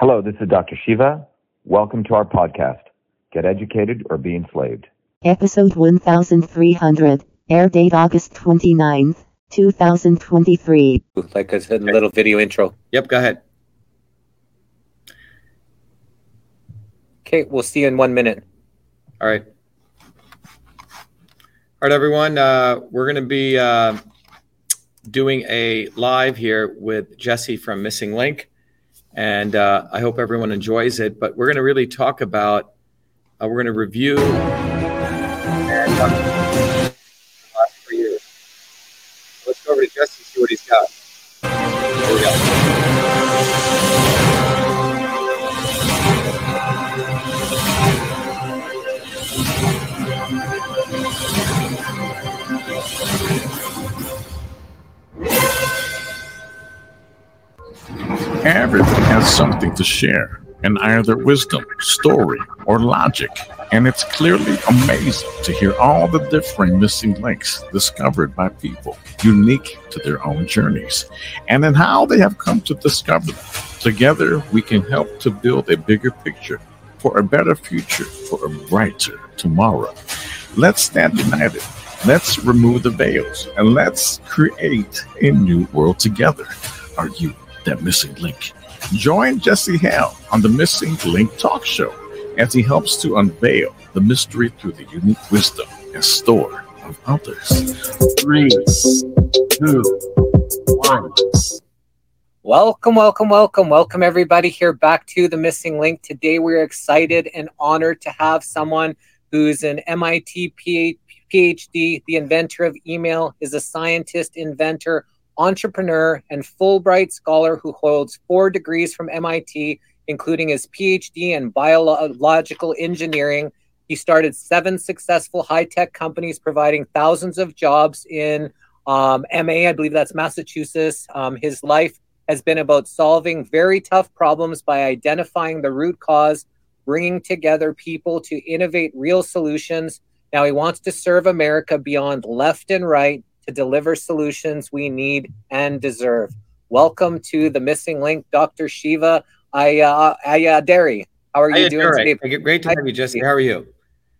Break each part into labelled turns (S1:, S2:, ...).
S1: Hello, this is Dr. Shiva. Welcome to our podcast, Get Educated or Be Enslaved.
S2: Episode 1300, air date August 29th, 2023.
S3: Like I said, a little video intro.
S4: Yep, go ahead.
S3: Okay, we'll see you in one minute.
S4: All right. All right, everyone. Uh, we're going to be uh, doing a live here with Jesse from Missing Link. And uh, I hope everyone enjoys it. But we're going to really talk about, uh, we're going to review and years. Let's go over to and see what he's got. Here we go.
S5: Everyone has something to share, and either wisdom, story, or logic. And it's clearly amazing to hear all the different missing links discovered by people, unique to their own journeys, and in how they have come to discover them. Together, we can help to build a bigger picture for a better future, for a brighter tomorrow. Let's stand united. Let's remove the veils and let's create a new world together. Are you that missing link? Join Jesse Hale on the Missing Link Talk Show as he helps to unveil the mystery through the unique wisdom and store of others.
S6: Three, two, one.
S3: Welcome, welcome, welcome, welcome, everybody, here back to the Missing Link. Today, we're excited and honored to have someone who's an MIT PhD, the inventor of email, is a scientist, inventor, entrepreneur, and Fulbright scholar who holds four degrees from MIT, including his PhD in biological engineering. He started seven successful high tech companies, providing thousands of jobs in um, MA, I believe that's Massachusetts. Um, his life has been about solving very tough problems by identifying the root cause, bringing together people to innovate real solutions. Now he wants to serve America beyond left and right to deliver solutions we need and deserve. Welcome to the Missing Link, Dr. Shiva Ayyadurai. How are you
S4: Hi,
S3: doing
S4: Derek.
S3: today?
S4: Great to have you, Jesse. How are you?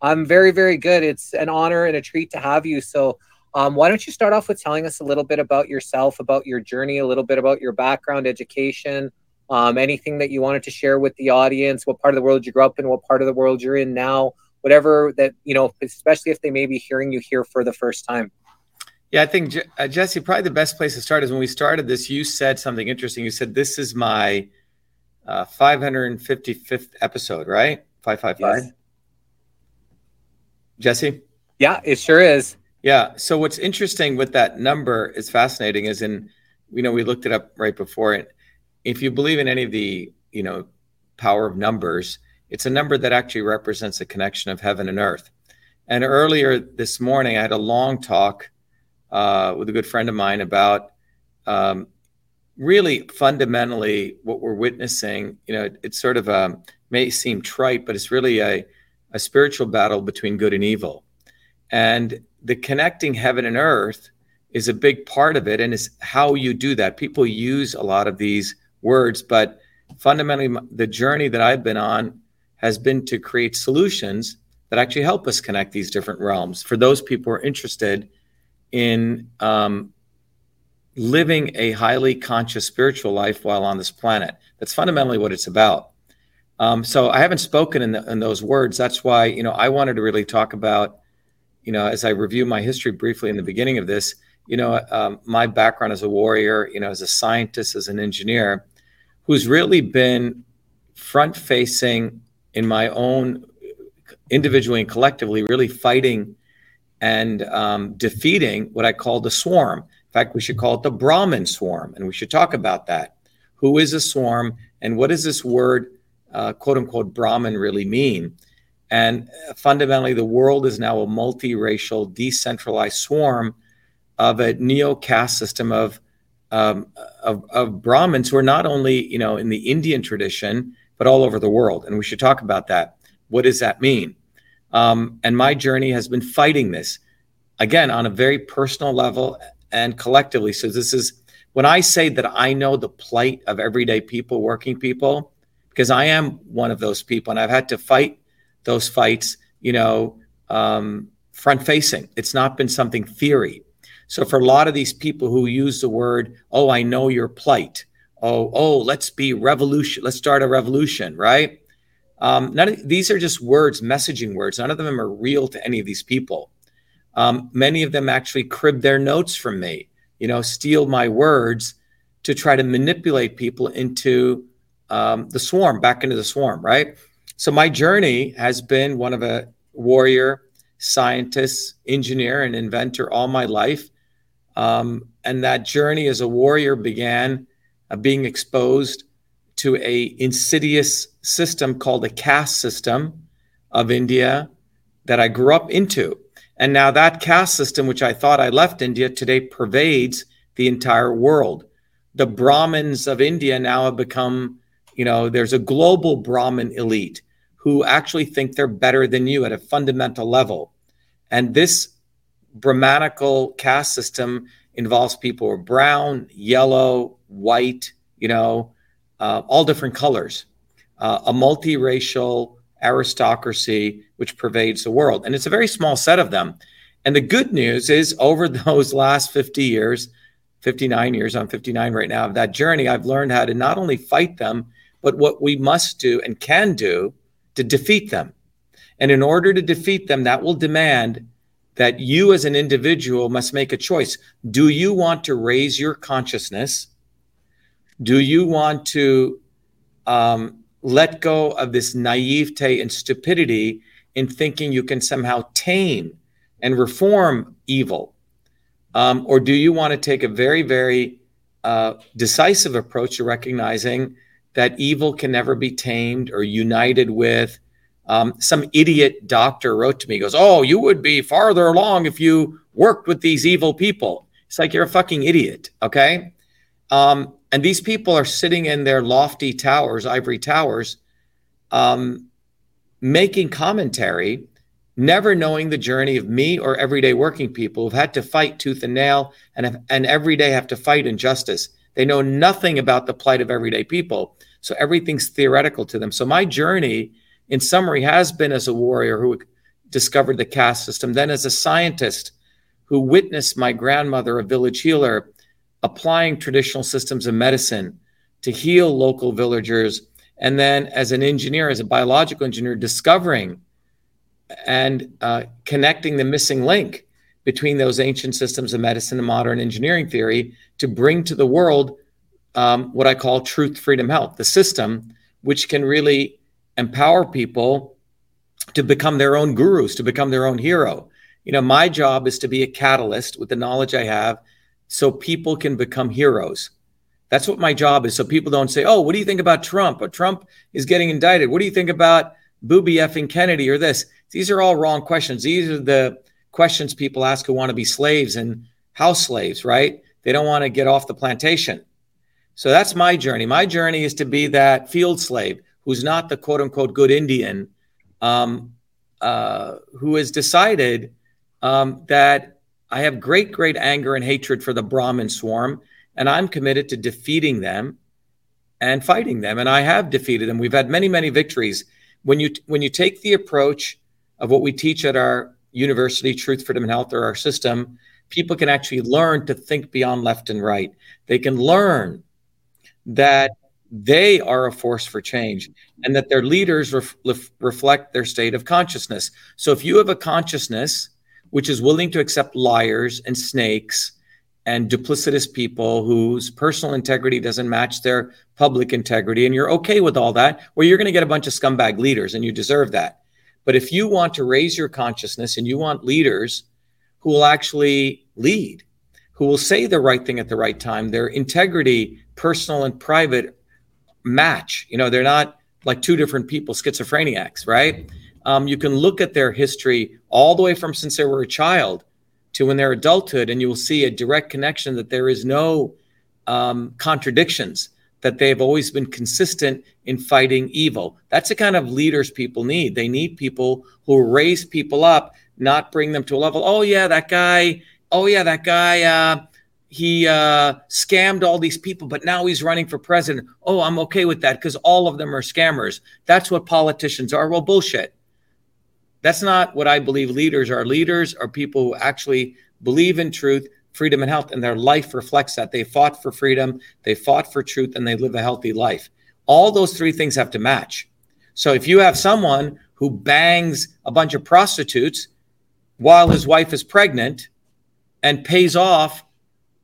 S3: I'm very, very good. It's an honor and a treat to have you. So, um, why don't you start off with telling us a little bit about yourself, about your journey, a little bit about your background, education, um, anything that you wanted to share with the audience, what part of the world you grew up in, what part of the world you're in now, whatever that, you know, especially if they may be hearing you here for the first time.
S4: Yeah, I think uh, Jesse, probably the best place to start is when we started this. You said something interesting. You said this is my uh, 555th episode, right? Five five five. Jesse.
S3: Yeah, it sure is.
S4: Yeah. So what's interesting with that number is fascinating. Is in, you know, we looked it up right before it. If you believe in any of the, you know, power of numbers, it's a number that actually represents a connection of heaven and earth. And earlier this morning, I had a long talk uh, with a good friend of mine about um, really fundamentally what we're witnessing. You know, it, it's sort of a may seem trite, but it's really a, a spiritual battle between good and evil. And the connecting heaven and earth is a big part of it, and it's how you do that. People use a lot of these words, but fundamentally, the journey that I've been on has been to create solutions that actually help us connect these different realms for those people who are interested in um, living a highly conscious spiritual life while on this planet. That's fundamentally what it's about. Um, so I haven't spoken in, the, in those words. That's why you know I wanted to really talk about, you know, as I review my history briefly in the beginning of this. You know, um, my background as a warrior, you know, as a scientist, as an engineer, who's really been front facing in my own individually and collectively, really fighting and um, defeating what I call the swarm. In fact, we should call it the Brahmin swarm, and we should talk about that. Who is a swarm, and what does this word, uh, quote unquote, Brahmin, really mean? And uh, fundamentally, the world is now a multiracial, decentralized swarm of a neo caste system of, um, of of Brahmins who are not only you know in the Indian tradition but all over the world. And we should talk about that. What does that mean? Um, and my journey has been fighting this again on a very personal level and collectively. So this is when I say that I know the plight of everyday people, working people, because I am one of those people and I've had to fight those fights, you know, um, front facing. It's not been something theory. So for a lot of these people who use the word, oh, I know your plight. Oh, oh, let's be revolution. Let's start a revolution, right? Um, none of, these are just words, messaging words. None of them are real to any of these people. Um, many of them actually crib their notes from me, you know, steal my words to try to manipulate people into um, the swarm, back into the swarm, right? So my journey has been one of a warrior, scientist, engineer, and inventor all my life. Um, and that journey as a warrior began uh, being exposed to a insidious system called the caste system of India that I grew up into. And now that caste system, which I thought I left India, today pervades the entire world. The Brahmins of India now have become, you know, there's a global Brahmin elite who actually think they're better than you at a fundamental level. And this Brahmanical caste system involves people who are brown, yellow, white, you know, uh, all different colors, uh, a multiracial aristocracy which pervades the world. And it's a very small set of them. And the good news is, over those last 50 years, 59 years, I'm 59 right now, of that journey, I've learned how to not only fight them, but what we must do and can do to defeat them. And in order to defeat them, that will demand that you as an individual must make a choice. Do you want to raise your consciousness? Do you want to um, let go of this naivete and stupidity in thinking you can somehow tame and reform evil? Um, or do you want to take a very, very uh, decisive approach to recognizing that evil can never be tamed or united with um, some idiot doctor wrote to me, goes, Oh, you would be farther along if you worked with these evil people. It's like you're a fucking idiot. Okay. Um, and these people are sitting in their lofty towers, ivory towers, um, making commentary, never knowing the journey of me or everyday working people who've had to fight tooth and nail and, have, and every day have to fight injustice. They know nothing about the plight of everyday people. So everything's theoretical to them. So my journey in summary, has been as a warrior who discovered the caste system, then as a scientist who witnessed my grandmother, a village healer, applying traditional systems of medicine to heal local villagers, and then as an engineer, as a biological engineer, discovering and uh, connecting the missing link between those ancient systems of medicine and modern engineering theory to bring to the world um, what I call truth, freedom, health, the system which can really empower people to become their own gurus, to become their own hero. You know, my job is to be a catalyst with the knowledge I have so people can become heroes. That's what my job is. So people don't say, oh, what do you think about Trump? Or Trump is getting indicted. What do you think about booby effing Kennedy or this? These are all wrong questions. These are the questions people ask who want to be slaves and house slaves, right? They don't want to get off the plantation. So that's my journey. My journey is to be that field slave who's not the quote unquote good Indian, um, uh, who has decided um, that I have great, great anger and hatred for the Brahmin swarm, and I'm committed to defeating them and fighting them. And I have defeated them. We've had many, many victories. When you when you take the approach of what we teach at our university, Truth, Freedom, and Health, or our system, people can actually learn to think beyond left and right. They can learn that they are a force for change and that their leaders ref, ref, reflect their state of consciousness. So if you have a consciousness which is willing to accept liars and snakes and duplicitous people whose personal integrity doesn't match their public integrity, and you're okay with all that, well, you're going to get a bunch of scumbag leaders and you deserve that. But if you want to raise your consciousness and you want leaders who will actually lead, who will say the right thing at the right time, their integrity, personal and private, match. You know, they're not like two different people, schizophrenics, right? Um, you can look at their history all the way from since they were a child to when they're adulthood, and you will see a direct connection that there is no um, contradictions, that they've always been consistent in fighting evil. That's the kind of leaders people need. They need people who raise people up, not bring them to a level, oh, yeah, that guy, oh, yeah, that guy, uh, he uh, scammed all these people, but now he's running for president. Oh, I'm okay with that because all of them are scammers. That's what politicians are. Well, bullshit. That's not what I believe leaders are. Leaders are people who actually believe in truth, freedom, and health, and their life reflects that. They fought for freedom, they fought for truth, and they live a healthy life. All those three things have to match. So if you have someone who bangs a bunch of prostitutes while his wife is pregnant and pays off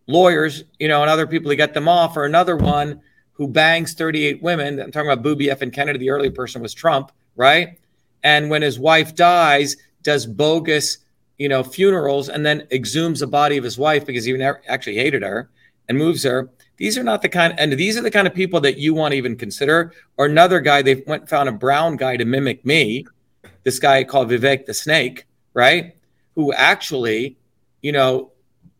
S4: lawyers, you know, and other people to get them off, or another one who bangs 38 women. I'm talking about Booby F. and Kennedy. The earlier person was Trump, right? And when his wife dies, does bogus, you know, funerals and then exhumes the body of his wife because he actually hated her and moves her. These are not the kind, and these are the kind of people that you want to even consider. Or another guy, they went found a brown guy to mimic me, this guy called Vivek the Snake, right? Who actually, you know,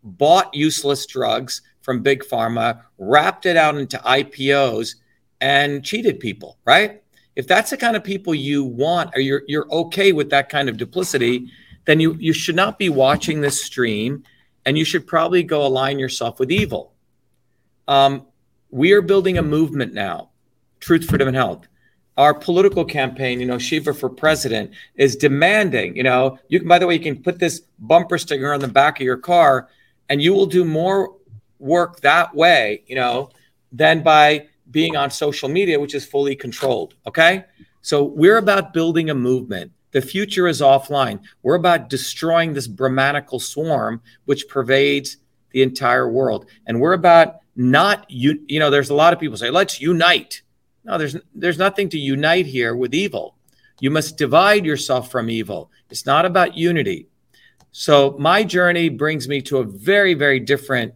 S4: bought useless drugs from big pharma, wrapped it out into IPOs, and cheated people, right? If that's the kind of people you want, or you're you're okay with that kind of duplicity, then you you should not be watching this stream, and you should probably go align yourself with evil. Um, we are building a movement now, Truth, Freedom, and Health. Our political campaign, you know, Shiva for president, is demanding. You know, you can. By the way, you can put this bumper sticker on the back of your car and you will do more work that way, you know, than by being on social media, which is fully controlled. Okay. So we're about building a movement. The future is offline. We're about destroying this Brahmanical swarm, which pervades the entire world. And we're about not you, you know, there's a lot of people say, let's unite. No, there's there's nothing to unite here with evil. You must divide yourself from evil. It's not about unity. So my journey brings me to a very, very different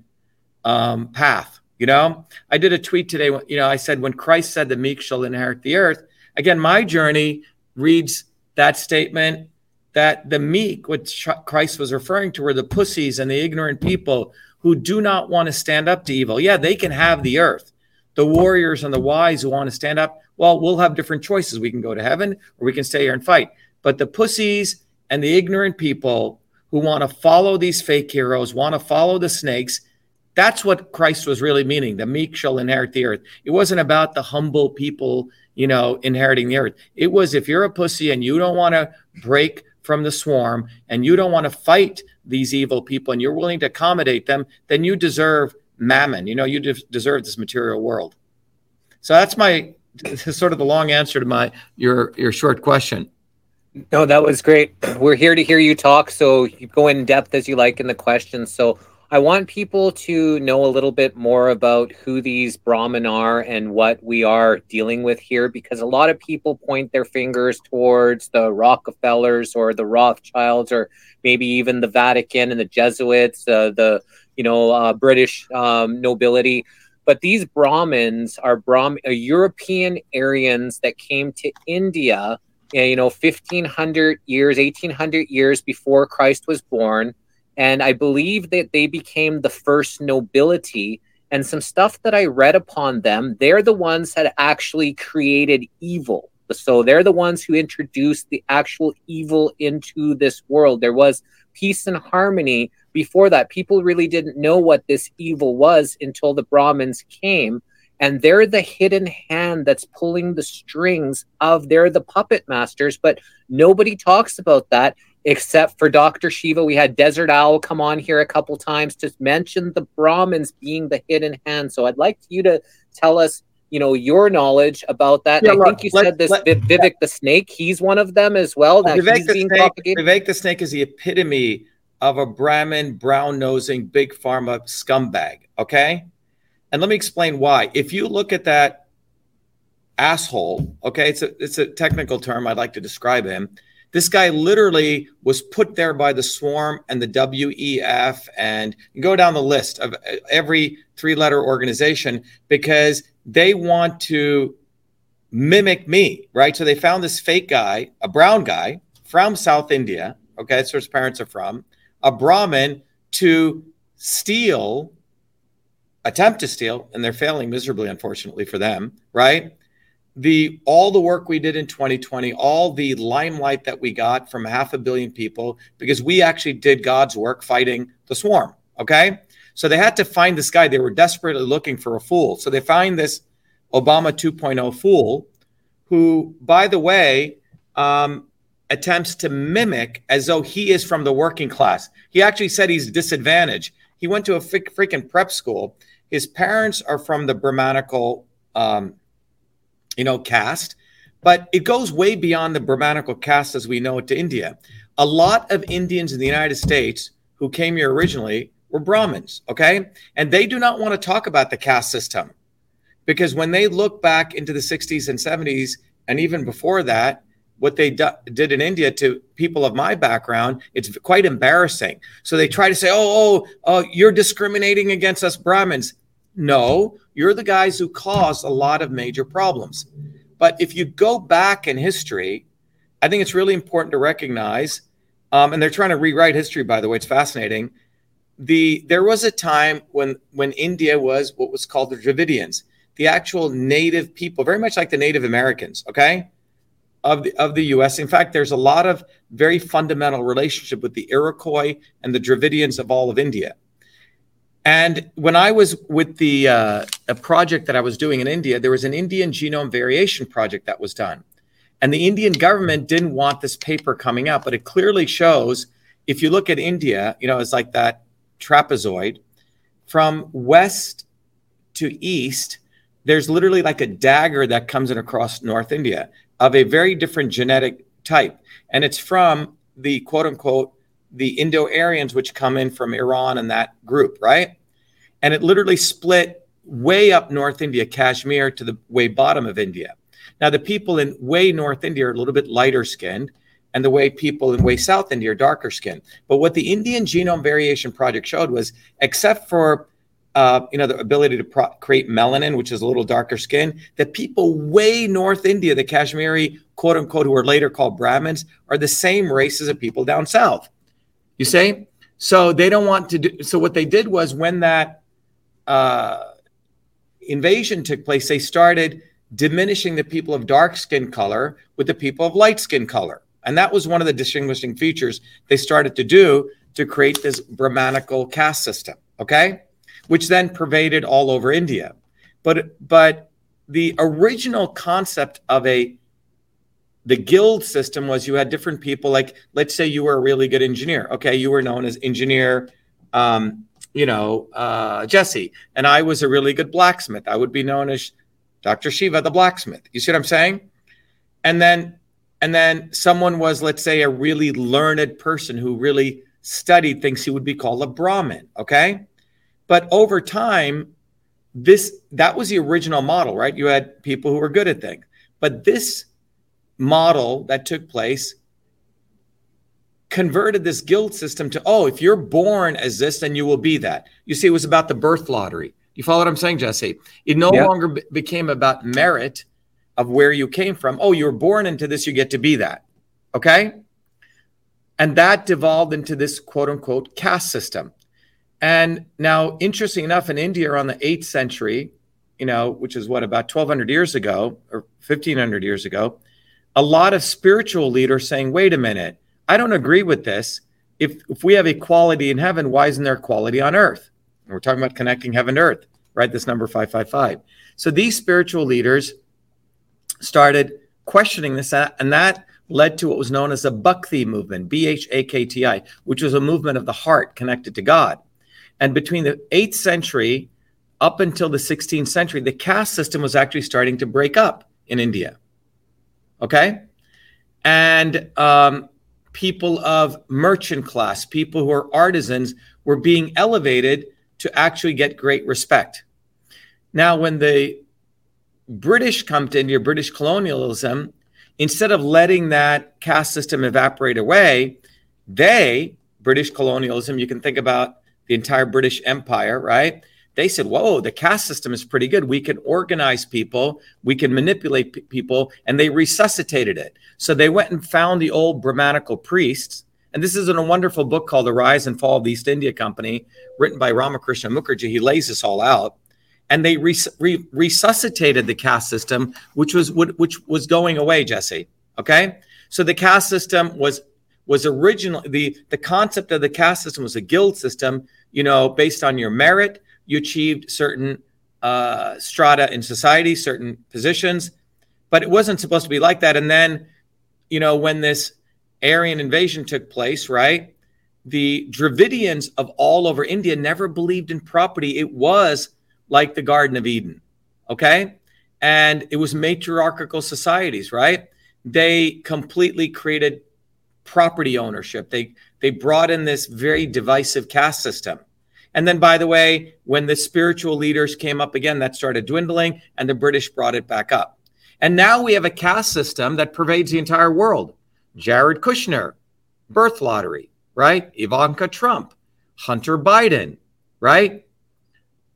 S4: um, path. You know, I did a tweet today. You know, I said when Christ said the meek shall inherit the earth. Again, my journey reads that statement that the meek, what Christ was referring to, were the pussies and the ignorant people who do not want to stand up to evil. Yeah, they can have the earth. The warriors and the wise who want to stand up, well, we'll have different choices. We can go to heaven or we can stay here and fight. But the pussies and the ignorant people who want to follow these fake heroes, want to follow the snakes. That's what Christ was really meaning. The meek shall inherit the earth. It wasn't about the humble people, you know, inheriting the earth. It was if you're a pussy and you don't want to break from the swarm and you don't want to fight these evil people and you're willing to accommodate them, then you deserve mammon. You know, you de- deserve this material world. So that's my sort of the long answer to my your your short question.
S3: No, that was great. We're here to hear you talk, so you go in depth as you like in the questions. So I want people to know a little bit more about who these Brahmin are and what we are dealing with here, because a lot of people point their fingers towards the Rockefellers or the Rothschilds, or maybe even the Vatican and the Jesuits, uh, the you know uh, British um, nobility. But these Brahmins are Brahm- uh, European Aryans that came to India you know 1500 years 1800 years before christ was born and i believe that they became the first nobility. And some stuff that i read upon them they're the ones that actually created evil. So they're the ones who introduced the actual evil into this world. There was peace and harmony before that. People really didn't know what this evil was until the brahmins came. And they're the hidden hand that's pulling the strings of they're the puppet masters but nobody talks about that except for dr shiva we had desert owl come on here a couple times to mention the brahmins being the hidden hand so i'd like you to tell us you know your knowledge about that yeah, i think you said this let, vivek the snake he's one of them as well
S4: that vivek, the snake, vivek the snake is the epitome of a brahmin brown nosing big pharma scumbag okay and let me explain why. If you look at that asshole, okay, it's a it's a technical term I'd like to describe him. This guy literally was put there by the swarm and the WEF and go down the list of uh, every three-letter organization because they want to mimic me, right? So they found this fake guy, a brown guy from South India, okay, that's where his parents are from, a Brahmin to steal attempt to steal, and they're failing miserably, unfortunately for them, right? The all the work we did in 2020, all the limelight that we got from half a billion people, because we actually did God's work fighting the swarm. Okay. So they had to find this guy. They were desperately looking for a fool. So they find this Obama 2.0 fool, who, by the way, um, attempts to mimic as though he is from the working class. He actually said he's disadvantaged. He went to a freaking prep school. His parents are from the Brahmanical, um, you know, caste, but it goes way beyond the Brahmanical caste as we know it to India. A lot of Indians in the United States who came here originally were Brahmins, okay? And they do not want to talk about the caste system because when they look back into the 60s and 70s, and even before that, what they did in India to people of my background, it's quite embarrassing. So they try to say, oh, oh, oh, you're discriminating against us Brahmins. No, you're the guys who caused a lot of major problems. But if you go back in history, I think it's really important to recognize, um, and they're trying to rewrite history, by the way, it's fascinating. The there was a time when when India was what was called the Dravidians, the actual native people, very much like the Native Americans. Okay, of the of the U.S. In fact, there's a lot of very fundamental relationship with the Iroquois and the Dravidians of all of India. And when I was with the uh, a project that I was doing in India, there was an Indian genome variation project that was done, and the Indian government didn't want this paper coming out, but it clearly shows if you look at India, you know, it's like that trapezoid from west to east. There's literally like a dagger that comes in across North India of a very different genetic type. And it's from the quote unquote the Indo Aryans, which come in from Iran and that group, right? And it literally split way up North India, Kashmir, to the way bottom of India. Now, the people in way North India are a little bit lighter skinned, and the way people in way South India are darker skinned. But what the Indian Genome Variation Project showed was, except for uh, you know, the ability to pro- create melanin, which is a little darker skin, that people way north India, the Kashmiri, quote unquote, who are later called Brahmins, are the same races of people down south. You see? So they don't want to do. So what they did was when that uh, invasion took place, they started diminishing the people of dark skin color with the people of light skin color. And that was one of the distinguishing features they started to do to create this Brahmanical caste system. Okay which then pervaded all over India. But but the original concept of a the guild system was you had different people like let's say you were a really good engineer. Okay you were known as engineer um, you know uh, jesse and i was a really good blacksmith. I would be known as dr shiva the blacksmith. You see what i'm saying? And then and then someone was let's say a really learned person who really studied things he would be called a brahmin okay? But over time, this that was the original model, right? You had people who were good at things. But this model that took place converted this guild system to oh, if you're born as this, then you will be that. You see, it was about the birth lottery. You follow what I'm saying, Jesse? It no yeah. longer became about merit of where you came from. Oh, you were born into this, you get to be that. Okay? And that devolved into this quote unquote caste system. And now, interesting enough, in India around the 8th century, you know, which is what, about 1200 years ago or 1500 years ago, a lot of spiritual leaders saying, wait a minute, I don't agree with this. If, if we have equality in heaven, why isn't there equality on earth? And we're talking about connecting heaven to earth, right? This number 555. So these spiritual leaders started questioning this, uh, and that led to what was known as the Bhakti movement, B H A K T I, which was a movement of the heart connected to God. And between the 8th century up until the 16th century, the caste system was actually starting to break up in India. Okay? And um, people of merchant class, people who are artisans, were being elevated to actually get great respect. Now, when the British come to India, British colonialism, instead of letting that caste system evaporate away, they, British colonialism, you can think about the entire British Empire, right? They said, whoa, the caste system is pretty good. We can organize people, we can manipulate p- people, and they resuscitated it. So they went and found the old Brahmanical priests. And this is in a wonderful book called The Rise and Fall of the East India Company, written by Ramakrishna Mukherjee. He lays this all out. And they res- re- resuscitated the caste system, which was which was going away, Jesse. Okay, so the caste system was was originally the the concept of the caste system was a guild system you know, based on your merit, you achieved certain uh, strata in society, certain positions, but it wasn't supposed to be like that. And then, you know, when this Aryan invasion took place, right? The Dravidians of all over India never believed in property. It was like the Garden of Eden, okay? And it was matriarchal societies, right? They completely created property ownership. They they brought in this very divisive caste system. And then, by the way, when the spiritual leaders came up again, that started dwindling, and the British brought it back up. And now we have a caste system that pervades the entire world. Jared Kushner, birth lottery, right? Ivanka Trump, Hunter Biden, right?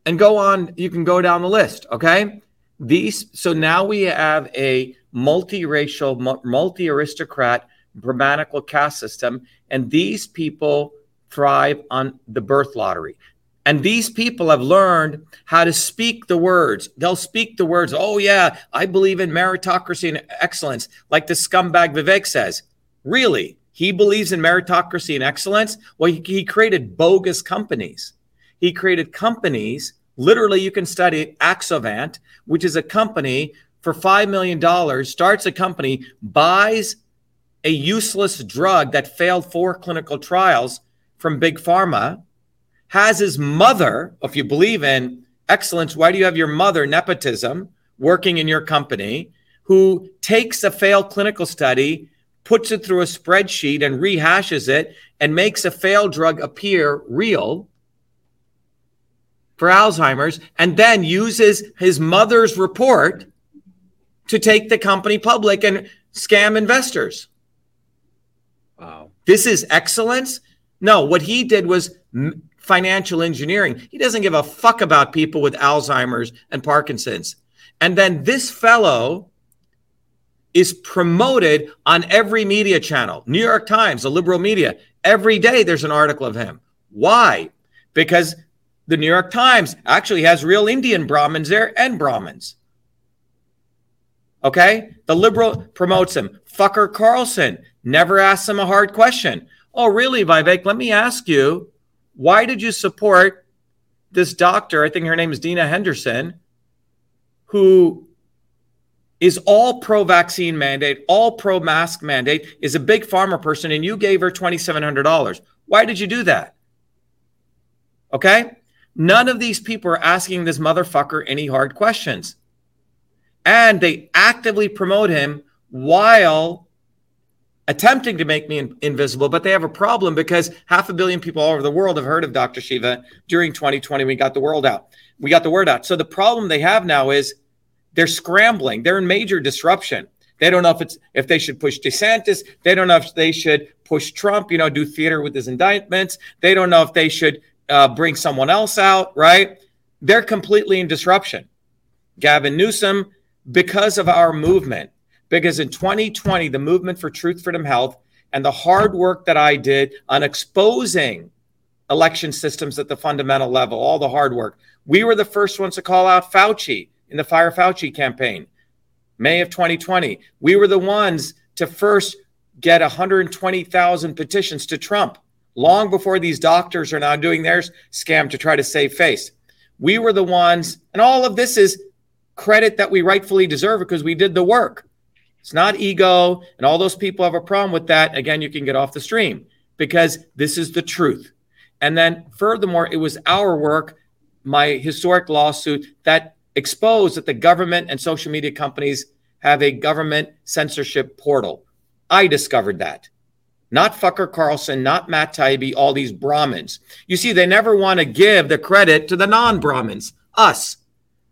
S4: And go on, you can go down the list, okay? These so now we have a multiracial, multi aristocrat Brahmanical caste system, and these people thrive on the birth lottery. And these people have learned how to speak the words. They'll speak the words, oh, yeah, I believe in meritocracy and excellence, like the scumbag Vivek says. Really? He believes in meritocracy and excellence? Well, he, he created bogus companies. He created companies, literally, you can study Axovant, which is a company for $5 million, starts a company, buys a useless drug that failed four clinical trials from Big Pharma, has his mother, if you believe in excellence, why do you have your mother, nepotism, working in your company, who takes a failed clinical study, puts it through a spreadsheet and rehashes it and makes a failed drug appear real for Alzheimer's, and then uses his mother's report to take the company public and scam investors. Wow. This is excellence? No, what he did was financial engineering. He doesn't give a fuck about people with Alzheimer's and Parkinson's. And then this fellow is promoted on every media channel New York Times, the liberal media. Every day there's an article of him. Why? Because the New York Times actually has real Indian Brahmins there and Brahmins. Okay? The liberal promotes him. Fucker Carlson never asks him a hard question. Oh, really, Vivek? Let me ask you, why did you support this doctor? I think her name is Dina Henderson, who is all pro vaccine mandate, all pro mask mandate, is a big pharma person, and you gave her $2,700. Why did you do that? Okay? None of these people are asking this motherfucker any hard questions and they actively promote him while attempting to make me in- invisible, but they have a problem because half a billion people all over the world have heard of Dr. Shiva during 2020. We got the world out. We got the word out. So the problem they have now is they're scrambling. They're in major disruption. They don't know if it's if they should push DeSantis. They don't know if they should push Trump. You know, do theater with his indictments. They don't know if they should uh, bring someone else out. Right? They're completely in disruption. Gavin Newsom because of our movement. Because in 2020, the movement for Truth, Freedom, Health, and the hard work that I did on exposing election systems at the fundamental level, all the hard work, we were the first ones to call out Fauci in the Fire Fauci campaign, May of 2020. We were the ones to first get 120,000 petitions to Trump long before these doctors are now doing their scam to try to save face. We were the ones, and all of this is credit that we rightfully deserve because we did the work. It's not ego, and all those people have a problem with that. Again, you can get off the stream because this is the truth. And then, furthermore, it was our work, my historic lawsuit, that exposed that the government and social media companies have a government censorship portal. I discovered that. Not Fucker Carlson, not Matt Taibbi, all these Brahmins. You see, they never want to give the credit to the non Brahmins, us.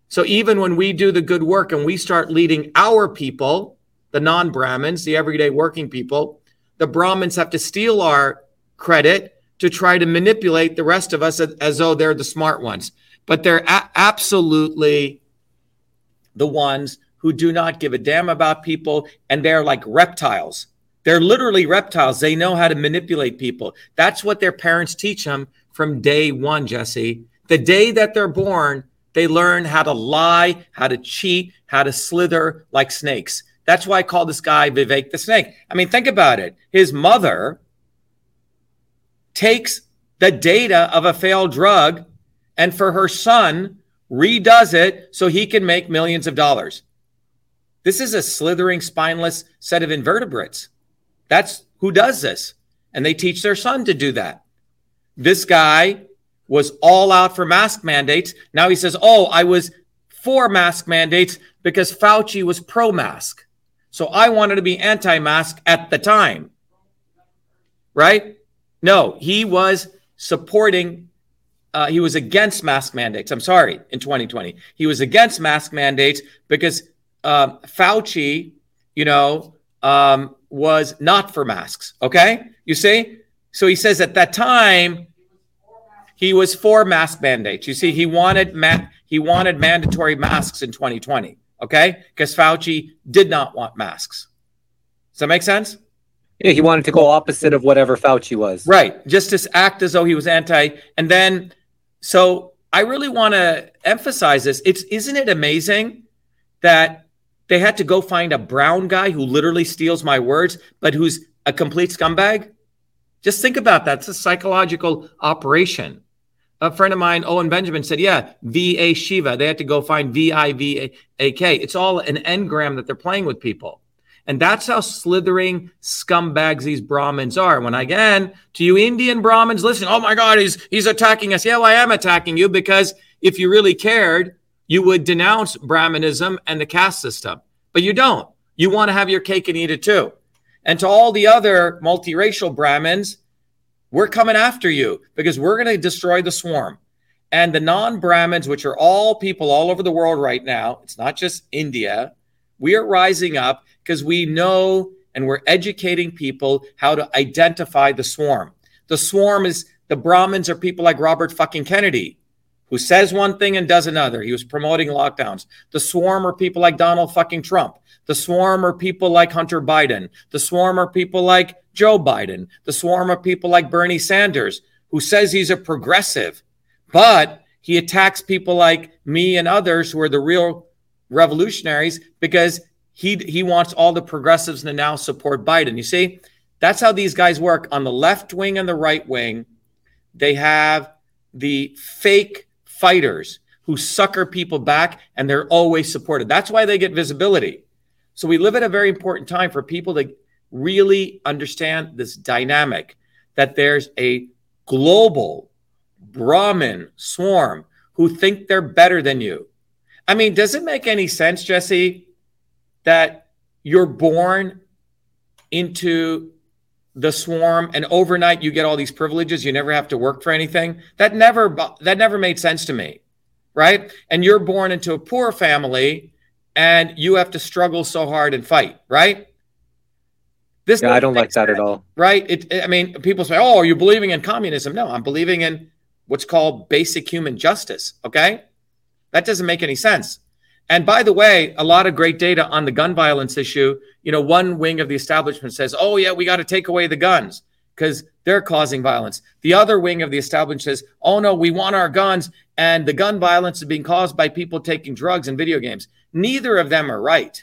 S4: So even when we do the good work and we start leading our people, the non Brahmins, the everyday working people, the Brahmins have to steal our credit to try to manipulate the rest of us as, as though they're the smart ones. But they're a- absolutely the ones who do not give a damn about people and they're like reptiles. They're literally reptiles. They know how to manipulate people. That's what their parents teach them from day one, Jesse. The day that they're born, they learn how to lie, how to cheat, how to slither like snakes. That's why I call this guy Vivek the Snake. I mean, think about it. His mother takes the data of a failed drug and for her son redoes it so he can make millions of dollars. This is a slithering, spineless set of invertebrates. That's who does this. And they teach their son to do that. This guy was all out for mask mandates. Now he says, Oh, I was for mask mandates because Fauci was pro mask. So I wanted to be anti mask at the time. Right? No, he was supporting, uh, he was against mask mandates. I'm sorry, in 2020. He was against mask mandates because um, Fauci, you know, um, was not for masks. Okay. You see? So he says at that time, he was for mask mandates. You see, he wanted ma- he wanted mandatory masks in 2020. Okay, because Fauci did not want masks. Does that make sense?
S3: Yeah, he wanted to go opposite of whatever Fauci was.
S4: Right. Just to act as though he was anti. And then, so I really want to emphasize this. It's isn't it amazing that they had to go find a brown guy who literally steals my words, but who's a complete scumbag? Just think about that. It's a psychological operation. A friend of mine, Owen Benjamin, said, Yeah, V A Shiva. They had to go find V I V A K. It's all an engram that they're playing with people. And that's how slithering scumbags these Brahmins are. When I, again, to you Indian Brahmins, listen, oh my God, he's he's attacking us. Yeah, well, I am attacking you because if you really cared, you would denounce Brahmanism and the caste system. But you don't. You want to have your cake and eat it too. And to all the other multiracial Brahmins, we're coming after you because we're going to destroy the swarm. And the non Brahmins, which are all people all over the world right now, it's not just India, we are rising up because we know and we're educating people how to identify the swarm. The swarm is the Brahmins are people like Robert fucking Kennedy, who says one thing and does another. He was promoting lockdowns. The swarm are people like Donald fucking Trump. The swarm are people like Hunter Biden. The swarm are people like Joe Biden. The swarm of people like Bernie Sanders, who says he's a progressive, but he attacks people like me and others who are the real revolutionaries because he he wants all the progressives to now support Biden. You see, that's how these guys work on the left wing and the right wing. They have the fake fighters who sucker people back and they're always supported. That's why they get visibility. So we live at a very important time for people to really understand this dynamic that there's a global Brahmin swarm who think they're better than you. I mean, does it make any sense, Jesse, that you're born into the swarm and overnight you get all these privileges you never have to work for anything? That never that never made sense to me right? And you're born into a poor family and you have to struggle so hard and fight right
S3: this yeah, i don't like that sense, at all
S4: right it, i mean people say oh are you believing in communism no i'm believing in what's called basic human justice okay that doesn't make any sense and by the way, a lot of great data on the gun violence issue. You know, one wing of the establishment says, oh, yeah, we got to take away the guns because they're causing violence. The other wing of the establishment says, oh, no, we want our guns. And the gun violence is being caused by people taking drugs and video games. Neither of them are right.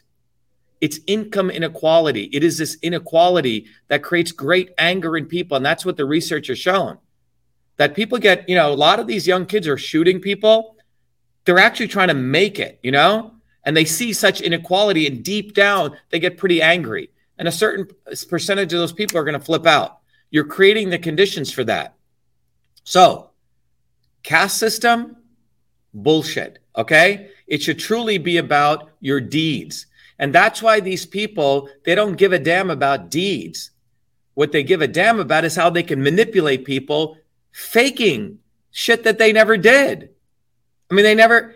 S4: It's income inequality. It is this inequality that creates great anger in people. And that's what the research has shown that people get, you know, a lot of these young kids are shooting people they're actually trying to make it, you know? And they see such inequality, and deep down, they get pretty angry. And a certain percentage of those people are going to flip out. You're creating the conditions for that. So, caste system, bullshit. Okay. It should truly be about your deeds. And that's why these people, they don't give a damn about deeds. What they give a damn about is how they can manipulate people faking shit that they never did. I mean, they never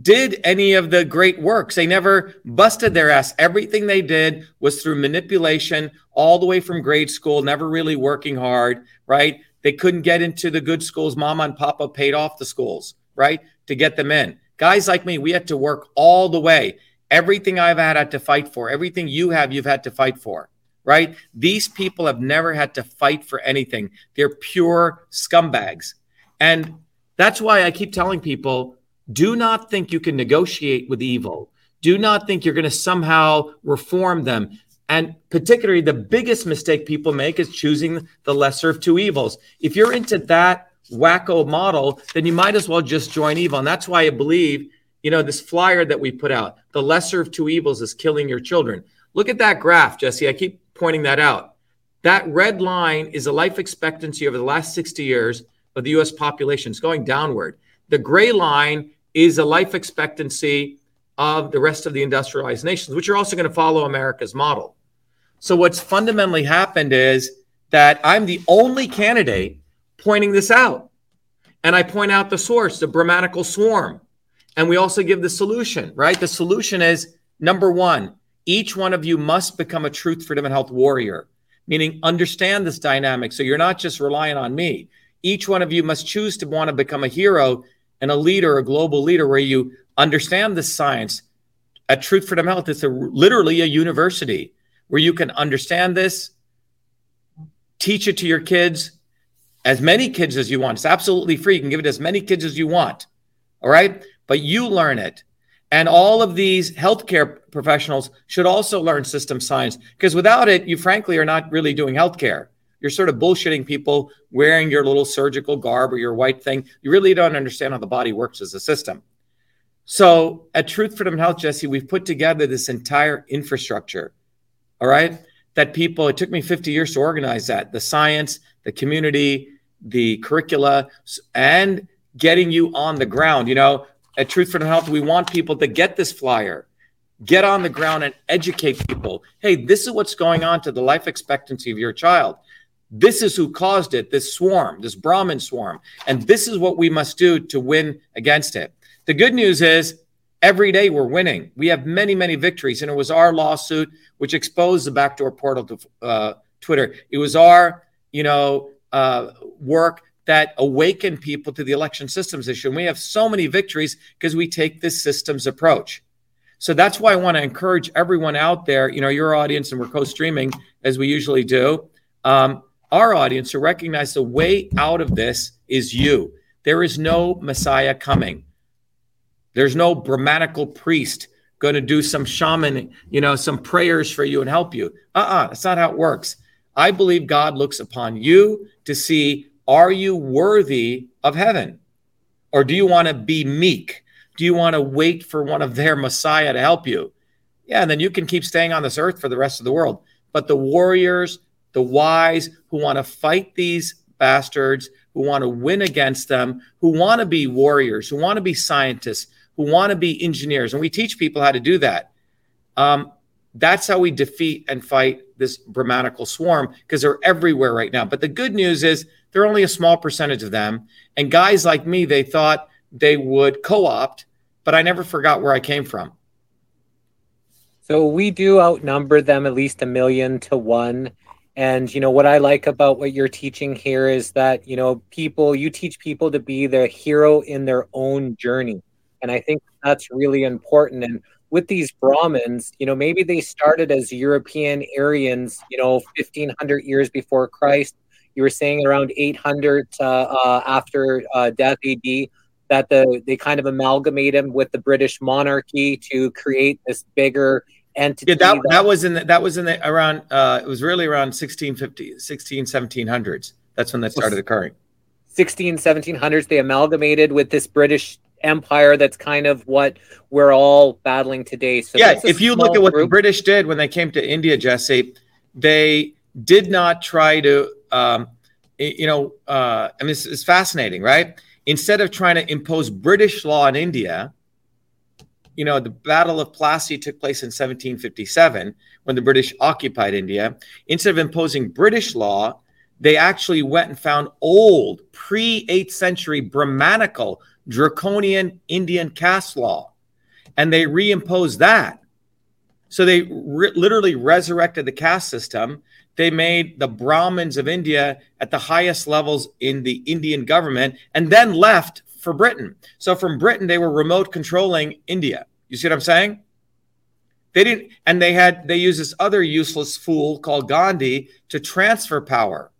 S4: did any of the great works. They never busted their ass. Everything they did was through manipulation all the way from grade school, never really working hard, right? They couldn't get into the good schools. Mama and Papa paid off the schools, right? To get them in. Guys like me, we had to work all the way. Everything I've had, had to fight for. Everything you have, you've had to fight for, right? These people have never had to fight for anything. They're pure scumbags. And that's why I keep telling people do not think you can negotiate with evil. Do not think you're going to somehow reform them. And particularly, the biggest mistake people make is choosing the lesser of two evils. If you're into that wacko model, then you might as well just join evil. And that's why I believe, you know, this flyer that we put out, the lesser of two evils is killing your children. Look at that graph, Jesse. I keep pointing that out. That red line is the life expectancy over the last 60 years of the US population. It's going downward. The gray line is the life expectancy of the rest of the industrialized nations, which are also going to follow America's model. So, what's fundamentally happened is that I'm the only candidate pointing this out. And I point out the source, the Brahmanical swarm. And we also give the solution, right? The solution is number one, each one of you must become a truth, freedom, and health warrior, meaning understand this dynamic. So you're not just relying on me. Each one of you must choose to want to become a hero and a leader, a global leader, where you understand the science. At Truth Freedom Health, it's a, literally a university where you can understand this, teach it to your kids, as many kids as you want. It's absolutely free. You can give it as many kids as you want. All right. But you learn it. And all of these healthcare professionals should also learn system science because without it, you frankly are not really doing healthcare. You're sort of bullshitting people wearing your little surgical garb or your white thing. You really don't understand how the body works as a system. So at Truth Freedom Health, Jesse, we've put together this entire infrastructure. All right. That people, it took me 50 years to organize that the science, the community, the curricula, and getting you on the ground. You know, at Truth Freedom Health, we want people to get this flyer, get on the ground and educate people. Hey, this is what's going on to the life expectancy of your child. This is who caused it, this swarm, this Brahmin swarm. And this is what we must do to win against it. The good news is every day we're winning. We have many, many victories. And it was our lawsuit which exposed the backdoor portal to uh, Twitter. It was our, you know, uh, work that awaken people to the election systems issue. And we have so many victories because we take this systems approach. So that's why I want to encourage everyone out there, you know, your audience, and we're co streaming as we usually do, um, our audience to recognize the way out of this is you. There is no Messiah coming. There's no Brahmanical priest going to do some shaman, you know, some prayers for you and help you. Uh uh-uh, uh, that's not how it works. I believe God looks upon you to see are you worthy of heaven? Or do you want to be meek? Do you want to wait for one of their Messiah to help you? Yeah, and then you can keep staying on this earth for the rest of the world. But the warriors, the wise who want to fight these bastards, who want to win against them, who want to be warriors, who want to be scientists, who want to be engineers, and we teach people how to do that. Um, that's how we defeat and fight this Brahmanical swarm because they're everywhere right now. But the good news is they're only a small percentage of them. And guys like me, they thought they would co opt, but I never forgot where I came from.
S3: So we do outnumber them at least a million to one. And, you know, what I like about what you're teaching here is that, you know, people, you teach people to be the hero in their own journey. And I think that's really important. And with these Brahmins, you know, maybe they started as European Aryans, you know, 1500 years before Christ. You were saying around 800 uh, uh, after uh, death AD that the they kind of amalgamate him with the British monarchy to create this bigger entity.
S4: Yeah, that, that, that was in the, that was in the around uh, it was really around 1650 16 1700s. That's when that started occurring.
S3: 16 1700s they amalgamated with this British empire that's kind of what we're all battling today.
S4: So yeah, if you look at what group. the British did when they came to India, Jesse, they did not try to, um, you know, uh, I mean, it's, fascinating, right? Instead of trying to impose British law in India, you know, the Battle of Plassey took place in 1757 when the British occupied India. Instead of imposing British law, they actually went and found old pre 8th century Brahmanical draconian Indian caste law, and they reimposed that. So they re- literally resurrected the caste system. They made the Brahmins of India at the highest levels in the Indian government and then left for Britain. So from Britain, they were remote controlling India. You see what I'm saying? They didn't, and they had, they used this other useless fool called Gandhi to transfer power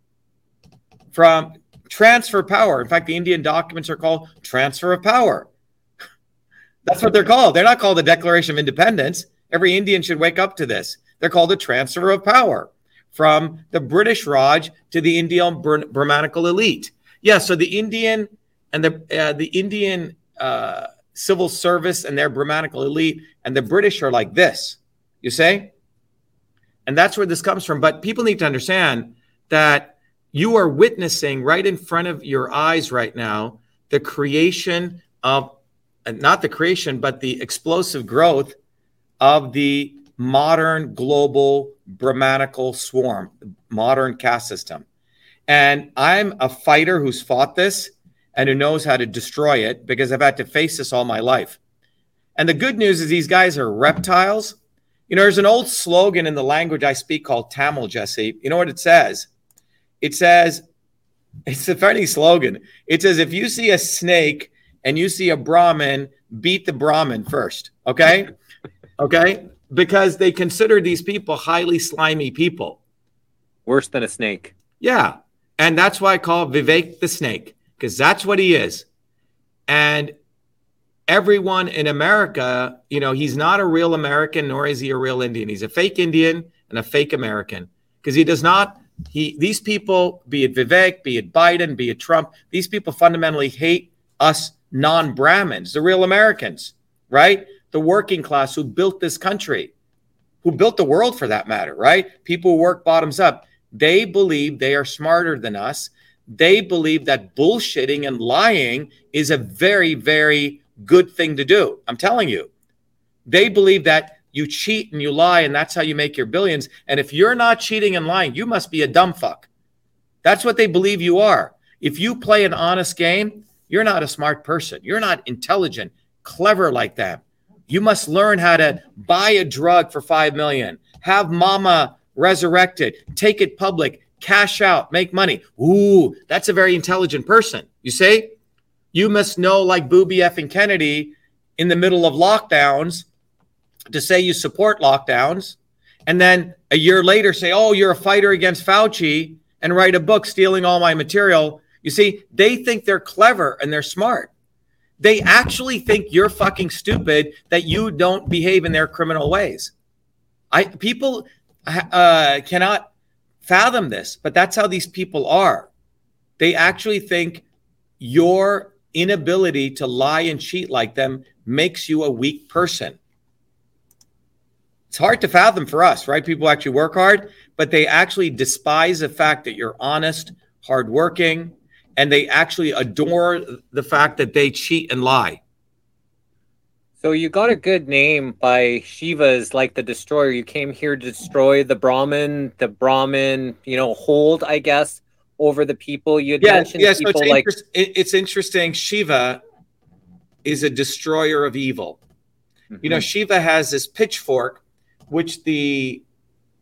S4: from transfer power. In fact, the Indian documents are called transfer of power. That's what they're called. They're not called the Declaration of Independence. Every Indian should wake up to this. They're called a transfer of power from the British Raj to the Indian Brahmanical elite. Yeah, so the Indian and the uh, the Indian uh, civil service and their Brahmanical elite and the British are like this. You say, and that's where this comes from. But people need to understand that you are witnessing right in front of your eyes right now the creation of not the creation, but the explosive growth of the modern global Brahmanical swarm, modern caste system. And I'm a fighter who's fought this and who knows how to destroy it because I've had to face this all my life. And the good news is these guys are reptiles. You know, there's an old slogan in the language I speak called Tamil, Jesse. You know what it says? It says, it's a funny slogan. It says, if you see a snake and you see a Brahmin, beat the Brahmin first. Okay. okay. Because they consider these people highly slimy people.
S3: Worse than a snake.
S4: Yeah. And that's why I call Vivek the snake, because that's what he is. And everyone in America, you know, he's not a real American, nor is he a real Indian. He's a fake Indian and a fake American because he does not. He these people, be it Vivek, be it Biden, be it Trump, these people fundamentally hate us non Brahmins, the real Americans, right? The working class who built this country, who built the world for that matter, right? People who work bottoms up. They believe they are smarter than us. They believe that bullshitting and lying is a very, very good thing to do. I'm telling you. They believe that you cheat and you lie, and that's how you make your billions. And if you're not cheating and lying, you must be a dumb fuck. That's what they believe you are. If you play an honest game, you're not a smart person. You're not intelligent, clever like that. You must learn how to buy a drug for 5 million, have mama resurrected, take it public, cash out, make money. Ooh, that's a very intelligent person. You see? You must know, like Booby F and Kennedy in the middle of lockdowns, to say you support lockdowns, and then a year later say, oh, you're a fighter against Fauci, and write a book stealing all my material you see, they think they're clever and they're smart. They actually think you're fucking stupid that you don't behave in their criminal ways. I people uh, cannot fathom this, but that's how these people are. They actually think your inability to lie and cheat like them makes you a weak person. It's hard to fathom for us, right? People actually work hard, but they actually despise the fact that you're honest, hardworking, and they actually adore the fact that they cheat and lie.
S3: So you got a good name by Shiva's like the destroyer. You came here to destroy the Brahmin, the Brahmin, you know, hold, I guess, over the people. You had
S4: yeah,
S3: mentioned
S4: yeah, so it's
S3: like
S4: inter- it's interesting. Shiva is a destroyer of evil. Mm-hmm. You know, Shiva has this pitchfork, which the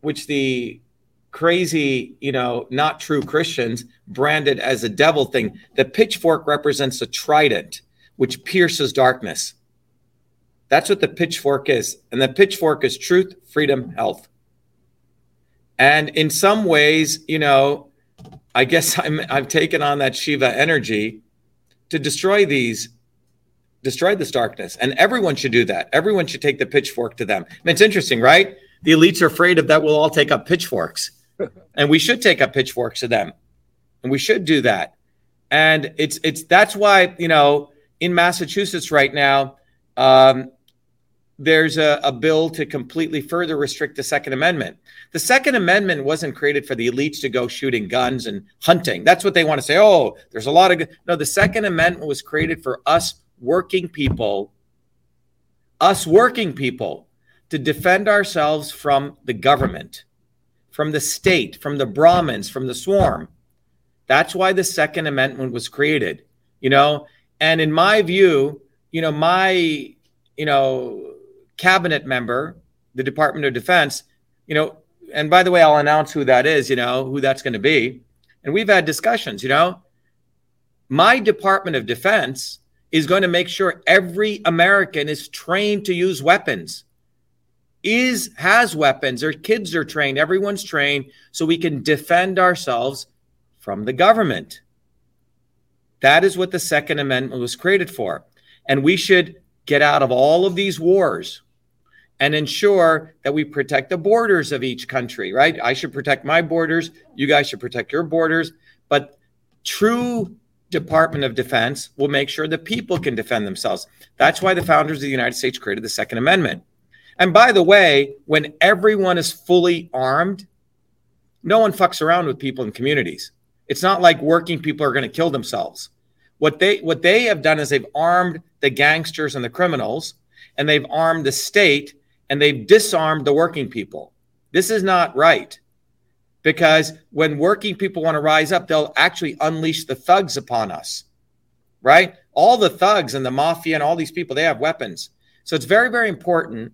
S4: which the crazy, you know, not true Christians branded as a devil thing. The pitchfork represents a trident which pierces darkness. That's what the pitchfork is. And the pitchfork is truth, freedom, health. And in some ways, you know, I guess I'm I've taken on that Shiva energy to destroy these destroy this darkness. And everyone should do that. Everyone should take the pitchfork to them. I mean, it's interesting, right? The elites are afraid of that we'll all take up pitchforks and we should take up pitchforks to them, and we should do that. And it's it's that's why you know in Massachusetts right now, um, there's a, a bill to completely further restrict the Second Amendment. The Second Amendment wasn't created for the elites to go shooting guns and hunting. That's what they want to say. Oh, there's a lot of no. The Second Amendment was created for us working people, us working people, to defend ourselves from the government from the state, from the Brahmins, from the swarm. That's why the Second Amendment was created, you know. And in my view, you know, my, you know, cabinet member, the Department of Defense, you know, and by the way, I'll announce who that is, you know, who that's going to be. And we've had discussions, you know. My Department of Defense is going to make sure every American is trained to use weapons is has weapons their kids are trained everyone's trained so we can defend ourselves from the government that is what the second amendment was created for and we should get out of all of these wars and ensure that we protect the borders of each country, right? I should protect my borders. You guys should protect your borders. But true Department of Defense will make sure that people can defend themselves. That's why the founders of the United States created the Second Amendment. And by the way, when everyone is fully armed, no one fucks around with people in communities. It's not like working people are going to kill themselves. What they what they have done is they've armed the gangsters and the criminals, and they've armed the state and they've disarmed the working people. This is not right because when working people want to rise up, they'll actually unleash the thugs upon us, right? All the thugs and the mafia and all these people, they have weapons. So it's very, very important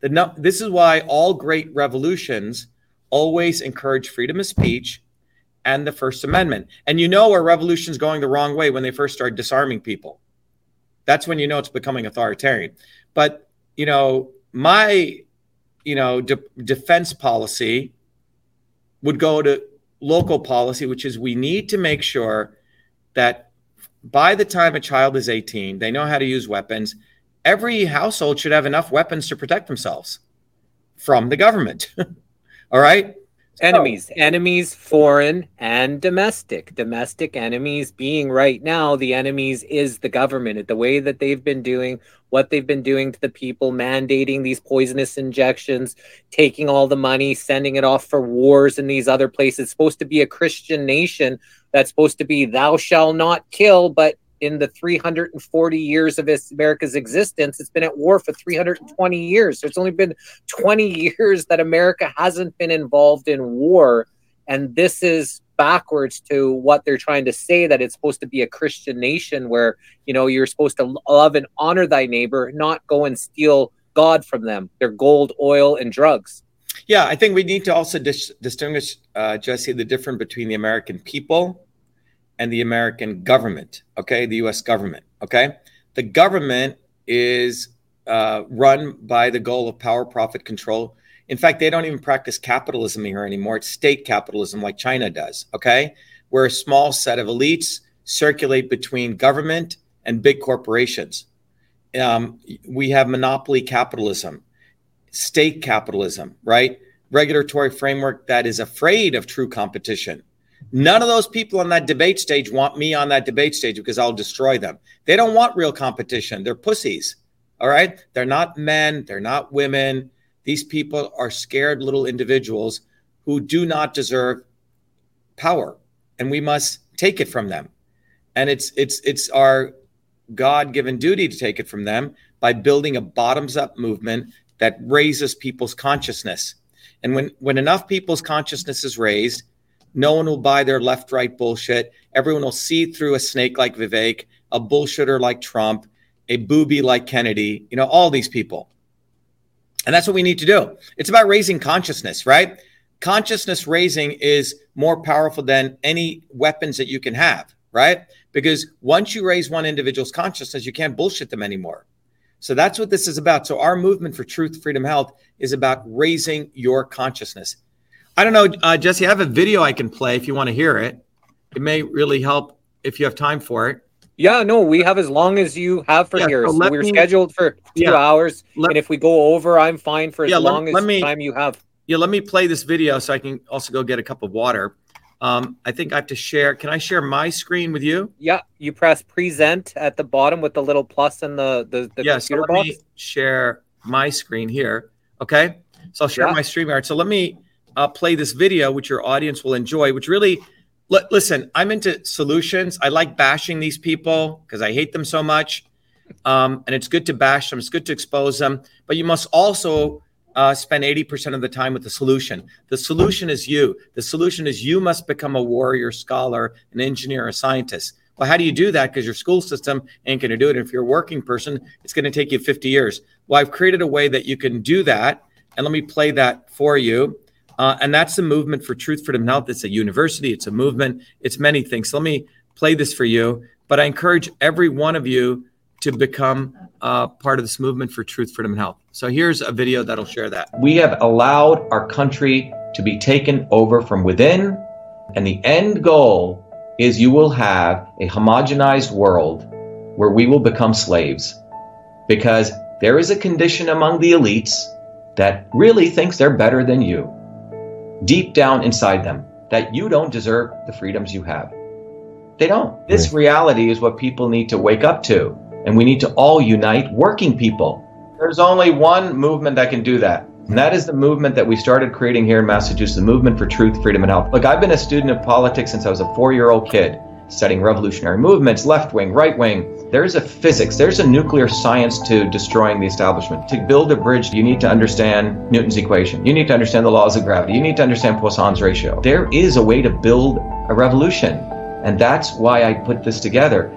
S4: that this is why all great revolutions always encourage freedom of speech and the First Amendment. And you know a revolution's going the wrong way when they first start disarming people. That's when you know it's becoming authoritarian. But, you know, my you know de- defense policy would go to local policy which is we need to make sure that by the time a child is 18 they know how to use weapons every household should have enough weapons to protect themselves from the government. All right?
S3: Enemies. enemies foreign and domestic. Domestic enemies being right now the enemies is the government. At the way that they've been doing what they've been doing to the people mandating these poisonous injections taking all the money sending it off for wars in these other places it's supposed to be a christian nation that's supposed to be thou shall not kill but in the 340 years of America's existence, it's been at war for 320 years. So it's only been 20 years that America hasn't been involved in war. And this is backwards to what they're trying to say that it's supposed to be a Christian nation where, you know, you're supposed to love and honor thy neighbor, not go and steal God from them, their gold, oil, and drugs.
S4: Yeah, I think we need to also dis- distinguish, uh, Jesse, the difference between the American people and the American government, okay, the US government, okay? The government is uh, run by the goal of power, profit, control. In fact, they don't even practice capitalism here anymore. It's state capitalism like China does, okay? Where a small set of elites circulate between government and big corporations. Um, we have monopoly capitalism, state capitalism, right? Regulatory framework that is afraid of true competition None of those people on that debate stage want me on that debate stage because I'll destroy them. They don't want real competition. They're pussies. All right. They're not men. They're not women. These people are scared little individuals who do not deserve power. And we must take it from them. And it's it's it's our God-given duty to take it from them by building a bottoms-up movement that raises people's consciousness. And when when enough people's consciousness is raised, no one will buy their left right bullshit. Everyone will see through a snake like Vivek, a bullshitter like Trump, a booby like Kennedy, you know, all these people. And that's what we need to do. It's about raising consciousness, right? Consciousness raising is more powerful than any weapons that you can have, right? Because once you raise one individual's consciousness, you can't bullshit them anymore. So that's what this is about. So our movement for truth, freedom, health is about raising your consciousness. I don't know, uh, Jesse. I have a video I can play if you want to hear it. It may really help if you have time for it.
S3: Yeah, no, we have as long as you have for yeah, here. So we're me, scheduled for two yeah, hours, let, and if we go over, I'm fine for as yeah, long let, as me, time you have.
S4: Yeah, let me play this video so I can also go get a cup of water. Um, I think I have to share. Can I share my screen with you?
S3: Yeah, you press present at the bottom with the little plus and the the, the
S4: yeah, computer so let box. Me share my screen here. Okay, so I'll share yeah. my StreamYard. So let me uh, play this video, which your audience will enjoy, which really, l- listen, I'm into solutions. I like bashing these people because I hate them so much. Um, and it's good to bash them, it's good to expose them, but you must also uh, spend 80% of the time with the solution. The solution is you. The solution is you must become a warrior, scholar, an engineer, a scientist. Well, how do you do that? Because your school system ain't going to do it. If you're a working person, it's going to take you 50 years. Well, I've created a way that you can do that. And let me play that for you. Uh, and that's the movement for truth, freedom, health. It's a university, it's a movement, it's many things. So let me play this for you. But I encourage every one of you to become uh, part of this movement for truth, freedom, and health. So here's a video that'll share that.
S7: We have allowed our country to be taken over from within, and the end goal is you will have a homogenized world where we will become slaves. Because there is a condition among the elites
S4: that really thinks they're better than you, deep down inside them, that you don't deserve the freedoms you have. They don't. This reality is what people need to wake up to. And we need to all unite working people. There's only one movement that can do that. And that is the movement that we started creating here in Massachusetts, the movement for truth, freedom, and health. Look, I've been a student of politics since I was a four year old kid, studying revolutionary movements, left wing, right wing. There's a physics, there's a nuclear science to destroying the establishment. To build a bridge, you need to understand Newton's equation. You need to understand the laws of gravity. You need to understand Poisson's ratio. There is a way to build a revolution. And that's why I put this together.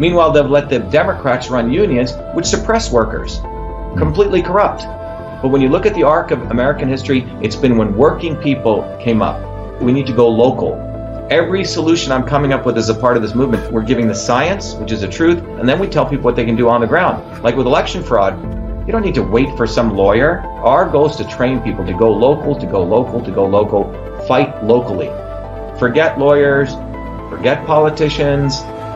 S4: Meanwhile, they've let the Democrats run unions, which suppress workers, completely corrupt. But when you look at the arc of American history, it's been when working people came up. We need to go local. Every solution I'm coming up with is a part of this movement, we're giving the science, which is the truth, and then we tell people what they can do on the ground. Like with election fraud, you don't need to wait for some lawyer. Our goal is to train people to go local, to go local, to go local, fight locally. Forget lawyers, forget politicians,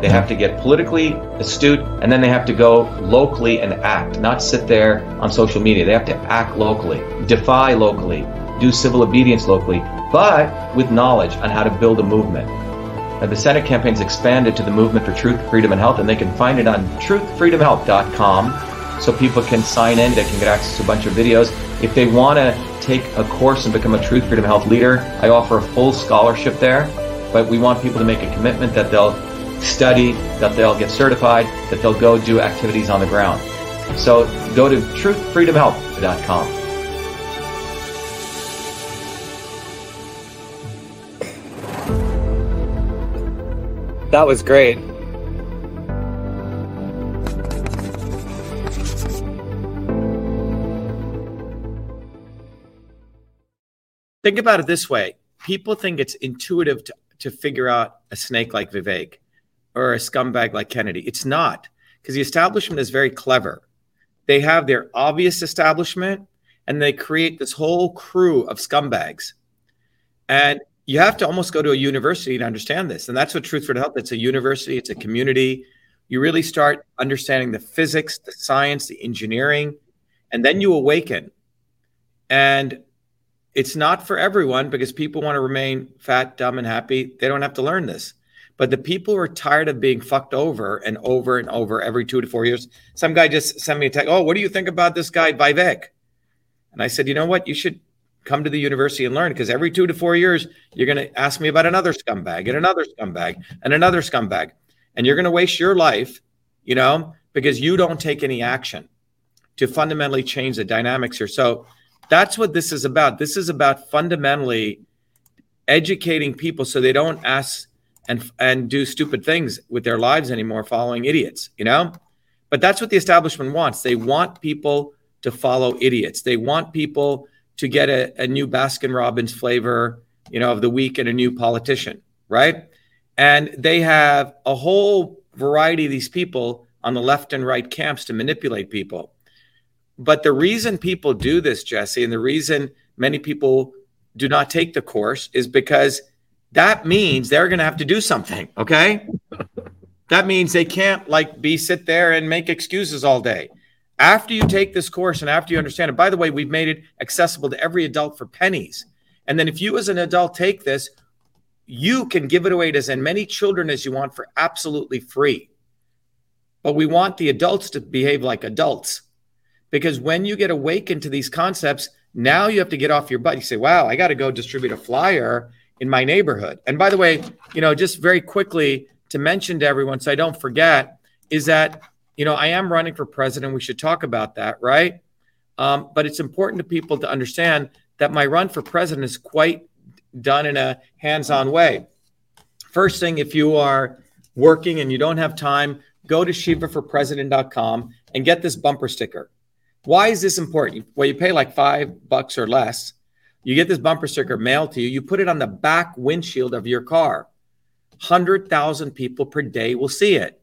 S4: They have to get politically astute and then they have to go locally and act, not sit there on social media. They have to act locally, defy locally, do civil obedience locally, but with knowledge on how to build a movement. Now, the Senate campaign's expanded to the Movement for Truth, Freedom, and Health, and they can find it on truthfreedomhealth.com so people can sign in, they can get access to a bunch of videos. If they want to take a course and become a Truth, Freedom, Health leader, I offer a full scholarship there, but we want people to make a commitment that they'll study, that they'll get certified, that they'll go do activities on the ground. So go to truthfreedomhealth.com.
S3: That was great.
S8: Think about it this way people think it's intuitive to, to figure out a snake like Vivek or a scumbag like Kennedy. It's not
S4: because the establishment is very clever. They have their obvious establishment and they create this whole crew of scumbags. And you have to almost go to a university to understand this. And that's what Truth for Health, it's a university, it's a community. You really start understanding the physics, the science, the engineering, and then you awaken. And it's not for everyone because people want to remain fat, dumb, and happy. They don't have to learn this. But the people who are tired of being fucked over and over and over every two to four years, some guy just sent me a text. Oh, what do you think about this guy Vivek? And I said, you know what? You should come to the university and learn because every two to four years, you're going to ask me about another scumbag and another scumbag and another scumbag. And you're going to waste your life, you know, because you don't take any action to fundamentally change the dynamics here. So that's what this is about. This is about fundamentally educating people so they don't ask and and do stupid things with their lives anymore following idiots you know? But that's what the establishment wants. They want people to follow idiots. They want people to get a, a new baskin robbins flavor you know of the week and a new politician right? And they have a whole variety of these people on the left and right camps to manipulate people. But the reason people do this jesse and the reason many people do not take the course is because that means they're going to have to do something. Okay. that means they can't like be sit there and make excuses all day. After you take this course and after you understand it, by the way, we've made it accessible to every adult for pennies. And then if you as an adult take this, you can give it away to as many children as you want for absolutely free. But we want the adults to behave like adults. Because when you get awakened to these concepts, now you have to get off your butt. You say, wow, I got to go distribute a flyer in my neighborhood. And by the way, you know, just very quickly to mention to everyone so I don't forget is that, you know, I am running for president. We should talk about that, right? Um, but it's important to people to understand that my run for president is quite done in a hands on way. First thing, if you are working and you don't have time, go to shivaforpresident.com and get this bumper sticker. Why is this important? Well, you pay like five bucks or less you get this bumper sticker mailed to you, you put it on the back windshield of your car. 100,000 people per day will see it.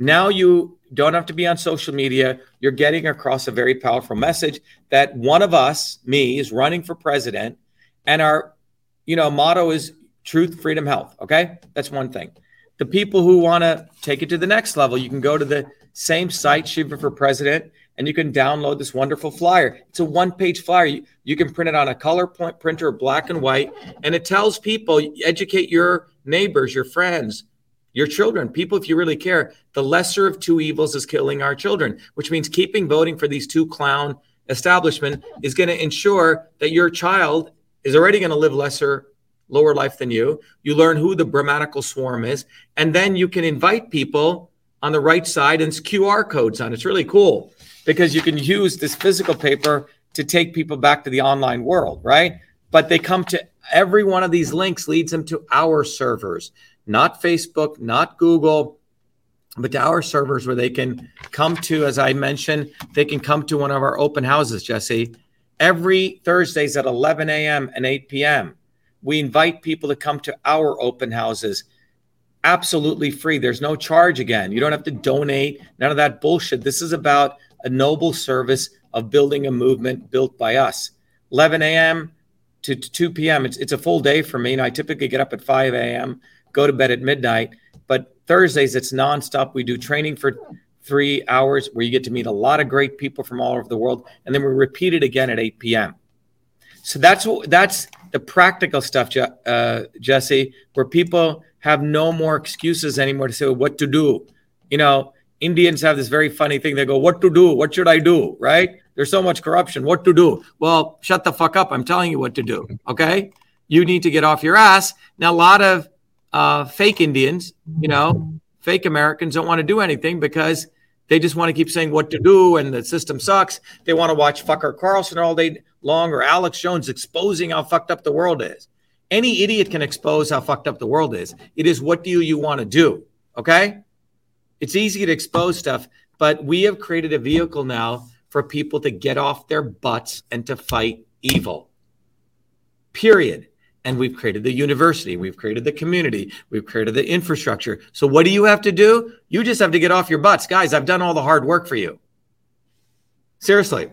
S4: Now you don't have to be on social media. You're getting across a very powerful message that one of us, me, is running for president and our you know motto is truth, freedom, health, okay? That's one thing. The people who want to take it to the next level, you can go to the same site Shiva for President and you can download this wonderful flyer. It's a one page flyer. You, you, can print it on a color point printer, black and white, and it tells people, educate your neighbors, your friends, your children, people, if you really care. The lesser of two evils is killing our children, which means keeping voting for these two clown establishment is going to ensure that your child is already going to live lesser lower life than you you learn who the Brahmanical swarm is and then you can invite people on the right side and it's qr codes on it's really cool because you can use this physical paper to take people back to the online world, right? But they come to every one of these links leads them to our servers, not Facebook, not Google, but to our servers where they can come to, as I mentioned, they can come to one of our open houses, Jesse, every Thursdays at 11 a.m. and 8 p.m. We invite people to come to our open houses absolutely free. There's no charge again. You don't have to donate, none of that bullshit. This is about a noble service of building a movement built by us. 11 a.m. to 2 p.m. It's, it's a full day for me. And I typically get up at 5 a.m., go to bed at midnight. But Thursdays, it's nonstop. We do training for three hours where you get to meet a lot of great people from all over the world. And then we repeat it again at 8 p.m. So that's what that's the practical stuff, uh, Jesse, where people have no more excuses anymore to say what to do. You know, Indians have this very funny thing. They go, What to do? What should I do? Right? There's so much corruption. What to do? Well, shut the fuck up. I'm telling you what to do. Okay. You need to get off your ass. Now, a lot of uh, fake Indians, you know, fake Americans don't want to do anything because they just want to keep saying what to do and the system sucks. They want to watch fucker Carlson all day long or Alex Jones exposing how fucked up the world is. Any idiot can expose how fucked up the world is. It is what do you, you want to do? Okay. It's easy to expose stuff, but we have created a vehicle now for people to get off their butts and to fight evil. Period. and we've created the university, we've created the community, we've created the infrastructure. So what do you have to do? You just have to get off your butts. Guys, I've done all the hard work for you. Seriously.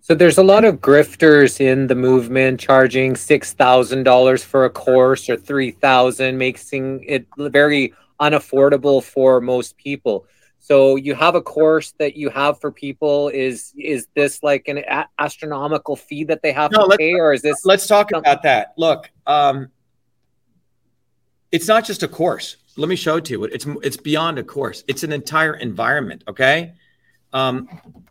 S3: So there's a lot of grifters in the movement charging $6,000 for a course or 3000 making it very unaffordable for most people. So you have a course that you have for people. Is is this like an a- astronomical fee that they have
S4: No,
S3: to pay, or is this?
S4: Let's talk
S3: some-
S4: about that. Look, um, it's not just a course. Let me show it to you. It's it's beyond a course. It's an entire environment. Okay. Um,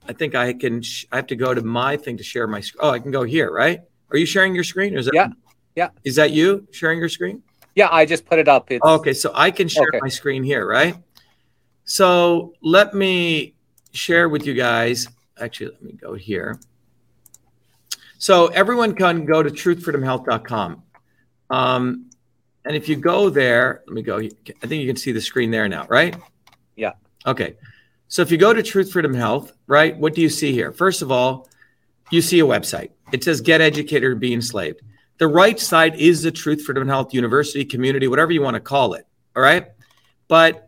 S4: I think I can. Sh- I have to go to my thing to share my. Sc- oh, I can go here, right? Are you sharing your screen? Is that,
S3: Yeah. Yeah.
S4: Is that you sharing your screen?
S3: Yeah, I just put it up. It's,
S4: Okay, so I can share
S3: Okay.
S4: my screen here, right? So let me share with you guys. Actually, let me go here. So everyone can go to truthfreedomhealth.com. Um, and if you go there, let me go. I think you can see the screen there now, right?
S3: Yeah.
S4: Okay. So if you go to Truth Freedom Health, right, what do you see here? First of all, you see a website. It says Get Educated or Be Enslaved. The right side is the Truth Freedom Health University community, whatever you want to call it. All right. But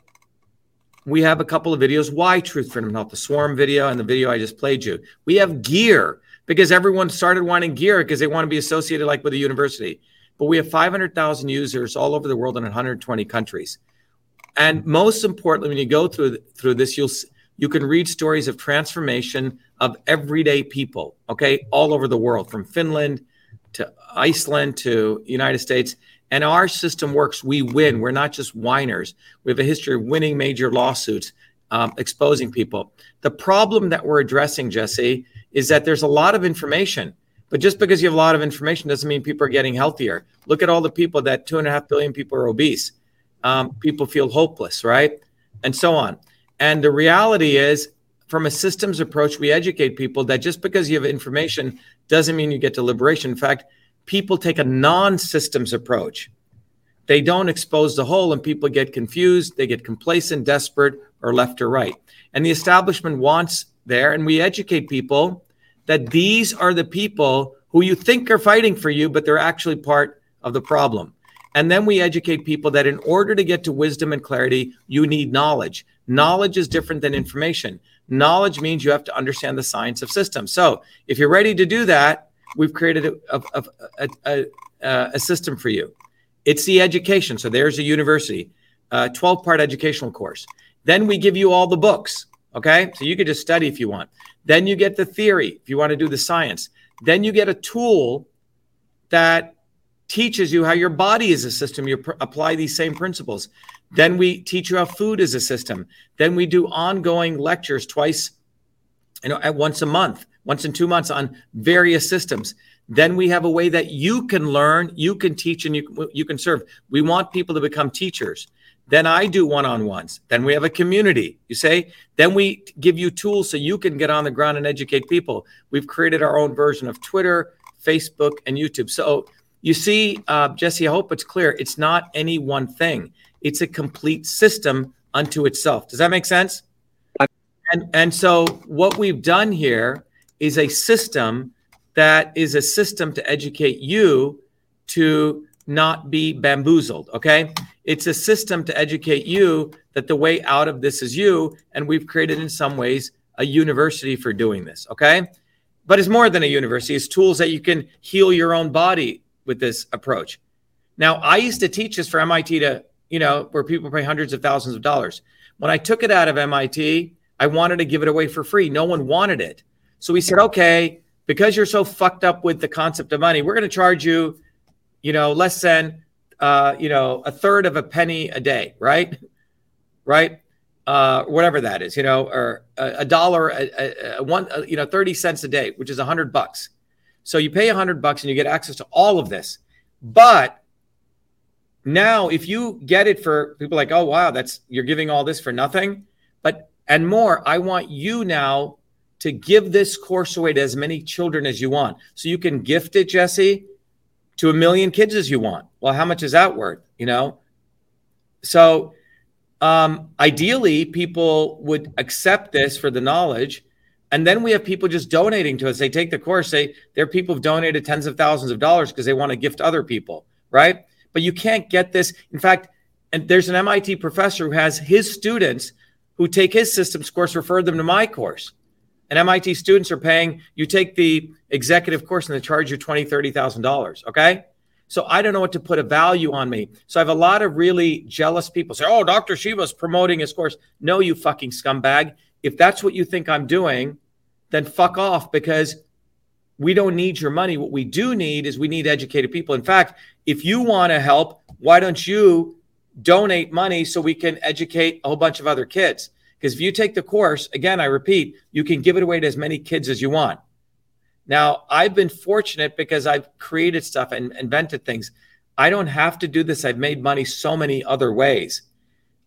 S4: we have a couple of videos. Why Truth Freedom Health? The Swarm video and the video I just played you. We have gear because everyone started wanting gear because they want to be associated like with a university. But we have 500,000 users all over the world in 120 countries. And most importantly, when you go through through this, you'll you can read stories of transformation of everyday people, okay, all over the world, from Finland to Iceland to United States. And our system works. We win. We're not just whiners. We have a history of winning major lawsuits, um, exposing people. The problem that we're addressing, Jesse, is that there's a lot of information. But just because you have a lot of information doesn't mean people are getting healthier. Look at all the people that two and a half billion people are obese. Um, people feel hopeless, right? And so on. And the reality is, from a systems approach, we educate people that just because you have information doesn't mean you get to liberation. In fact, people take a non systems approach. They don't expose the whole, and people get confused, they get complacent, desperate, or left or right. And the establishment wants there, and we educate people that these are the people who you think are fighting for you, but they're actually part of the problem. And then we educate people that in order to get to wisdom and clarity, you need knowledge. Knowledge is different than information. Knowledge means you have to understand the science of systems. So if you're ready to do that, we've created a, a, a, a, system for you. It's the education. So there's a university, a 12 part educational course. Then we give you all the books. Okay. So you could just study if you want. Then you get the theory if you want to do the science. Then you get a tool that teaches you how your body is a system. You pr- apply these same principles. Then we teach you how food is a system. Then we do ongoing lectures twice, you know, at once a month, once in two months on various systems. Then we have a way that you can learn, you can teach, and you, you can serve. We want people to become teachers. Then I do one on ones. Then we have a community, you say. Then we give you tools so you can get on the ground and educate people. We've created our own version of Twitter, Facebook, and YouTube. So you see, uh, Jesse, I hope it's clear. It's not any one thing, it's a complete system unto itself. Does that make sense? And, and so what we've done here is a system that is a system to educate you to not be bamboozled. Okay. It's a system to educate you that the way out of this is you. And we've created, in some ways, a university for doing this. Okay. But it's more than a university, it's tools that you can heal your own body with this approach. Now, I used to teach this for MIT to, you know, where people pay hundreds of thousands of dollars. When I took it out of MIT, I wanted to give it away for free. No one wanted it. So we said, okay, because you're so fucked up with the concept of money, we're going to charge you, you know, less than, uh, you know, a third of a penny a day, right? Right? Uh, whatever that is, you know, or a, a dollar, a, a, one, you know, 30 cents a day, which is a hundred bucks. So you pay a hundred bucks and you get access to all of this. But now if you get it for people like, oh, wow, that's, you're giving all this for nothing. But, and more, I want you now to give this course away to as many children as you want. So you can gift it, Jesse, to a million kids as you want. Well, how much is that worth? You know? So um, ideally, people would accept this for the knowledge. And then we have people just donating to us. They take the course. They, there are people who've donated tens of thousands of dollars because they want to gift other people. right? But you can't get this. In fact, and there's an MIT professor who has his students who take his systems course refer them to my course. And MIT students are paying, you take the executive course and they charge you $20,000, $30,000. Okay. So I don't know what to put a value on me. So I have a lot of really jealous people say, oh, Dr. Shiva's promoting his course. No, you fucking scumbag. If that's what you think I'm doing, then fuck off because we don't need your money. What we do need is we need educated people. In fact, if you want to help, why don't you donate money so we can educate a whole bunch of other kids? Because if you take the course, again, I repeat, you can give it away to as many kids as you want. Now, I've been fortunate because I've created stuff and invented things. I don't have to do this. I've made money so many other ways.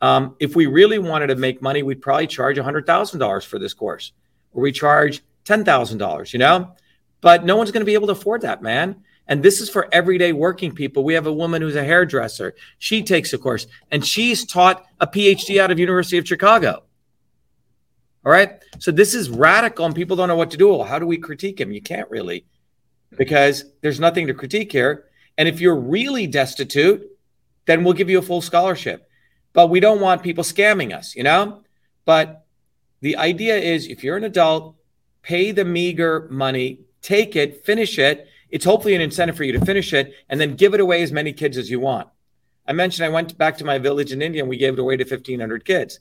S4: Um, if we really wanted to make money, we'd probably charge $100,000 for this course, or we charge $10,000, you know? But no one's going to be able to afford that, man. And this is for everyday working people. We have a woman who's a hairdresser. She takes a course and she's taught a PhD out of University of Chicago. All right. So this is radical and people don't know what to do. Well, how do we critique him? You can't really because there's nothing to critique here. And if you're really destitute, then we'll give you a full scholarship. But we don't want people scamming us, you know? But the idea is if you're an adult, pay the meager money, take it, finish it. It's hopefully an incentive for you to finish it and then give it away as many kids as you want. I mentioned I went back to my village in India and we gave it away to 1,500 kids.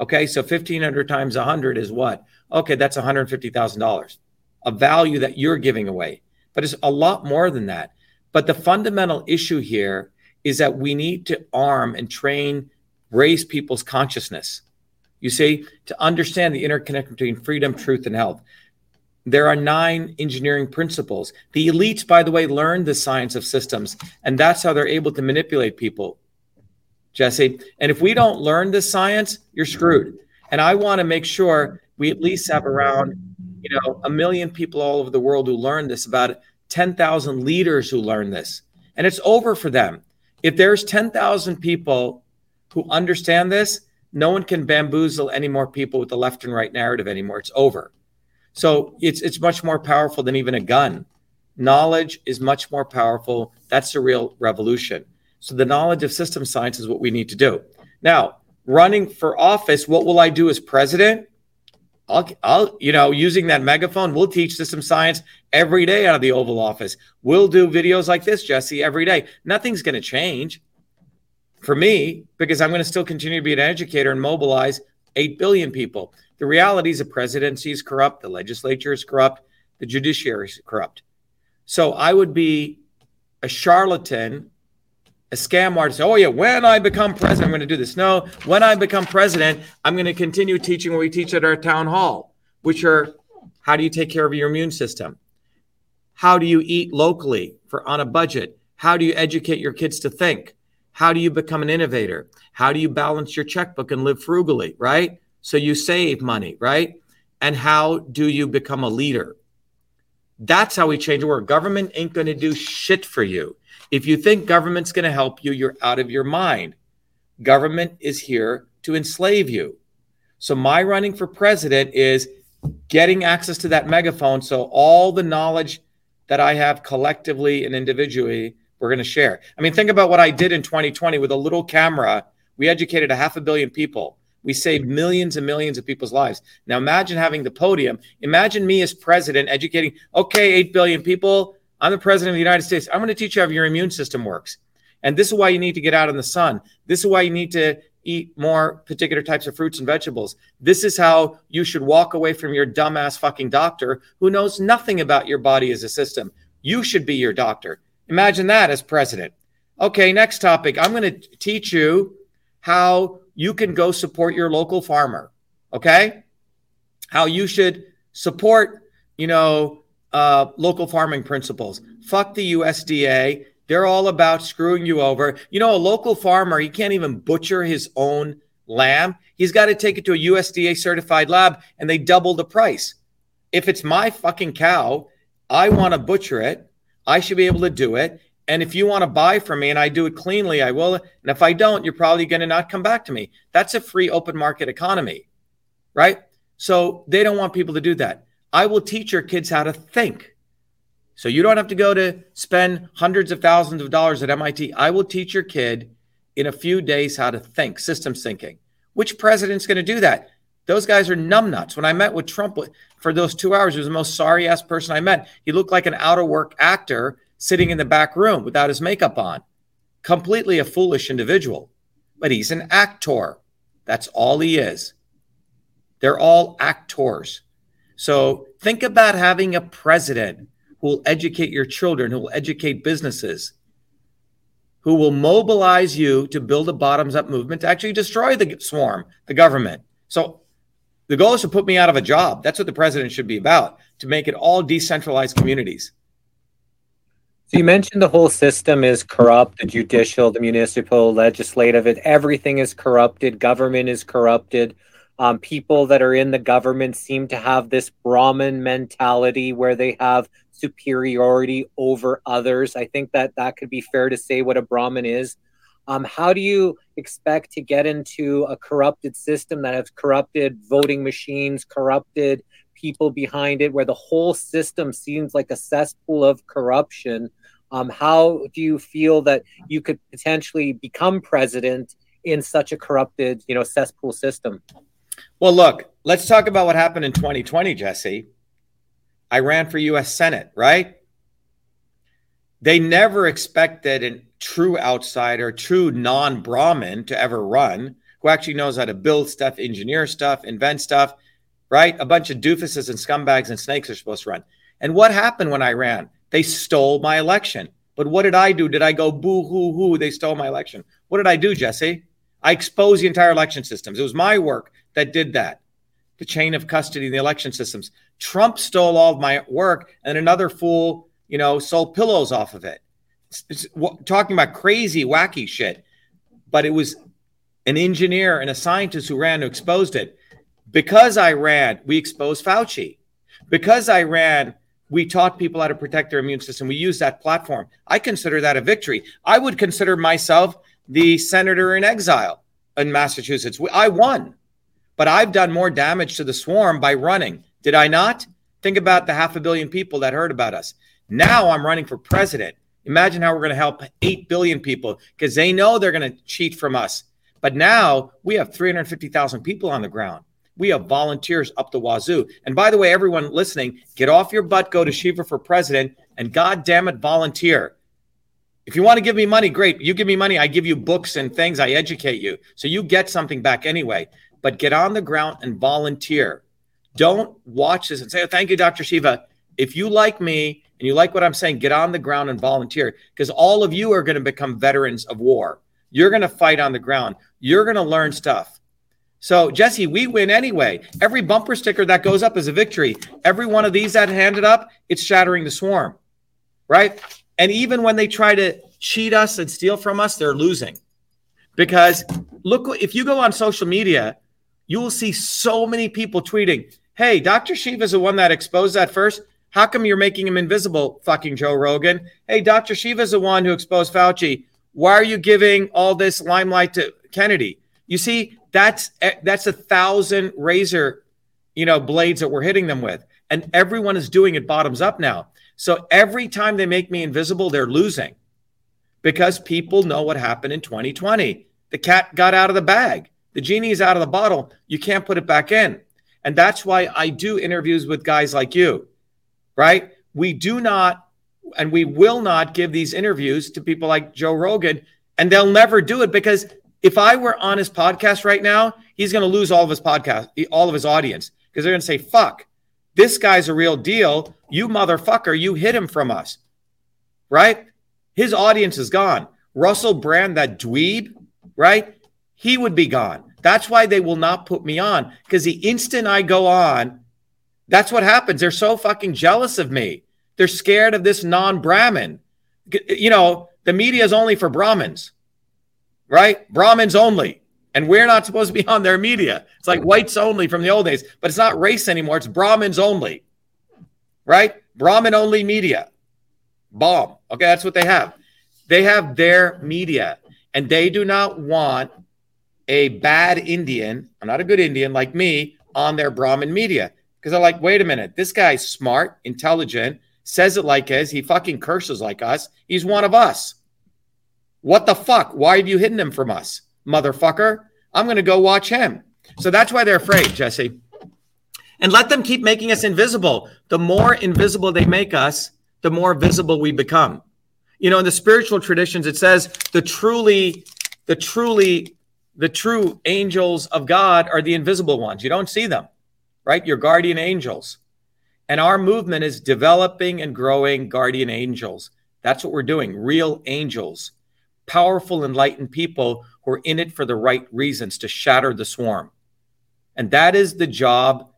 S4: Okay, so 1500 times 100 is what? Okay, that's $150,000, a value that you're giving away. But it's a lot more than that. But the fundamental issue here is that we need to arm and train, raise people's consciousness. You see, to understand the interconnection between freedom, truth, and health. There are nine engineering principles. The elites, by the way, learn the science of systems, and that's how they're able to manipulate people Jesse. And if we don't learn the science, you're screwed. And I want to make sure we at least have around, you know, a million people all over the world who learn this, about 10,000 leaders who learn this. And it's over for them. If there's 10,000 people who understand this, no one can bamboozle any more people with the left and right narrative anymore. It's over. So it's it's much more powerful than even a gun. Knowledge is much more powerful. That's the real revolution. So the knowledge of system science is what we need to do. Now, running for office, what will I do as president? I'll, I'll, you know, using that megaphone, we'll teach system science every day out of the Oval Office. We'll do videos like this, Jesse, every day. Nothing's going to change for me because I'm going to still continue to be an educator and mobilize 8 billion people. The reality is the presidency is corrupt, the legislature is corrupt, the judiciary is corrupt. So I would be a charlatan a scam artist. Oh, yeah, when I become president, I'm going to do this. No, when I become president, I'm going to continue teaching what we teach at our town hall, which are how do you take care of your immune system? How do you eat locally for on a budget? How do you educate your kids to think? How do you become an innovator? How do you balance your checkbook and live frugally, right? So you save money, right? And how do you become a leader? That's how we change the world. Government ain't going to do shit for you. If you think government's going to help you, you're out of your mind. Government is here to enslave you. So, my running for president is getting access to that megaphone. So, all the knowledge that I have collectively and individually, we're going to share. I mean, think about what I did in 2020 with a little camera. We educated a half a billion people. We saved millions and millions of people's lives. Now, imagine having the podium. Imagine me as president educating, okay, 8 billion people I'm the president of the United States. I'm going to teach you how your immune system works. And this is why you need to get out in the sun. This is why you need to eat more particular types of fruits and vegetables. This is how you should walk away from your dumbass fucking doctor who knows nothing about your body as a system. You should be your doctor. Imagine that as president. Okay, next topic. I'm going to teach you how you can go support your local farmer. Okay? How you should support, you know, uh, local farming principles. Fuck the USDA. They're all about screwing you over. You know, a local farmer, he can't even butcher his own lamb. He's got to take it to a USDA certified lab and they double the price. If it's my fucking cow, I want to butcher it. I should be able to do it. And if you want to buy from me and I do it cleanly, I will. And if I don't, you're probably going to not come back to me. That's a free open market economy, right? So they don't want people to do that. I will teach your kids how to think. So you don't have to go to spend hundreds of thousands of dollars at MIT. I will teach your kid in a few days how to think, systems thinking. Which president's going to do that? Those guys are numbnuts. When I met with Trump for those two hours, he was the most sorry ass person I met. He looked like an out of work actor sitting in the back room without his makeup on. Completely a foolish individual. But he's an actor. That's all he is. They're all actors. So think about having a president who will educate your children, who will educate businesses, who will mobilize you to build a bottoms up movement to actually destroy the swarm, the government. So the goal is to put me out of a job. That's what the president should be about, to make it all decentralized communities.
S3: So you mentioned the whole system is corrupt, the judicial, the municipal, legislative, it, everything is corrupted, government is corrupted. Um, people that are in the government seem to have this Brahmin mentality where they have superiority over others. I think that that could be fair to say what a Brahmin is. Um, how do you expect to get into a corrupted system that has corrupted voting machines, corrupted people behind it, where the whole system seems like a cesspool of corruption? Um, how do you feel that you could potentially become president in such a corrupted, you know, cesspool system?
S4: Well, look, let's talk about what happened in 2020, Jesse. I ran for US Senate, right? They never expected a true outsider, true non Brahmin to ever run, who actually knows how to build stuff, engineer stuff, invent stuff, right? A bunch of doofuses and scumbags and snakes are supposed to run. And what happened when I ran? They stole my election. But what did I do? Did I go boo hoo hoo? They stole my election. What did I do, Jesse? I exposed the entire election systems. It was my work that did that. The chain of custody in the election systems. Trump stole all of my work, and another fool, you know, sold pillows off of it. It's, it's, talking about crazy, wacky shit. But it was an engineer and a scientist who ran who exposed it. Because I ran, we exposed Fauci. Because I ran, we taught people how to protect their immune system. We used that platform. I consider that a victory. I would consider myself the senator in exile in Massachusetts. I won, but I've done more damage to the swarm by running. Did I not? Think about the half a billion people that heard about us. Now I'm running for president. Imagine how we're going to help 8 billion people because they know they're going to cheat from us. But now we have 350,000 people on the ground. We have volunteers up the wazoo. And by the way, everyone listening, get off your butt, go to Shiva for president, and God damn it, volunteer. If you want to give me money, great. You give me money, I give you books and things, I educate you. So you get something back anyway. But get on the ground and volunteer. Don't watch this and say, oh, thank you, Dr. Shiva. If you like me and you like what I'm saying, get on the ground and volunteer because all of you are going to become veterans of war. You're going to fight on the ground. You're going to learn stuff. So, Jesse, we win anyway. Every bumper sticker that goes up is a victory. Every one of these that handed up, it's shattering the swarm, right? And even when they try to cheat us and steal from us, they're losing. Because look, if you go on social media, you will see so many people tweeting, Hey, Dr. Shiva is the one that exposed that first. How come you're making him invisible, fucking Joe Rogan? Hey, Dr. Shiva's the one who exposed Fauci. Why are you giving all this limelight to Kennedy? You see, that's eh, that's a thousand razor, you know, blades that we're hitting them with, and everyone is doing it bottoms up now. So every time they make me invisible, they're losing because people know what happened in 2020. The cat got out of the bag, the genie is out of the bottle. You can't put it back in. And that's why I do interviews with guys like you, right? We do not and we will not give these interviews to people like Joe Rogan, and they'll never do it because if I were on his podcast right now, he's going to lose all of his podcast, all of his audience because they're going to say, fuck, this guy's a real deal. You motherfucker, you hid him from us. Right? His audience is gone. Russell Brand, that dweeb, right? He would be gone. That's why they will not put me on because the instant I go on, that's what happens. They're so fucking jealous of me. They're scared of this non Brahmin. You know, the media is only for Brahmins, right? Brahmins only. And we're not supposed to be on their media. It's like whites only from the old days, but it's not race anymore. It's Brahmins only, right? Brahmin only media. Bomb. Okay, that's what they have. They have their media, and they do not want a bad Indian, I'm not a good Indian like me, on their Brahmin media. Because I'm like, wait a minute, this guy's smart, intelligent, says it like is. He fucking curses like us. He's one of us. What the fuck? Why have you hidden him from us, motherfucker? I'm going to go watch him. So that's why they're afraid, Jesse. And let them keep making us invisible. The more invisible they make us, the more visible we become. You know, in the spiritual traditions, it says the truly, the truly, the true angels of God are the invisible ones. You don't see them, right? Your guardian angels. And our movement is developing and growing guardian angels. That's what we're doing. Real angels, powerful, enlightened people who are in it for the right reasons to shatter the swarm. And that is the job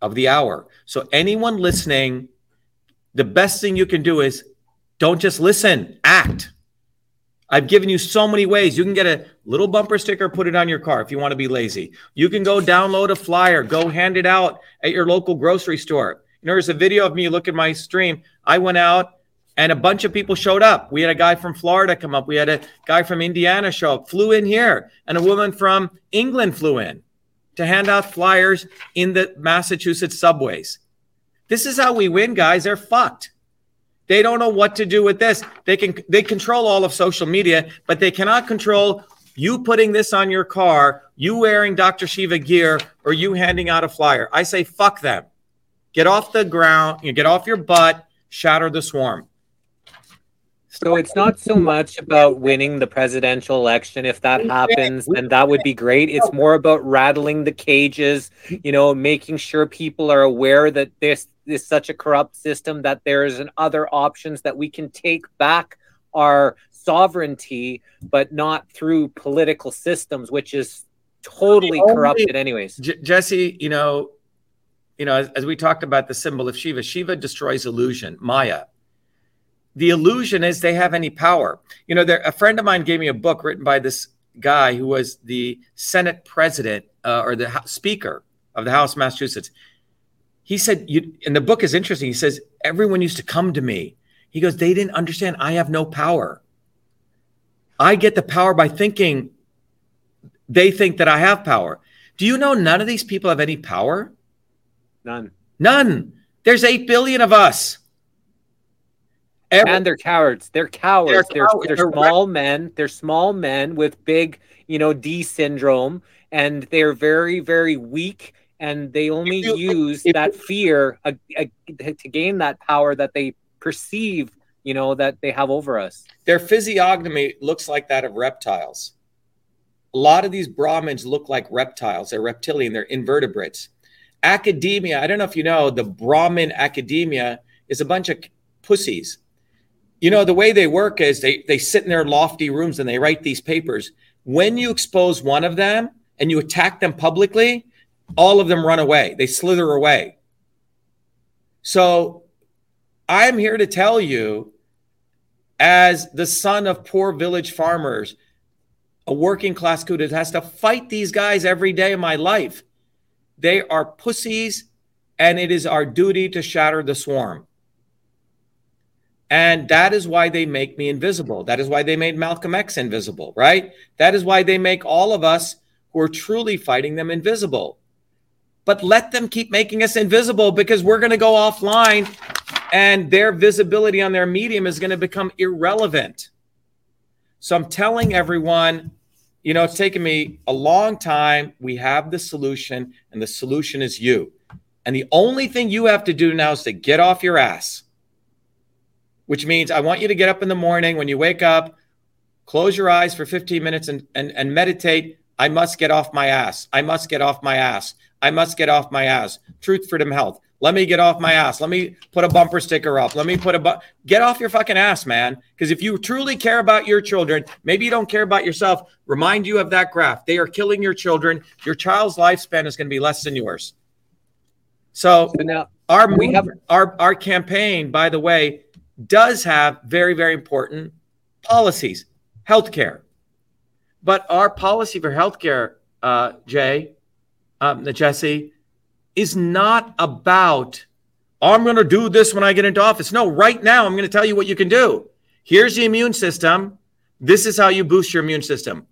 S4: of the hour. So, anyone listening, the best thing you can do is don't just listen, act. I've given you so many ways. You can get a little bumper sticker, put it on your car if you want to be lazy. You can go download a flyer, go hand it out at your local grocery store. You know, there's a video of me. Look at my stream. I went out and a bunch of people showed up. We had a guy from Florida come up. We had a guy from Indiana show up, flew in here, and a woman from England flew in to hand out flyers in the Massachusetts subways. This is how we win, guys. They're fucked. They don't know what to do with this. They can they control all of social media, but they cannot control you putting this on your car, you wearing Dr. Shiva gear, or you handing out a flyer. I say fuck them. Get off the ground, you get off your butt, shatter the swarm.
S3: So it's not so much about winning the presidential election. If that happens, then that would be great. It's more about rattling the cages, you know, making sure people are aware that this is such a corrupt system that there is an other options that we can take back our sovereignty, but not through political systems, which is totally corrupted, anyways.
S4: J- Jesse, you know, you know, as, as we talked about the symbol of Shiva, Shiva destroys illusion, Maya the illusion is they have any power. You know, there, a friend of mine gave me a book written by this guy who was the Senate president uh, or the Speaker of the House of Massachusetts. He said, you, and the book is interesting. He says, everyone used to come to me. He goes, they didn't understand I have no power. I get the power by thinking they think that I have power. Do you know none of these people have any power?
S3: None.
S4: None. There's 8 billion of us.
S3: Every, and they're cowards. They're cowards. They're, they're, they're, they're small men. They're small men with big, you know, D syndrome, and they're very, very weak. And they only you, use that fear uh, uh, to gain that power that they perceive, you know, that they have over us.
S4: Their physiognomy looks like that of reptiles. A lot of these Brahmins look like reptiles. They're reptilian. They're invertebrates. Academia. I don't know if you know the Brahmin academia is a bunch of pussies you know, the way they work is they, they sit in their lofty rooms and they write these papers. When you expose one of them and you attack them publicly, all of them run away. They slither away. So I'm here to tell you, as the son of poor village farmers, a working class kid that has to fight these guys every day of my life. They are pussies, and it is our duty to shatter the swarm. And that is why they make me invisible. That is why they made Malcolm X invisible, right? That is why they make all of us who are truly fighting them invisible. But let them keep making us invisible because we're going to go offline and their visibility on their medium is going to become irrelevant. So I'm telling everyone, you know, it's taken me a long time. We have the solution, and the solution is you. And the only thing you have to do now is to get off your ass which means I want you to get up in the morning when you wake up, close your eyes for 15 minutes and, and, and meditate. I must get off my ass. I must get off my ass. I must get off my ass. Truth, freedom, health. Let me get off my ass. Let me put a bumper sticker up. Let me put a bu- get off your fucking ass, man. Because if you truly care about your children, maybe you don't care about yourself. Remind you of that graph. They are killing your children. Your child's lifespan is going to be less than yours. So, so now our we have our our campaign, by the way, does have very, very important policies, healthcare. But our policy for healthcare, uh, Jay, um, Jesse, is not about, I'm going to do this when I get into office. No, right now, I'm going to tell you what you can do. Here's the immune system. This is how you boost your immune system.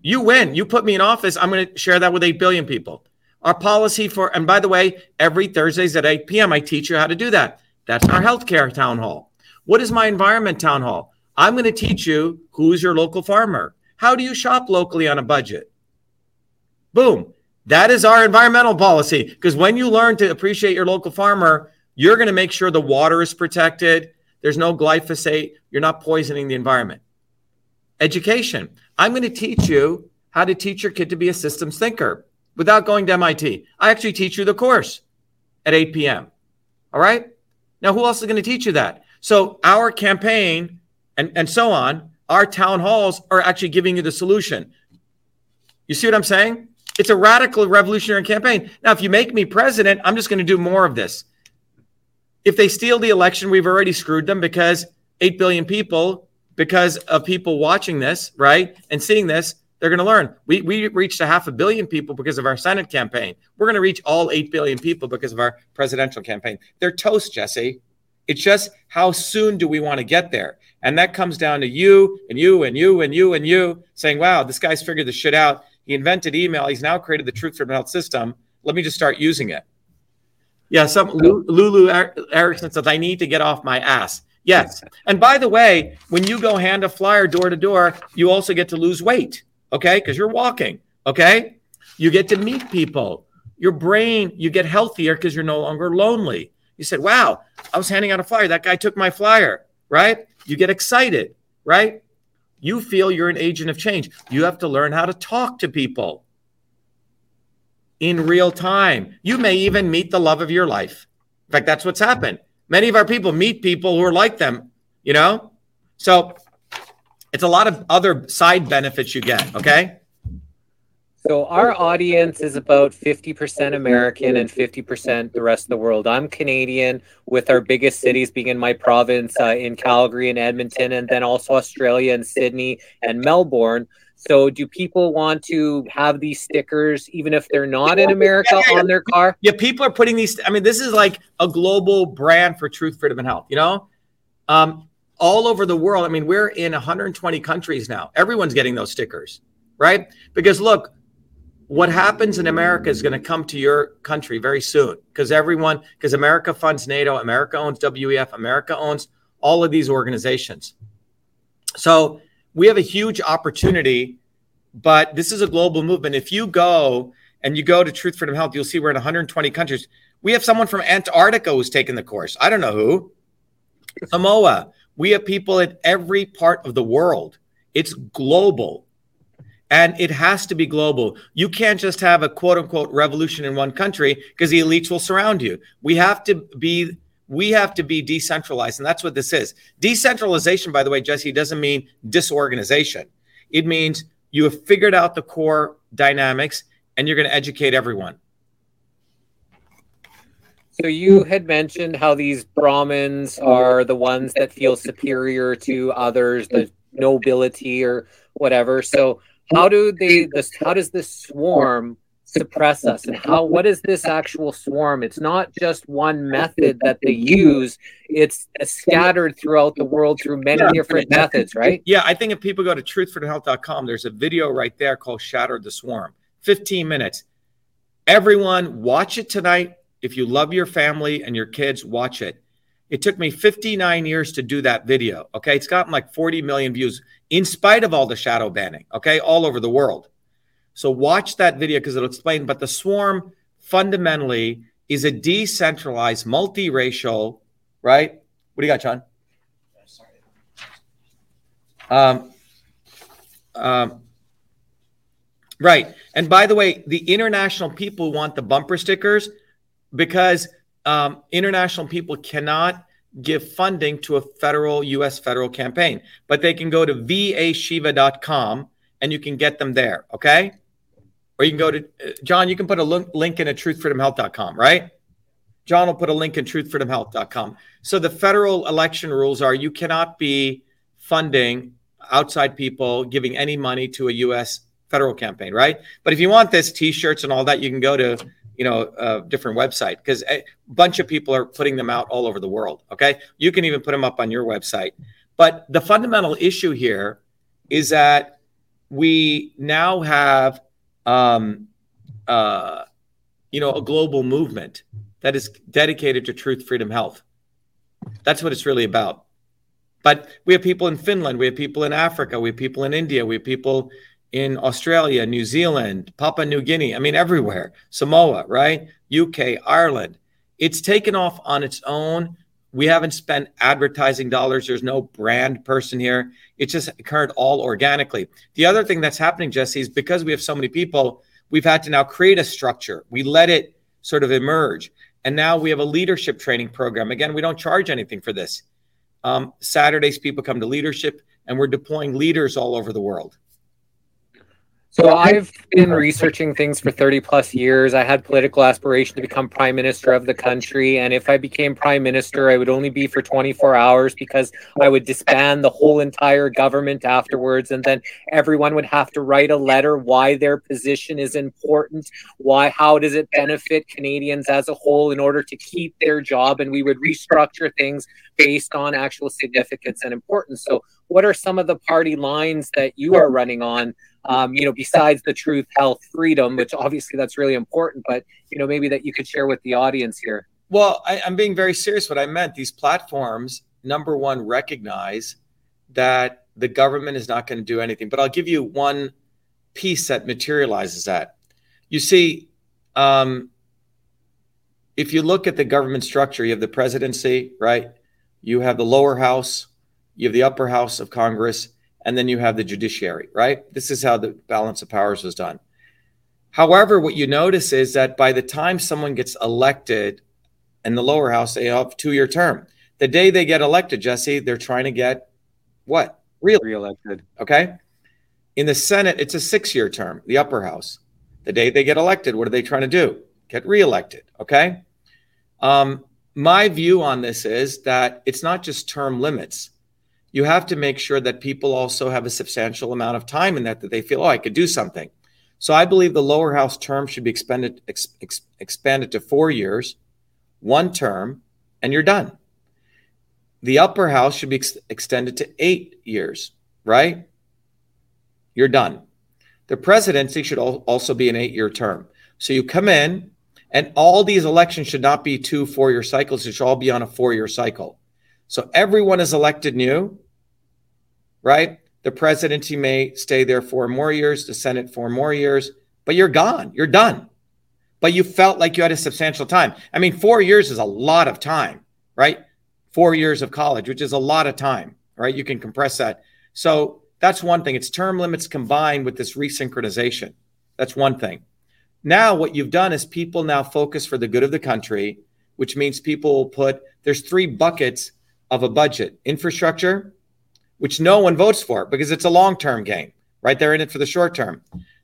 S4: You win. You put me in office. I'm going to share that with 8 billion people. Our policy for, and by the way, every Thursdays at 8 p.m., I teach you how to do that That's our healthcare town hall. What is my environment town hall? I'm going to teach you who's your local farmer. How do you shop locally on a budget? Boom. That is our environmental policy. Because when you learn to appreciate your local farmer, you're going to make sure the water is protected. There's no glyphosate. You're not poisoning the environment. Education. I'm going to teach you how to teach your kid to be a systems thinker without going to MIT. I actually teach you the course at 8 p.m. All right. Now, who else is going to teach you that? So, our campaign and, and so on, our town halls are actually giving you the solution. You see what I'm saying? It's a radical revolutionary campaign. Now, if you make me president, I'm just going to do more of this. If they steal the election, we've already screwed them because 8 billion people, because of people watching this, right, and seeing this, they're going to learn. We, we reached a half a billion people because of our Senate campaign. We're going to reach all 8 billion people because of our presidential campaign. They're toast, Jesse. It's just how soon do we want to get there? And that comes down to you and you and you and you and you saying, wow, this guy's figured this shit out. He invented email. He's now created the Truth Freedom Health system. Let me just start using it. Yeah, some Lulu er, Erickson says, I need to get off my ass. Yes. And by the way, when you go hand a flyer door to door, you also get to lose weight, okay? Because you're walking, okay? You get to meet people. Your brain, you get healthier because you're no longer lonely. You said, wow, I was handing out a flyer. That guy took my flyer, right? You get excited, right? You feel you're an agent of change. You have to learn how to talk to people in real time. You may even meet the love of your life. In fact, that's what's happened. Many of our people meet people who are like them, you know? So it's a lot of other side benefits you get, okay?
S3: So our audience is about 50% American and 50% the rest of the world. I'm Canadian, with our biggest cities being in my province uh, in Calgary and Edmonton, and then also Australia and Sydney and Melbourne. So, do people want to have these stickers, even if they're not in America, yeah, yeah, on their car?
S4: Yeah, people are putting these. I mean, this is like a global brand for truth, freedom, and health. You know, um, all over the world. I mean, we're in 120 countries now. Everyone's getting those stickers, right? Because look, what happens in America is going to come to your country very soon because everyone, because America funds NATO, America owns WEF, America owns all of these organizations. So we have a huge opportunity, but this is a global movement. If you go and you go to Truth Freedom Health, you'll see we're in 120 countries. We have someone from Antarctica who's taken the course. I don't know who. Samoa. We have people in every part of the world. It's global. And it has to be global. You can't just have a quote unquote revolution in one country because the elites will surround you. We have to be we have to be decentralized and that's what this is. Decentralization by the way, Jesse doesn't mean disorganization. It means you have figured out the core dynamics and you're going to educate everyone.
S3: So you had mentioned how these Brahmins are the ones that feel superior to others, the nobility or whatever. So how do they this how does this swarm suppress us? And how what is this actual swarm? It's not just one method that they use. It's scattered throughout the world through many yeah. different methods right?
S4: Yeah i think if people go to truthfreedomhealth.com there's a video right there called shatter the swarm. 15 minutes. Everyone watch it tonight if you love your family and your kids watch it it took me 59 years to do that video okay it's gotten like 40 million views in spite of all the shadow banning, okay, all over the world. So watch that video because it'll explain. But the swarm fundamentally is a decentralized, multiracial, right? What do you got, John? Um, um, right. And by the way, the international people want the bumper stickers because um, international people cannot give funding to a federal US federal campaign, but they can go to vashiva.com and you can get them there, okay? Or you can go to uh, John, you can put a link in at truthfreedomhealth.com, right? John will put a link in truthfreedomhealth.com. So the federal election rules are you cannot be funding outside people giving any money to a US federal campaign, right? But if you want this t-shirts and all that, you can go to you know a different website because a bunch of people are putting them out all over the world okay? You can even put them up on your website. But the fundamental issue here is that we now have um, uh, you know a global movement that is dedicated to truth freedom health. That's what it's really about. But we have people in Finland, we have people in Africa, we have people in India, we have people in Australia, New Zealand, Papua New Guinea, I mean, everywhere, Samoa, right? UK, Ireland. It's taken off on its own. We haven't spent advertising dollars. There's no brand person here. It just occurred all organically. The other thing that's happening, Jesse, is because we have so many people, we've had to now create a structure. We let it sort of emerge. And now we have a leadership training program. Again, we don't charge anything for this. Um, Saturdays, people come to leadership, and we're deploying leaders all over the world.
S3: So I've been researching things for 30 plus years. I had political aspiration to become prime minister of the country. And if I became prime minister, I would only be for 24 hours because I would disband the whole entire government afterwards. And then everyone would have to write a letter why their position is important, why, how does it benefit Canadians as a whole in order to keep their job. And we would restructure things based on actual significance and importance. So what are some of the party lines that you are running on? Um, you know, besides the truth, health, freedom, which obviously that's really important, but, you know, maybe that you could share with the audience here.
S4: Well, I, I'm being very serious. What I meant, these platforms, number one, recognize that the government is not going to do anything. But I'll give you one piece that materializes that. You see, um, if you look at the government structure, you have the presidency, right? You have the lower house, you have the upper house of Congress, and then you have the judiciary, right? This is how the balance of powers was done. However, what you notice is that by the time someone gets elected in the lower house, they have two year term. The day they get elected, Jesse, they're trying to get what?
S3: Real- Re-elected.
S4: Okay. In the Senate, it's a six year term, the upper house. The day they get elected, what are they trying to do? Get reelected. Okay. Um, my view on this is that it's not just term limits you have to make sure that people also have a substantial amount of time in that that they feel, oh, I could do something. So I believe the lower house term should be expanded ex, ex, expanded to four years, one term, and you're done. The upper house should be ex- extended to eight years, right? You're done. The presidency should al- also be an eight-year term. So you come in, and all these elections should not be two four-year cycles. It should all be on a four-year cycle. So everyone is elected new, right? The presidency may stay there four more years, the Senate four more years, but you're gone. You're done. But you felt like you had a substantial time. I mean, four years is a lot of time, right? Four years of college, which is a lot of time, right? You can compress that. So that's one thing. It's term limits combined with this resynchronization. That's one thing. Now, what you've done is people now focus for the good of the country, which means people will put, there's three buckets of a budget infrastructure, which no one votes for because it's a long term game, right? They're in it for the short term.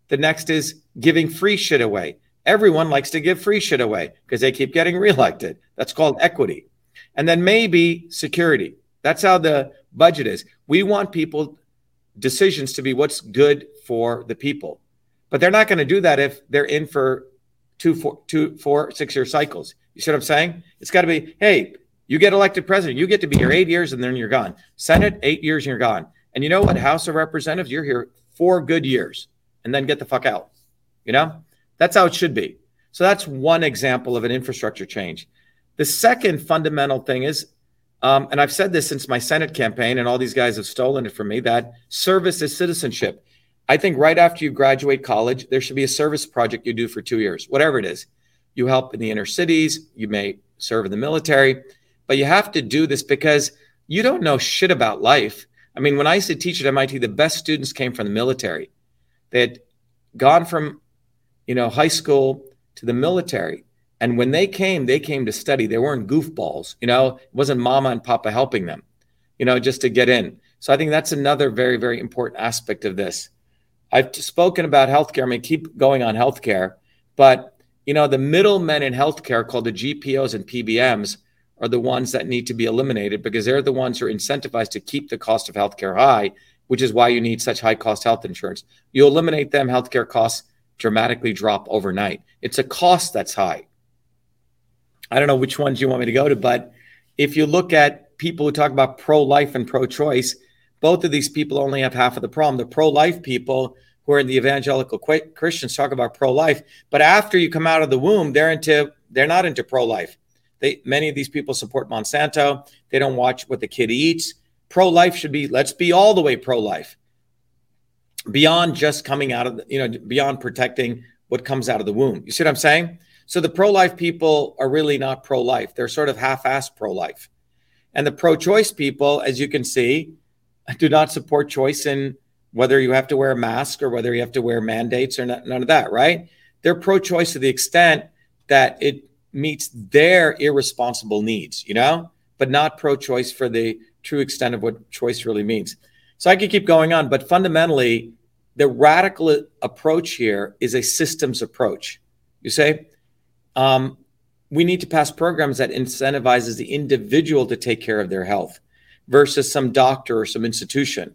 S4: The next is giving free shit away. Everyone likes to give free shit away because they keep getting reelected. That's called equity. And then maybe security. That's how the budget is. We want people decisions to be what's good for the people. But they're not going to do that if they're in for two, four, two, four, six year cycles. You see what I'm saying? It's got to be, hey, you get elected president, you get to be here eight years and then you're gone. Senate, eight years and you're gone. And you know what? House of Representatives, you're here four good years and then get the fuck out. You know, that's how it should be. So that's one example of an infrastructure change. The second fundamental thing is, um, and I've said this since my Senate campaign, and all these guys have stolen it from me, that service is citizenship. I think right after you graduate college, there should be a service project you do for two years, whatever it is. You help in the inner cities, you may serve in the military but you have to do this because you don't know shit about life. I mean, when I used to teach at MIT, the best students came from the military. They had gone from, you know, high school to the military. And when they came, they came to study. They weren't goofballs, you know, it wasn't mama and papa helping them, you know, just to get in. So I think that's another very, very important aspect of this. I've spoken about healthcare. I mean, keep going on healthcare, but you know, the middlemen in healthcare called the GPOs and PBMs are the ones that need to be eliminated because they're the ones who are incentivized to keep the cost of healthcare high, which is why you need such high cost health insurance. You eliminate them, healthcare costs dramatically drop overnight. It's a cost that's high. I don't know which ones you want me to go to, but if you look at people who talk about pro life and pro choice, both of these people only have half of the problem. The pro life people who are in the evangelical Christians talk about pro life, but after you come out of the womb, they're into they're not into pro life They many of these people support Monsanto. They don't watch what the kid eats. Pro life should be let's be all the way pro life. Beyond just coming out of the, you know beyond protecting what comes out of the womb. You see what I'm saying? So the pro life people are really not pro life. They're sort of half assed pro life. And the pro choice people, as you can see, do not support choice in whether you have to wear a mask or whether you have to wear mandates or not, none of that, right? They're pro choice to the extent that it meets their irresponsible needs, you know, but not pro choice for the true extent of what choice really means. So I could keep going on, but fundamentally, the radical approach here is a systems approach. You say, um, we need to pass programs that incentivizes the individual to take care of their health versus some doctor or some institution.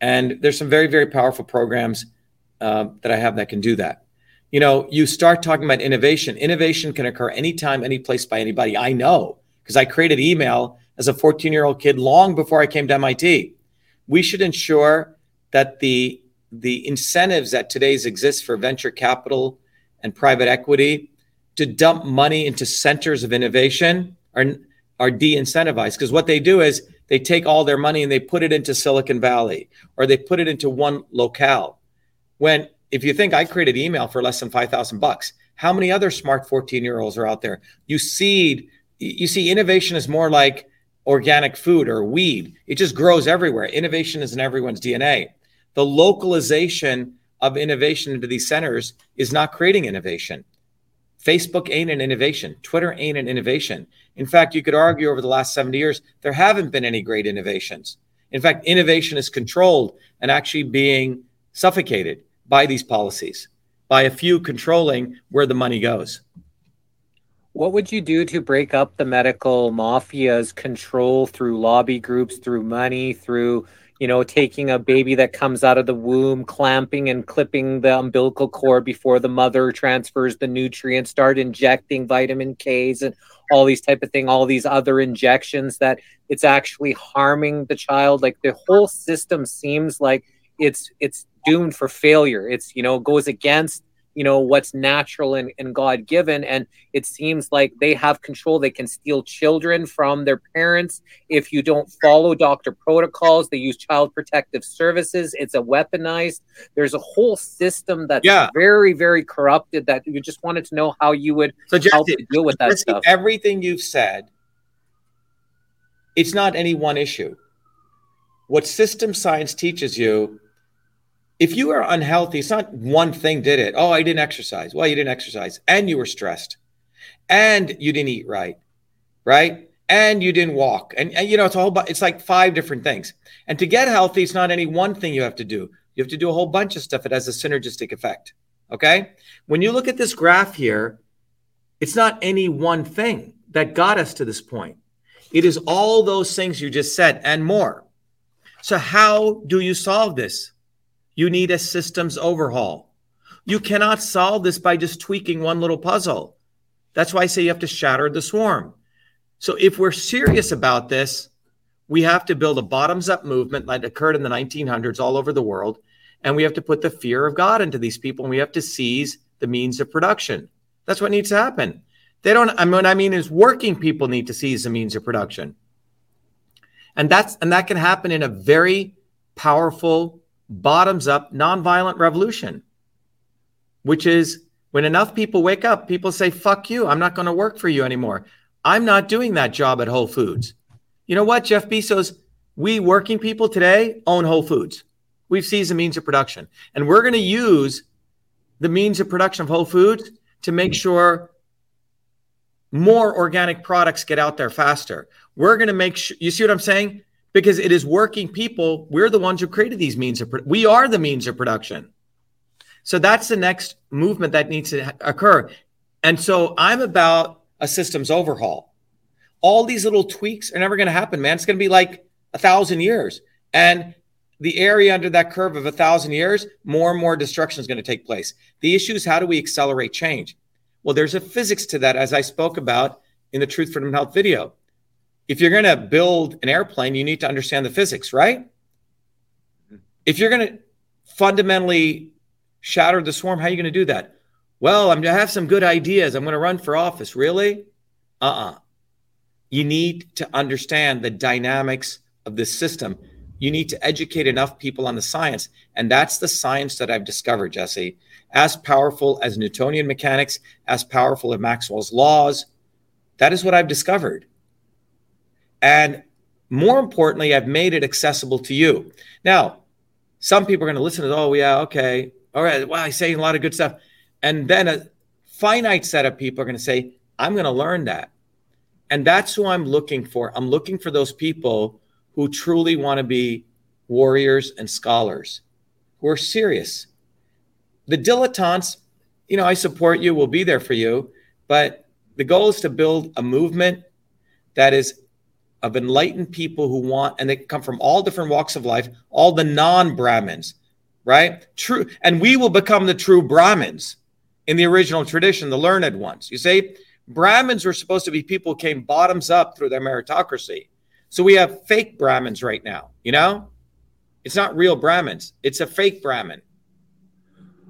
S4: And there's some very, very powerful programs uh, that I have that can do that. You know, you start talking about innovation. Innovation can occur anytime, any place by anybody. I know because I created email as a 14 year old kid long before I came to MIT. We should ensure that the the incentives that today's exist for venture capital and private equity to dump money into centers of innovation are are de-incentivized because what they do is they take all their money and they put it into Silicon Valley or they put it into one locale. When if you think I created email for less than 5,000 bucks, how many other smart 14 year olds are out there? You see, you see, innovation is more like organic food or weed. It just grows everywhere. Innovation is in everyone's DNA. The localization of innovation into these centers is not creating innovation. Facebook ain't an innovation. Twitter ain't an innovation. In fact, you could argue over the last 70 years, there haven't been any great innovations. In fact, innovation is controlled and actually being suffocated by these policies, by a few controlling where the money goes.
S3: What would you do to break up the medical mafia's control through lobby groups, through money, through you know, taking a baby that comes out of the womb, clamping and clipping the umbilical cord before the mother transfers the nutrients, start injecting vitamin K's and all these type of thing, all these other injections that it's actually harming the child. Like the whole system seems like it's it's doomed for failure. It's you know goes against you know what's natural and, and god given and it seems like they have control. They can steal children from their parents. If you don't follow doctor protocols they use child protective services. It's a weaponized there's a whole system that's yeah. very very corrupted that you just wanted to know how you would so Jesse, help to deal with that Jesse, stuff.
S4: everything you've said it's not any one issue. What system science teaches you if you are unhealthy, it's not one thing did it. Oh, I didn't exercise. Well, you didn't exercise and you were stressed and you didn't eat right, right? And you didn't walk. And, and you know, it's a whole it's like five different things. And to get healthy, it's not any one thing you have to do. You have to do a whole bunch of stuff. It has a synergistic effect. Okay. When you look at this graph here, it's not any one thing that got us to this point. It is all those things you just said and more. So, how do you solve this? You need a systems overhaul. You cannot solve this by just tweaking one little puzzle. That's why I say you have to shatter the swarm. So if we're serious about this, we have to build a bottoms up movement that occurred in the 1900s all over the world. And we have to put the fear of God into these people and we have to seize the means of production. That's what needs to happen. They don't, I mean, what I mean is working people need to seize the means of production. And that's, and that can happen in a very powerful bottoms up nonviolent revolution, which is when enough people wake up, people say, fuck you, I'm not going to work for you anymore. I'm not doing that job at Whole Foods. You know what, Jeff Bezos? We working people today own Whole Foods. We've seized the means of production. And we're going to use the means of production of Whole Foods to make sure more organic products get out there faster. We're going to make sure, you see what I'm saying? Because it is working people. We're the ones who created these means of we are the means of production. So that's the next movement that needs to occur. And so I'm about a systems overhaul. All these little tweaks are never going to happen, man. It's going to be like a thousand years. And the area under that curve of a thousand years, more and more destruction is going to take place. The issue is how do we accelerate change? Well, there's a physics to that, as I spoke about in the Truth, Freedom, Health video if you're going to build an airplane, you need to understand the physics, right? If you're going to fundamentally shatter the swarm, how are you going to do that? Well, I'm going to have some good ideas. I'm going to run for office. Really? Uh uh-uh. uh you need to understand the dynamics of this system. You need to educate enough people on the science. And that's the science that I've discovered, Jesse. As powerful as Newtonian mechanics, as powerful as Maxwell's laws, that is what I've discovered. And more importantly, I've made it accessible to you. Now, some people are going to listen to, oh, yeah, okay. All right. Wow, he's saying a lot of good stuff. And then a finite set of people are going to say, I'm going to learn that. And that's who I'm looking for. I'm looking for those people who truly want to be warriors and scholars who are serious. The dilettantes, you know, I support you, will be there for you, but the goal is to build a movement that is of enlightened people who want, and they come from all different walks of life, all the non Brahmins, right? True. And we will become the true Brahmins in the original tradition, the learned ones. You see, Brahmins were supposed to be people who came bottoms up through their meritocracy. So we have fake Brahmins right now, you know? It's not real Brahmins, it's a fake Brahmin.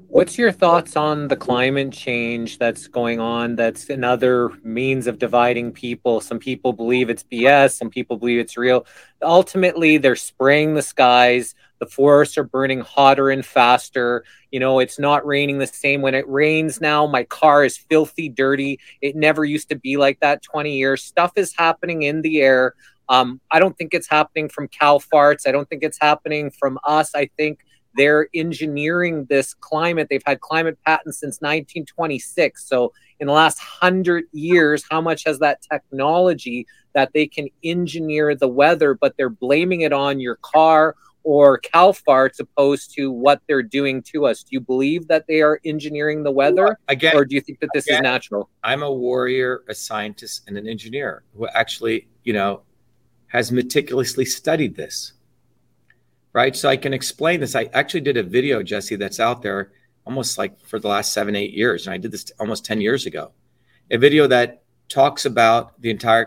S3: What's your thoughts on the climate change that's going on? That's another means of dividing people. Some people believe it's BS, some people believe it's real. Ultimately, they're spraying the skies. The forests are burning hotter and faster. You know, it's not raining the same. When it rains now, my car is filthy dirty. It never used to be like that 20 years. Stuff is happening in the air. Um, I don't think it's happening from cow farts. I don't think it's happening from us. I think they're engineering this climate. They've had climate patents since 1926. So, in the last hundred years, how much has that technology that they can engineer the weather, but they're blaming it on your car or cow farts opposed to what they're doing to us? Do you believe that they are engineering the weather?
S4: Again,
S3: or do you think that this again, is natural?
S4: I'm a warrior, a scientist, and an engineer who actually, you know, has meticulously studied this right? So I can explain this. I actually did a video, Jesse, that's out there almost like for the last seven, eight years. And I did this almost 10 years ago. A video that talks about the entire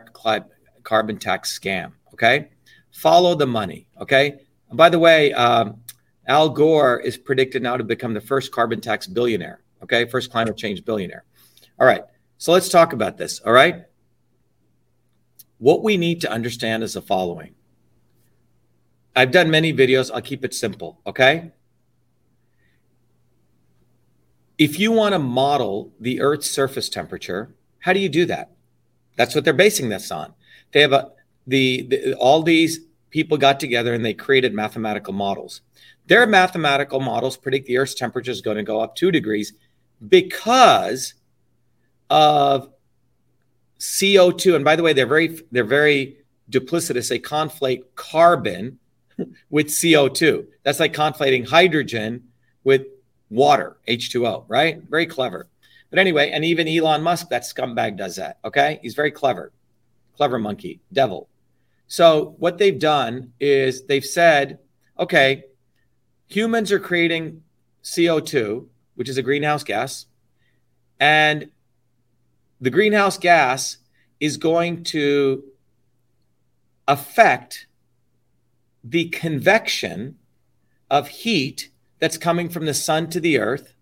S4: carbon tax scam. Okay. Follow the money. Okay. And by the way, um, Al Gore is predicted now to become the first carbon tax billionaire. Okay. First climate change billionaire. All right. So let's talk about this. All right. What we need to understand is the following I've done many videos. I'll keep it simple. Okay. If you want to model the Earth's surface temperature, how do you do that? That's what they're basing this on. They have a the, the all these people got together and they created mathematical models. Their mathematical models predict the Earth's temperature is going to go up two degrees because of CO2. And by the way, they're very they're very duplicitous. They conflate carbon with CO2. That's like conflating hydrogen with water, H2O, right? Very clever. But anyway, and even Elon Musk, that scumbag, does that. Okay. He's very clever, clever monkey, devil. So what they've done is they've said, okay, humans are creating CO2, which is a greenhouse gas, and the greenhouse gas is going to affect the convection of heat that's coming from the sun to the earth.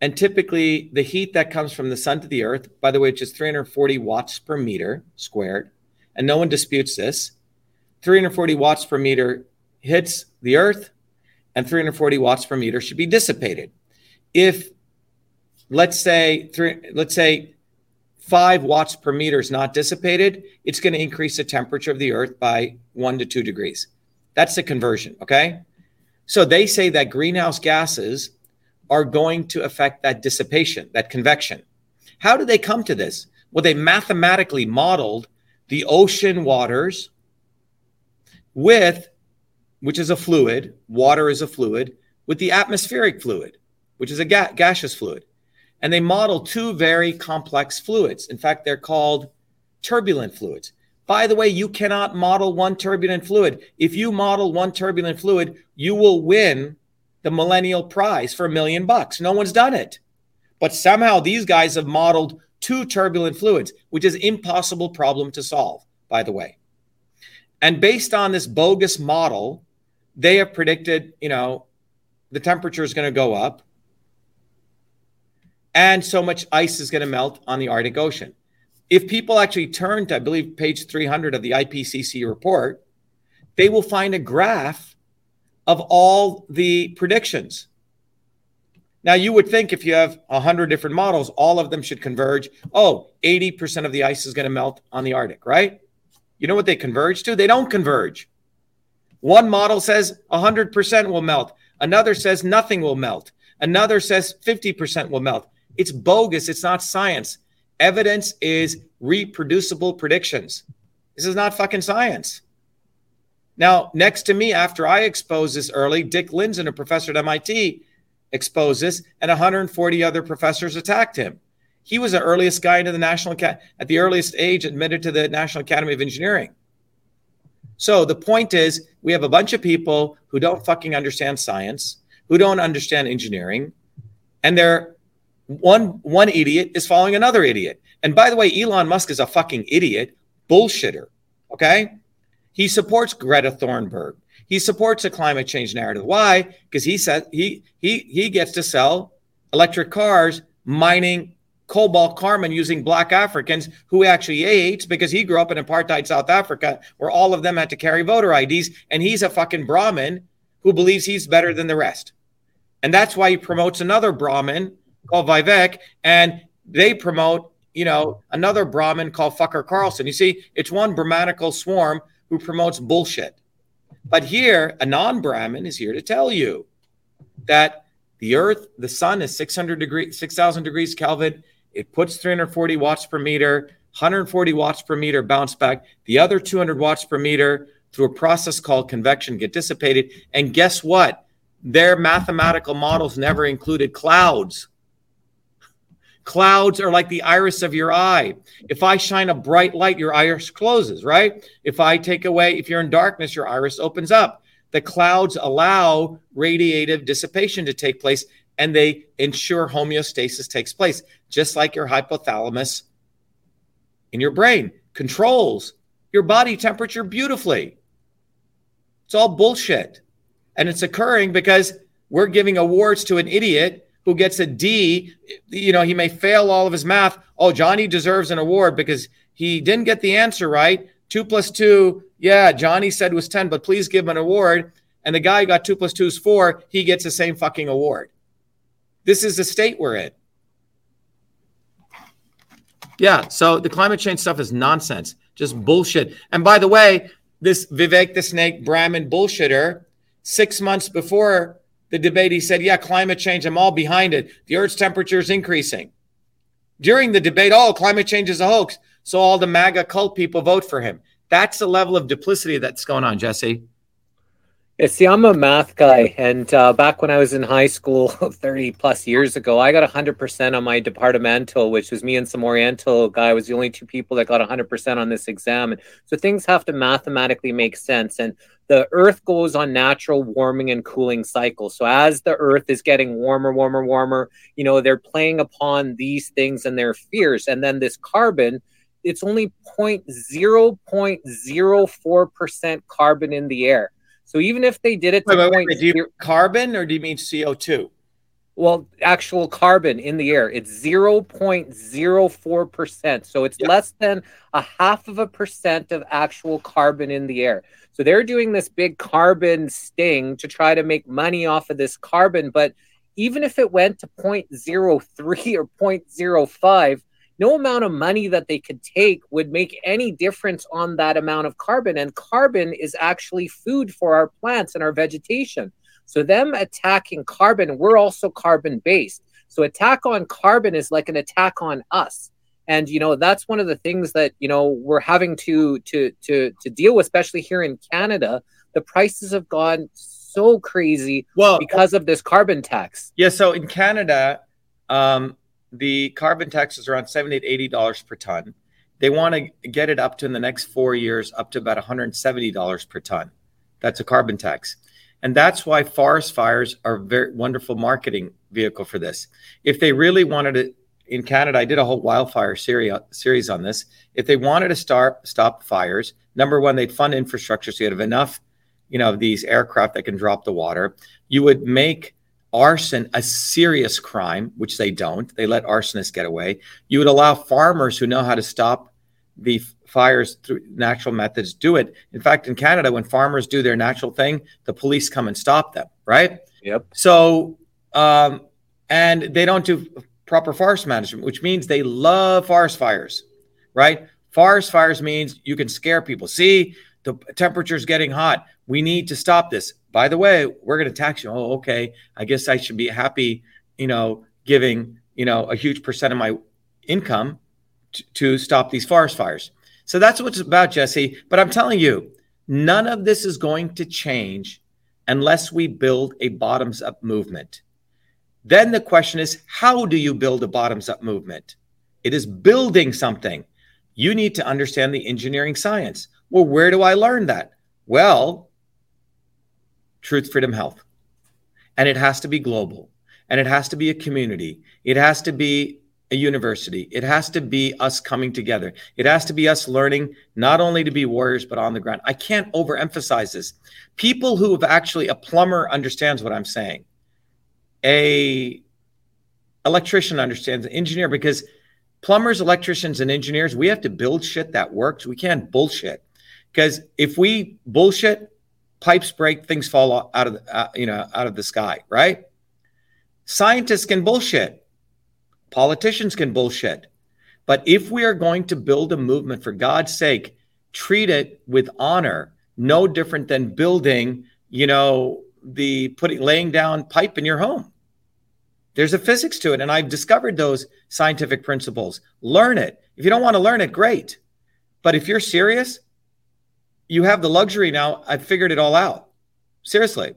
S4: And typically, the heat that comes from the sun to the earth, by the way, which is 340 watts per meter squared, and no one disputes this, 340 watts per meter hits the earth, and 340 watts per meter should be dissipated. If let's say three, let's say five watts per meter is not dissipated, it's going to increase the temperature of the earth by one to two degrees. That's the conversion. Okay. So they say that greenhouse gases are going to affect that dissipation, that convection. How did they come to this? Well, they mathematically modeled the ocean waters with, which is a fluid, water is a fluid, with the atmospheric fluid, which is a ga- gaseous fluid. And they model two very complex fluids. In fact, they're called turbulent fluids. By the way, you cannot model one turbulent fluid. If you model one turbulent fluid, you will win the millennial prize for a million bucks. No one's done it. But somehow these guys have modeled two turbulent fluids, which is impossible problem to solve, by the way. And based on this bogus model, they have predicted, you know, the temperature is going to go up and so much ice is going to melt on the Arctic Ocean. If people actually turn to, I believe, page 300 of the IPCC report, they will find a graph of all the predictions. Now, you would think if you have 100 different models, all of them should converge. Oh, 80% of the ice is going to melt on the Arctic, right? You know what they converge to? They don't converge. One model says 100% will melt, another says nothing will melt, another says 50% will melt. It's bogus. It's not science. Evidence is reproducible predictions. This is not fucking science. Now, next to me, after I exposed this early, Dick Lindzen, a professor at MIT, exposed this, and 140 other professors attacked him. He was the earliest guy into the National Academy, at the earliest age admitted to the National Academy of Engineering. So the point is, we have a bunch of people who don't fucking understand science, who don't understand engineering, and they're one one idiot is following another idiot. And by the way, Elon Musk is a fucking idiot, bullshitter. Okay, he supports Greta Thunberg. He supports a climate change narrative. Why? Because he said he he he gets to sell electric cars mining cobalt carbon using black Africans who actually hates because he grew up in apartheid South Africa where all of them had to carry voter IDs and he's a fucking Brahmin who believes he's better than the rest. And that's why he promotes another Brahmin called Vivek and they promote, you know, another Brahmin called Fucker Carlson. You see, it's one Brahmanical swarm who promotes bullshit. But here, a non Brahmin is here to tell you that the earth, the sun is 600 degrees, 6,000 degrees Kelvin. It puts 340 watts per meter, 140 watts per meter bounce back. The other 200 watts per meter through a process called convection get dissipated. And guess what? Their mathematical models never included clouds. Clouds are like the iris of your eye. If I shine a bright light, your iris closes, right? If I take away, if you're in darkness, your iris opens up. The clouds allow radiative dissipation to take place and they ensure homeostasis takes place, just like your hypothalamus in your brain controls your body temperature beautifully. It's all bullshit. And it's occurring because we're giving awards to an idiot who gets a D. You know, he may fail all of his math. Oh, Johnny deserves an award because he didn't get the answer right. Two plus two, yeah, Johnny said was 10, but please give him an award. And the guy who got two plus two is four, he gets the same fucking award. This is the state we're in. Yeah, so the climate change stuff is nonsense, just bullshit. And by the way, this Vivek the Snake Brahmin bullshitter, six months before the debate, he said, Yeah, climate change, I'm all behind it. The Earth's temperature is increasing. During the debate, oh, climate change is a hoax. So all the MAGA cult people vote for him. That's the level of duplicity that's going on, Jesse.
S3: Yeah, see, I'm a math guy, and uh, back when I was in high school 30 plus years ago, I got 100% on my departmental, which was me and some Oriental guy was the only two people that got 100% on this exam. And so things have to mathematically make sense. And the Earth goes on natural warming and cooling cycles. So as the Earth is getting warmer, warmer, warmer, you know, they're playing upon these things and their fears. And then this carbon, it's only 0.004% carbon in the air. So even if they did it to
S4: wait, wait, do you mean carbon or do you mean CO2?
S3: Well, actual carbon in the air, it's 0.04%. So it's
S4: Yeah.
S3: less than a half of a percent of actual carbon in the air. So they're doing this big carbon sting to try to make money off of this carbon. But even if it went to 0.03 or 0.05, no amount of money that they could take would make any difference on that amount of carbon. And carbon is actually food for our plants and our vegetation. So them attacking carbon, we're also carbon based. So attack on carbon is like an attack on us. And you know that's one of the things that you know we're having to to to to deal with, especially here in Canada. The prices have gone so crazy
S4: Well,
S3: because of this carbon tax.
S4: Yeah, so in Canada, um, the carbon tax is around 70 to 80 dollars per ton. They want to get it up to in the next four years up to about 170 dollars per ton. That's a carbon tax, and that's why forest fires are a very wonderful marketing vehicle for this. If they really wanted it in Canada, I did a whole wildfire series on this. If they wanted to start stop fires, number one, they'd fund infrastructure so you have enough, you know, of these aircraft that can drop the water. You would make arson a serious crime, which they don't. They let arsonists get away. You would allow farmers who know how to stop the fires through natural methods do it. In fact, in Canada, when farmers do their natural thing, the police come and stop them, right?
S3: Yep.
S4: So, um, and they don't do proper forest management, which means they love forest fires, right? Forest fires means you can scare people. See, the temperature's getting hot. We need to stop this. By the way, we're going to tax you. Oh, okay. I guess I should be happy, you know, giving, you know, a huge percent of my income t- to stop these forest fires. So that's what it's about, Jesse. But I'm telling you, none of this is going to change unless we build a bottoms up movement. Then the question is, how do you build a bottoms up movement? It is building something. You need to understand the engineering science. Well, where do I learn that? Well, Truth, Freedom, Health. And it has to be global. And it has to be a community. It has to be a university. It has to be us coming together. It has to be us learning not only to be warriors, but on the ground. I can't overemphasize this. People who have actually, a plumber understands what I'm saying. A electrician understands, an engineer, because plumbers, electricians, and engineers, we have to build shit that works. We can't bullshit. Because if we bullshit, pipes break, things fall out of the, uh, you know out of the sky, right? Scientists can bullshit Politicians can bullshit. But if we are going to build a movement, for God's sake, treat it with honor, no different than building, you know, the putting laying down pipe in your home. There's a physics to it. And I've discovered those scientific principles. Learn it. If you don't want to learn it, great. But if you're serious, you have the luxury now. I've figured it all out. Seriously.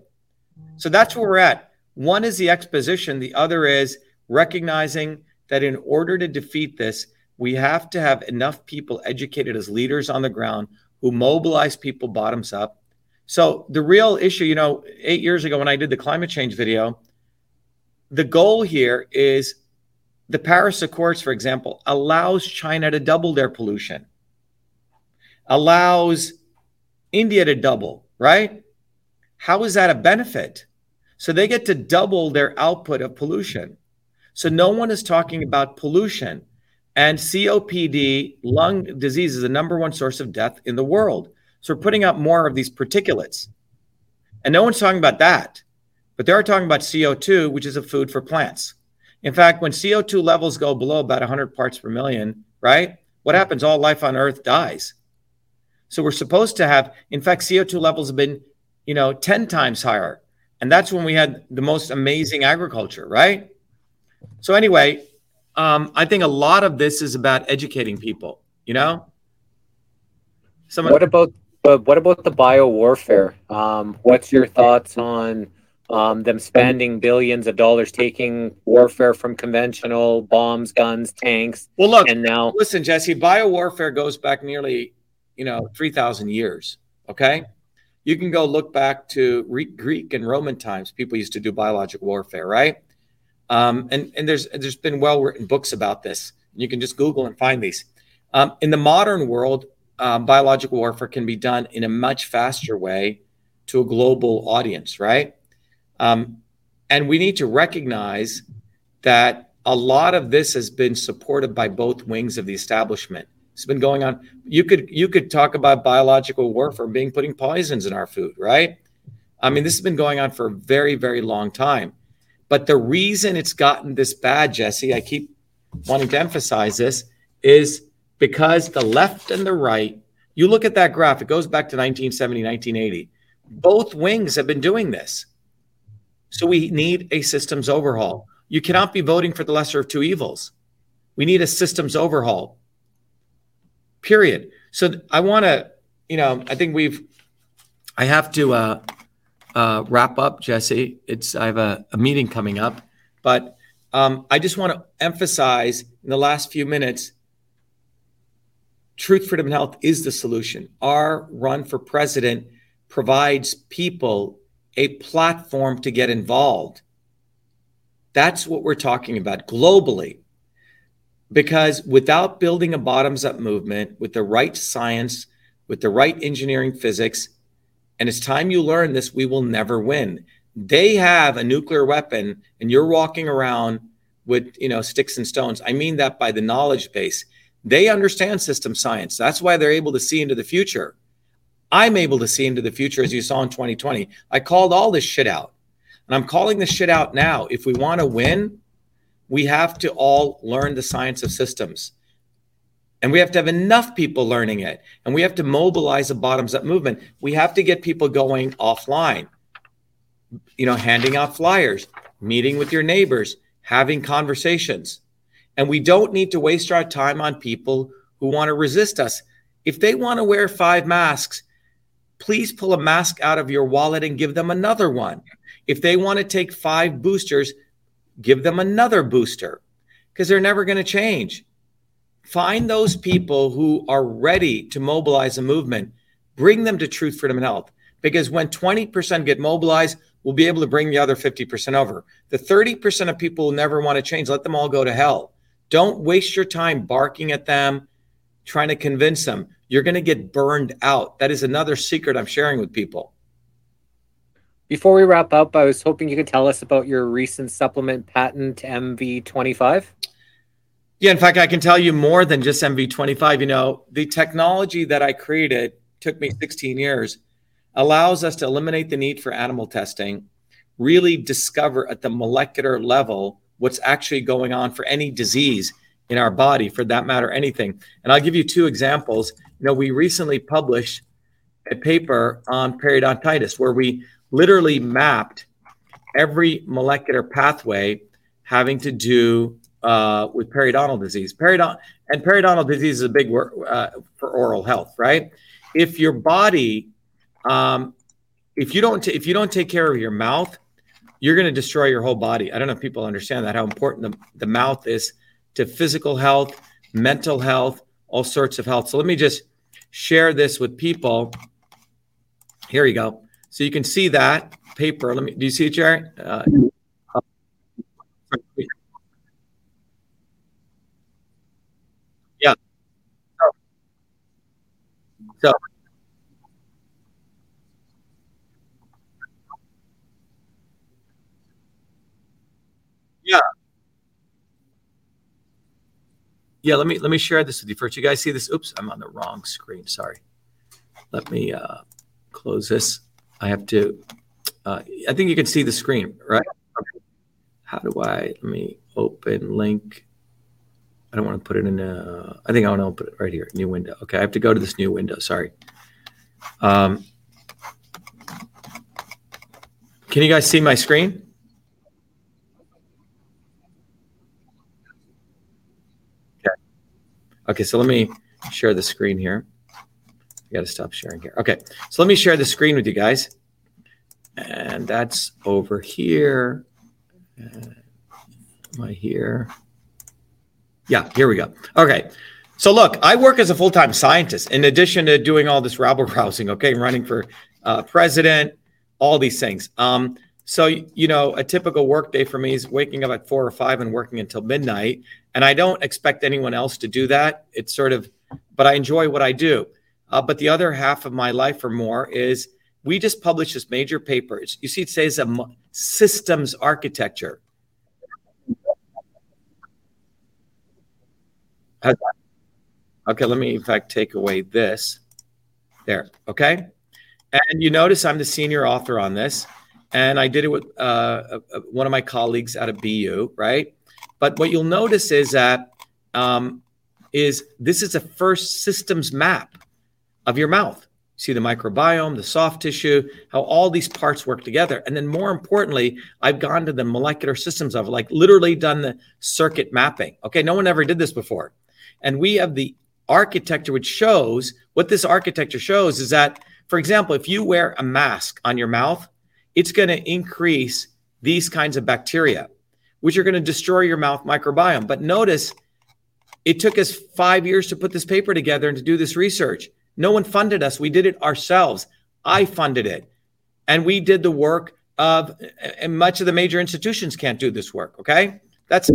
S4: So that's where we're at. One is the exposition, the other is recognizing that in order to defeat this, we have to have enough people educated as leaders on the ground who mobilize people bottoms up. So the real issue, you know, eight years ago when I did the climate change video, the goal here is the Paris Accords, for example, allows China to double their pollution, allows India to double, right? How is that a benefit? So they get to double their output of pollution. So no one is talking about pollution. And COPD, lung disease, is the number one source of death in the world. So we're putting out more of these particulates. And no one's talking about that. But they are talking about CO2, which is a food for plants. In fact, when CO2 levels go below about 100 parts per million, right? What happens? All life on Earth dies. So we're supposed to have, in fact, CO2 levels have been, you know, 10 times higher. And that's when we had the most amazing agriculture, right? So anyway, um, I think a lot of this is about educating people. You know.
S3: Someone- what about uh, what about the bio warfare? Um, what's your thoughts on um, them spending billions of dollars taking warfare from conventional bombs, guns, tanks?
S4: Well, look,
S3: and now
S4: listen, Jesse. Bio warfare goes back nearly, you know, three thousand years. Okay, you can go look back to Greek and Roman times. People used to do biological warfare, right? Um, and and there's there's been well written books about this. You can just Google and find these. Um, in the modern world, um, biological warfare can be done in a much faster way to a global audience, right? Um, and we need to recognize that a lot of this has been supported by both wings of the establishment. It's been going on. You could you could talk about biological warfare being putting poisons in our food, right? I mean, this has been going on for a very, very long time. But the reason it's gotten this bad, Jesse, I keep wanting to emphasize this, is because the left and the right, you look at that graph, it goes back to 1970, 1980. Both wings have been doing this. So we need a systems overhaul. You cannot be voting for the lesser of two evils. We need a systems overhaul. Period. So I want to, you know, I think we've, I have to, uh, uh, wrap up, Jesse. It's I have a, a meeting coming up, but um, I just want to emphasize in the last few minutes. Truth, freedom, and health is the solution. Our run for president provides people a platform to get involved. That's what we're talking about globally. Because without building a bottoms up movement with the right science, with the right engineering physics, and it's time you learn this, we will never win. they have a nuclear weapon and you're walking around with you know sticks and stones. I mean that by the knowledge base. They understand system science. That's why they're able to see into the future. I'm able to see into the future as you saw in 2020 i called all this shit out. And i'm calling this shit out now. If we want to win we have to all learn the science of systems and we have to have enough people learning it and we have to mobilize a bottoms up movement we have to get people going offline you know, handing out flyers, meeting with your neighbors, having conversations. And we don't need to waste our time on people who want to resist us. If they want to wear five masks, please pull a mask out of your wallet and give them another one. If they want to take five boosters, give them another booster because they're never going to change. Find those people who are ready to mobilize a movement, bring them to Truth, Freedom, and Health. Because when 20% get mobilized, we'll be able to bring the other 50% over. The 30% of people who never want to change, let them all go to hell. Don't waste your time barking at them, trying to convince them. You're going to get burned out. That is another secret I'm sharing with people.
S3: Before we wrap up, I was hoping you could tell us about your recent supplement patent MV25.
S4: Yeah, in fact, I can tell you more than just MV25. You know, the technology that I created took me 16 years allows us to eliminate the need for animal testing, really discover at the molecular level what's actually going on for any disease in our body, for that matter, anything. And I'll give you two examples. You know, we recently published a paper on periodontitis where we literally mapped every molecular pathway having to do uh, with periodontal disease. Periodont and periodontal disease is a big word uh, for oral health, right? If your body um, if you don't t- if you don't take care of your mouth, you're going to destroy your whole body. I don't know if people understand that how important the, the mouth is to physical health, mental health, all sorts of health. So let me just share this with people. Here you go. So you can see that paper. Let me. Do you see it, Jerry? Uh, So, Yeah. Yeah, let me let me share this with you first. You guys see this? Oops, I'm on the wrong screen. Sorry. Let me uh, close this. I have to. Uh, I think you can see the screen, right? How do I? Let me open link. I don't want to put it in a. I think I want to open it right here. New window. Okay, I have to go to this new window. Sorry. Um, can you guys see my screen? Okay, so let me share the screen here. I got to stop sharing here. Okay, so let me share the screen with you guys. And that's over here. Uh, am I here? Yeah, here we go. Okay. So look, I work as a full-time scientist in addition to doing all this rabble rousing, okay, running for uh, president, all these things. Um, so, you know, a typical workday for me is waking up at four or five and working until midnight. And I don't expect anyone else to do that. It's sort of, but I enjoy what I do. Uh, but the other half of my life or more is we just published this major paper. You see, it says a systems architecture. Okay, let me in fact take away this. There, okay? And you notice I'm the senior author on this and I did it with uh, one of my colleagues out of BU, right? But what you'll notice is that um, is this is a first systems map of your mouth. See the microbiome, the soft tissue, how all these parts work together. And then more importantly, I've gone to the molecular systems of like literally done the circuit mapping. Okay, no one ever did this before. And we have the architecture which shows what this architecture shows is that, for example, if you wear a mask on your mouth, it's going to increase these kinds of bacteria, which are going to destroy your mouth microbiome. But notice it took us five years to put this paper together and to do this research. No one funded us. We did it ourselves. I funded it. And we did the work of, and much of the major institutions can't do this work. Okay. That's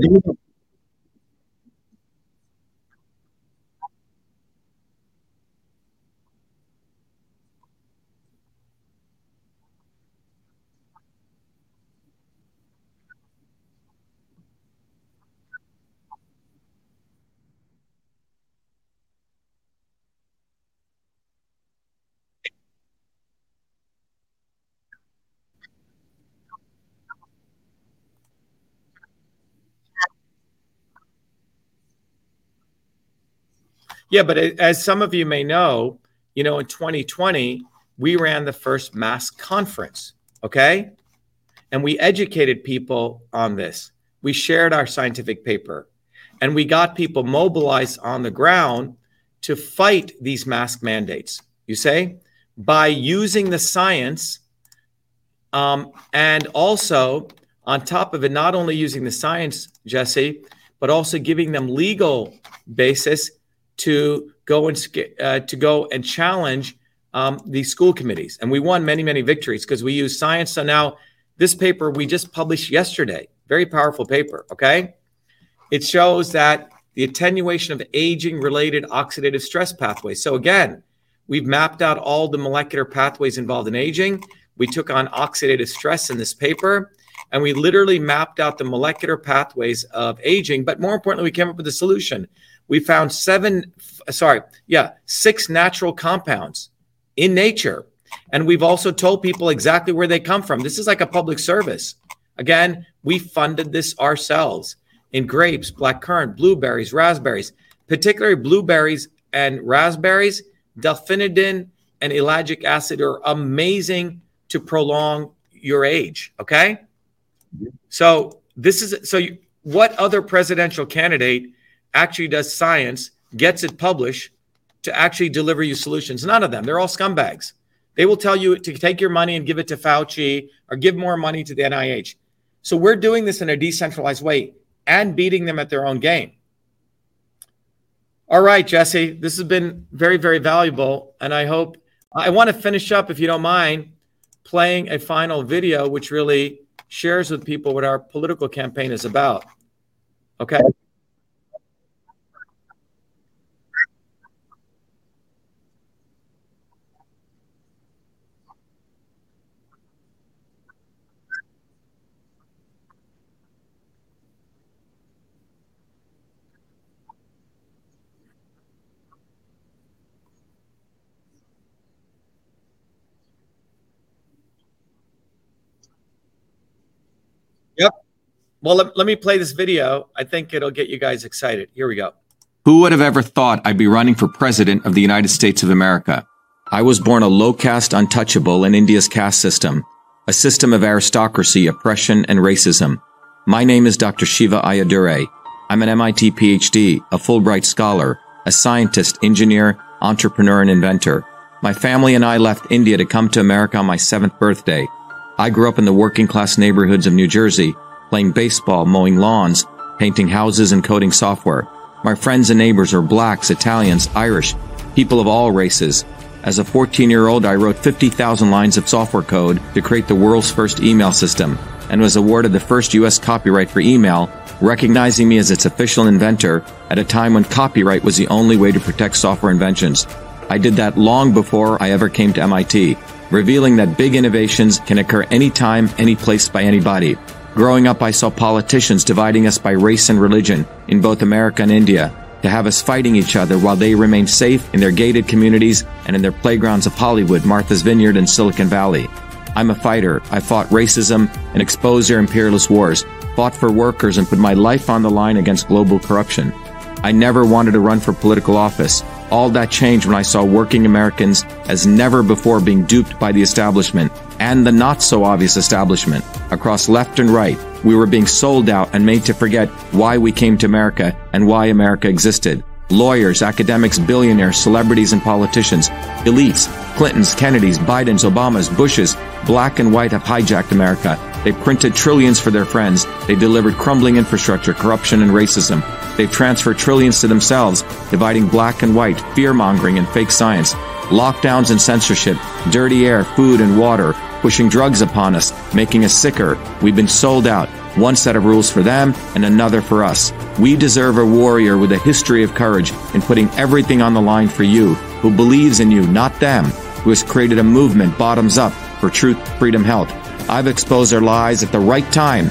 S9: Yeah, but as some of you may know, you know, in 2020, we ran the first mass conference, okay? And we educated people on this. We shared our scientific paper and we got people mobilized on the ground to fight these mask mandates. You say? By using the science um, and also on top of it, not only using the science, Jesse, but also giving them legal basis to go and uh, to go and challenge um, these school committees. And we won many, many victories because we use science. So now this paper we just published yesterday, very powerful paper. Okay. It shows that the attenuation of aging related oxidative stress pathways. So again, we've mapped out all the molecular pathways involved in aging. We took on oxidative stress in this paper and we literally mapped out the molecular pathways of aging. But more importantly, we came up with a solution. We found seven, sorry, yeah, six natural compounds in nature. And we've also told people exactly where they come from. This is like a public service. Again, we funded this ourselves in grapes, blackcurrant, blueberries, raspberries, particularly blueberries and raspberries, delphinidin and ellagic acid are amazing to prolong your age. Okay. Mm-hmm. So this is so you, what other presidential candidate actually does science, gets it published to actually deliver you solutions? None of them. They're all scumbags. They will tell you to take your money and give it to Fauci or give more money to the NIH. So we're doing this in a decentralized way and beating them at their own game. All right, Jesse, this has been very, very valuable. And I hope I want to finish up, if you don't mind, playing a final video, which really shares with people what our political campaign is about. Okay. Yep. Well, let, let me play this video. I think it'll get you guys excited. Here we go.
S4: Who would have ever thought I'd be running for president of the United States of America? I was born a low caste untouchable in India's caste system, a system of aristocracy, oppression, and racism. My name is Dr. Shiva Ayyadurai. I'm an MIT PhD, a Fulbright scholar, a scientist, engineer, entrepreneur, and inventor. My family and I left India to come to America on my seventh birthday. I grew up in the working class neighborhoods of New Jersey, playing baseball, mowing lawns, painting houses, and coding software. My friends and neighbors are blacks, Italians, Irish, people of all races. As a 14 year old, I wrote 50,000 lines of software code to create the world's first email system and was awarded the first U.S. copyright for email, recognizing me as its official inventor at a time when copyright was the only way to protect software inventions. I did that long before I ever came to MIT revealing that big innovations can occur anytime, any place by anybody. Growing up, I saw politicians dividing us by race and religion in both America and India to have us fighting each other while they remained safe in their gated communities and in their playgrounds of Hollywood, Martha's Vineyard, and Silicon Valley. I'm a fighter. I fought racism and exposed their imperialist wars, fought for workers, and put my life on the line against global corruption. I never wanted to run for political office. All that changed when I saw working Americans as never before being duped by the establishment and the not so obvious establishment. Across left and right, we were being sold out and made to forget why we came to America and why America existed. Lawyers, academics, billionaires, celebrities, and politicians, elites, Clintons, Kennedys, Bidens, Obamas, Bushes, black and white have hijacked America. They printed trillions for their friends. They delivered crumbling infrastructure, corruption, and racism. They've transferred trillions to themselves, dividing black and white, fear-mongering, and fake science. Lockdowns and censorship, dirty air, food, and water, pushing drugs upon us, making us sicker. We've been sold out. One set of rules for them and another for us. We deserve a warrior with a history of courage in putting everything on the line for you, who believes in you, not them, who has created a movement bottoms up for truth, freedom, health. I've exposed their lies at the right time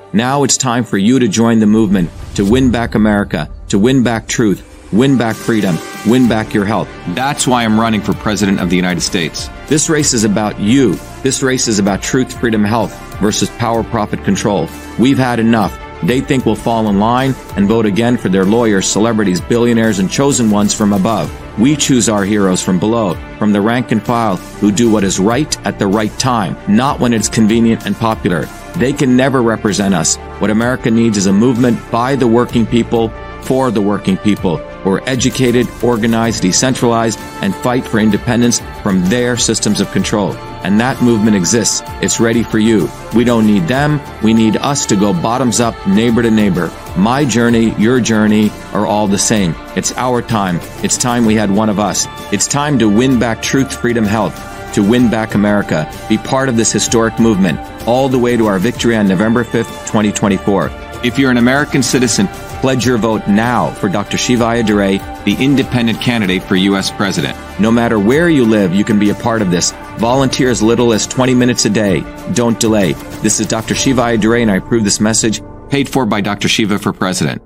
S10: Now it's time for you to join the movement to win back America, to win back truth, win back freedom, win back your health. That's why I'm running for President of the United States. This race is about you. This race is about truth, freedom, health versus power, profit, control. We've had enough. They think we'll fall in line and vote again for their lawyers, celebrities, billionaires, and chosen ones from above. We choose our heroes from below, from the rank and file, who do what is right at the right time, not when it's convenient and popular. They can never represent us. What America needs is a movement by the working people, for the working people, who are educated, organized, decentralized, and fight for independence from their systems of control and that movement exists. It's ready for you. We don't need them. We need us to go bottoms up, neighbor to neighbor. My journey, your journey are all the same. It's our time. It's time we had one of us. It's time to win back truth, freedom, health, to win back America. Be part of this historic movement all the way to our victory on November 5th, 2024. If you're an American citizen, Pledge your vote now for Dr. Shiva Ayyadurai, the independent candidate for U.S. President. No matter where you live, you can be a part of this. Volunteer as little as 20 minutes a day. Don't delay. This is Dr. Shiva Ayyadurai, and I approve this message paid for by Dr. Shiva for President.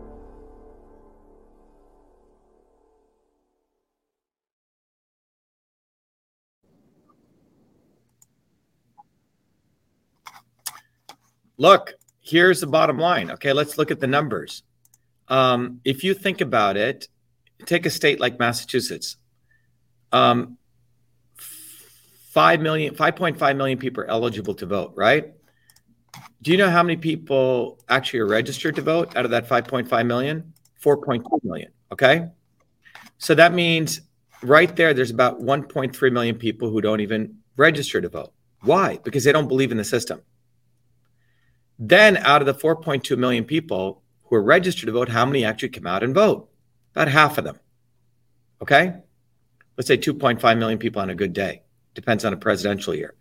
S4: Look, here's the bottom line. Okay, let's look at the numbers um, if you think about it, take a state like Massachusetts. Um, 5 million, 5.5 million people are eligible to vote, right? Do you know how many people actually are registered to vote out of that 5.5 million? 4.2 million. Okay. So that means right there, there's about 1.3 million people who don't even register to vote. Why? Because they don't believe in the system. Then out of the 4.2 million people, who are registered to vote, how many actually come out and vote? About half of them. Okay? Let's say 2.5 million people on a good day. Depends on a presidential year.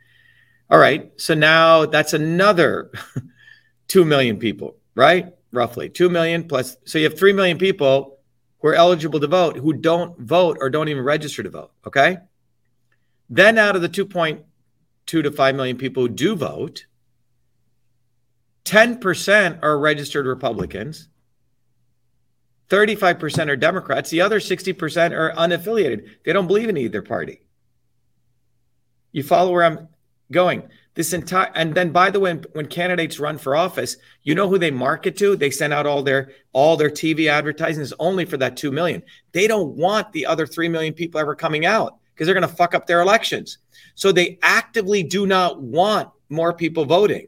S4: All right. So now that's another 2 million people, right? Roughly 2 million plus. So you have 3 million people who are eligible to vote who don't vote or don't even register to vote. Okay. Then out of the 2.2 to 5 million people who do vote, 10% are registered Republicans, 35% are Democrats, the other 60% are unaffiliated. They don't believe in either party. You follow where I'm going? This entire and then by the way, when candidates run for office, you know who they market to? They send out all their all their TV advertising is only for that two million. They don't want the other three million people ever coming out because they're going to fuck up their elections. So they actively do not want more people voting.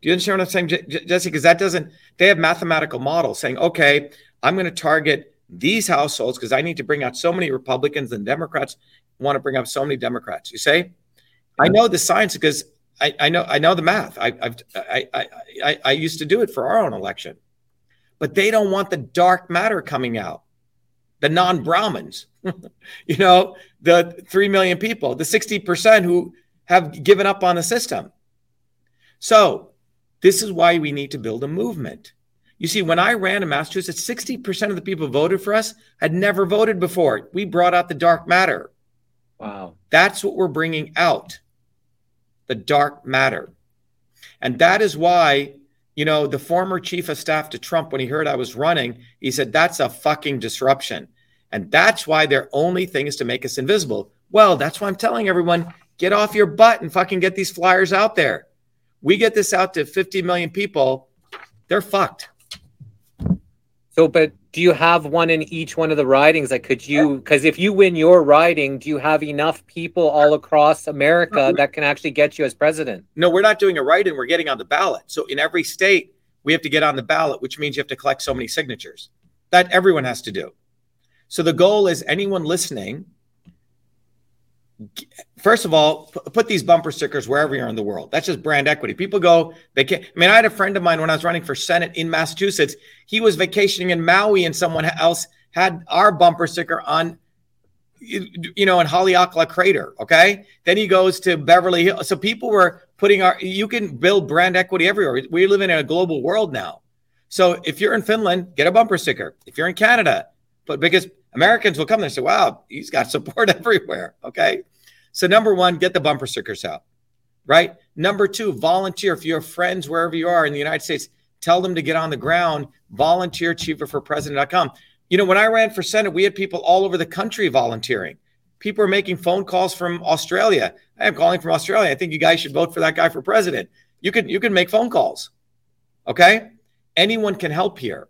S4: Do you understand what I'm saying, Jesse? Because that doesn't, they have mathematical models saying, okay, I'm going to target these households because I need to bring out so many Republicans and Democrats want to bring up so many Democrats. You say, I know the science because I, I know I know the math. I, I've, I, I, I, I used to do it for our own election, but they don't want the dark matter coming out, the non-Brahmins, you know, the three million people, the sixty percent who have given up on the system. So this is why we need to build a movement. You see, when I ran in Massachusetts, 60% of the people voted for us had never voted before. We brought out the dark matter.
S3: Wow.
S4: That's what we're bringing out the dark matter. And that is why, you know, the former chief of staff to Trump, when he heard I was running, he said, that's a fucking disruption. And that's why their only thing is to make us invisible. Well, that's why I'm telling everyone get off your butt and fucking get these flyers out there we get this out to 50 million people, they're fucked.
S3: So, but do you have one in each one of the ridings? Like, could you, because if you win your riding, do you have enough people all across America that can actually get you as president?
S4: No, we're not doing a write in, we're getting on the ballot. So, in every state, we have to get on the ballot, which means you have to collect so many signatures. That everyone has to do. So, the goal is anyone listening first of all, put these bumper stickers wherever you're in the world. That's just brand equity. People go, they can't. I mean, I had a friend of mine when I was running for Senate in Massachusetts. He was vacationing in Maui and someone else had our bumper sticker on, you know, in Haleakala Crater. Okay. Then he goes to Beverly Hills. So people were putting our, you can build brand equity everywhere. We live in a global world now. So if you're in Finland, get a bumper sticker. If you're in Canada, but because Americans will come there and say, wow, he's got support everywhere. Okay. So, number one, get the bumper stickers out, right? Number two, volunteer. If you have friends wherever you are in the United States, tell them to get on the ground, volunteer, shivaforpresident.com. You know, when I ran for Senate, we had people all over the country volunteering. People are making phone calls from Australia. I am calling from Australia. I think you guys should vote for that guy for president. You can you can make phone calls. Okay? Anyone can help here.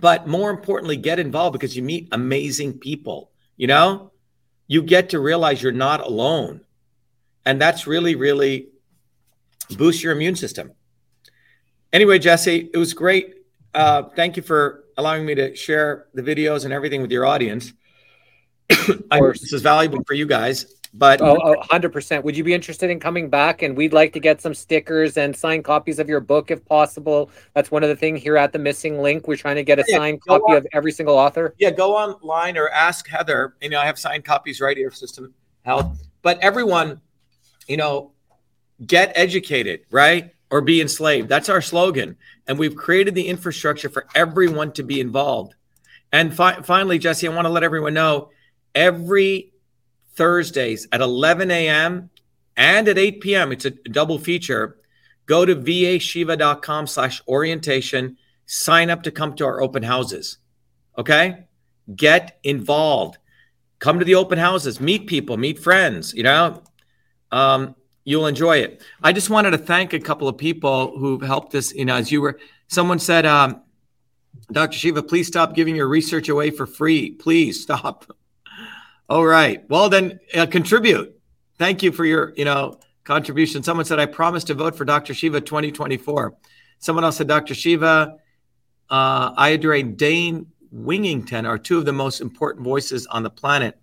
S4: But more importantly, get involved because you meet amazing people, you know? you get to realize you're not alone. And that's really, really boosts your immune system. Anyway, Jesse, it was great. Uh, thank you for allowing me to share the videos and everything with your audience. I, this is valuable for you guys. But
S3: oh, oh, 100%. Would you be interested in coming back? And we'd like to get some stickers and signed copies of your book if possible. That's one of the things here at the missing link. We're trying to get a yeah, signed copy on, of every single author.
S4: Yeah, go online or ask Heather. You know, I have signed copies right here, System Health. But everyone, you know, get educated, right? Or be enslaved. That's our slogan. And we've created the infrastructure for everyone to be involved. And fi- finally, Jesse, I want to let everyone know every Thursdays at 11 a.m. and at 8 p.m. It's a double feature. Go to vashiva.com slash orientation. Sign up to come to our open houses. Okay? Get involved. Come to the open houses. Meet people. Meet friends. You know, um, you'll enjoy it. I just wanted to thank a couple of people who've helped us. You know, as you were, someone said, um, Dr. Shiva, please stop giving your research away for free. Please stop. All right. Well, then uh, contribute. Thank you for your, you know, contribution. Someone said, I promise to vote for Dr. Shiva 2024. Someone else said, Dr. Shiva, uh, Ayyadurai and Dane Wingington are two of the most important voices on the planet.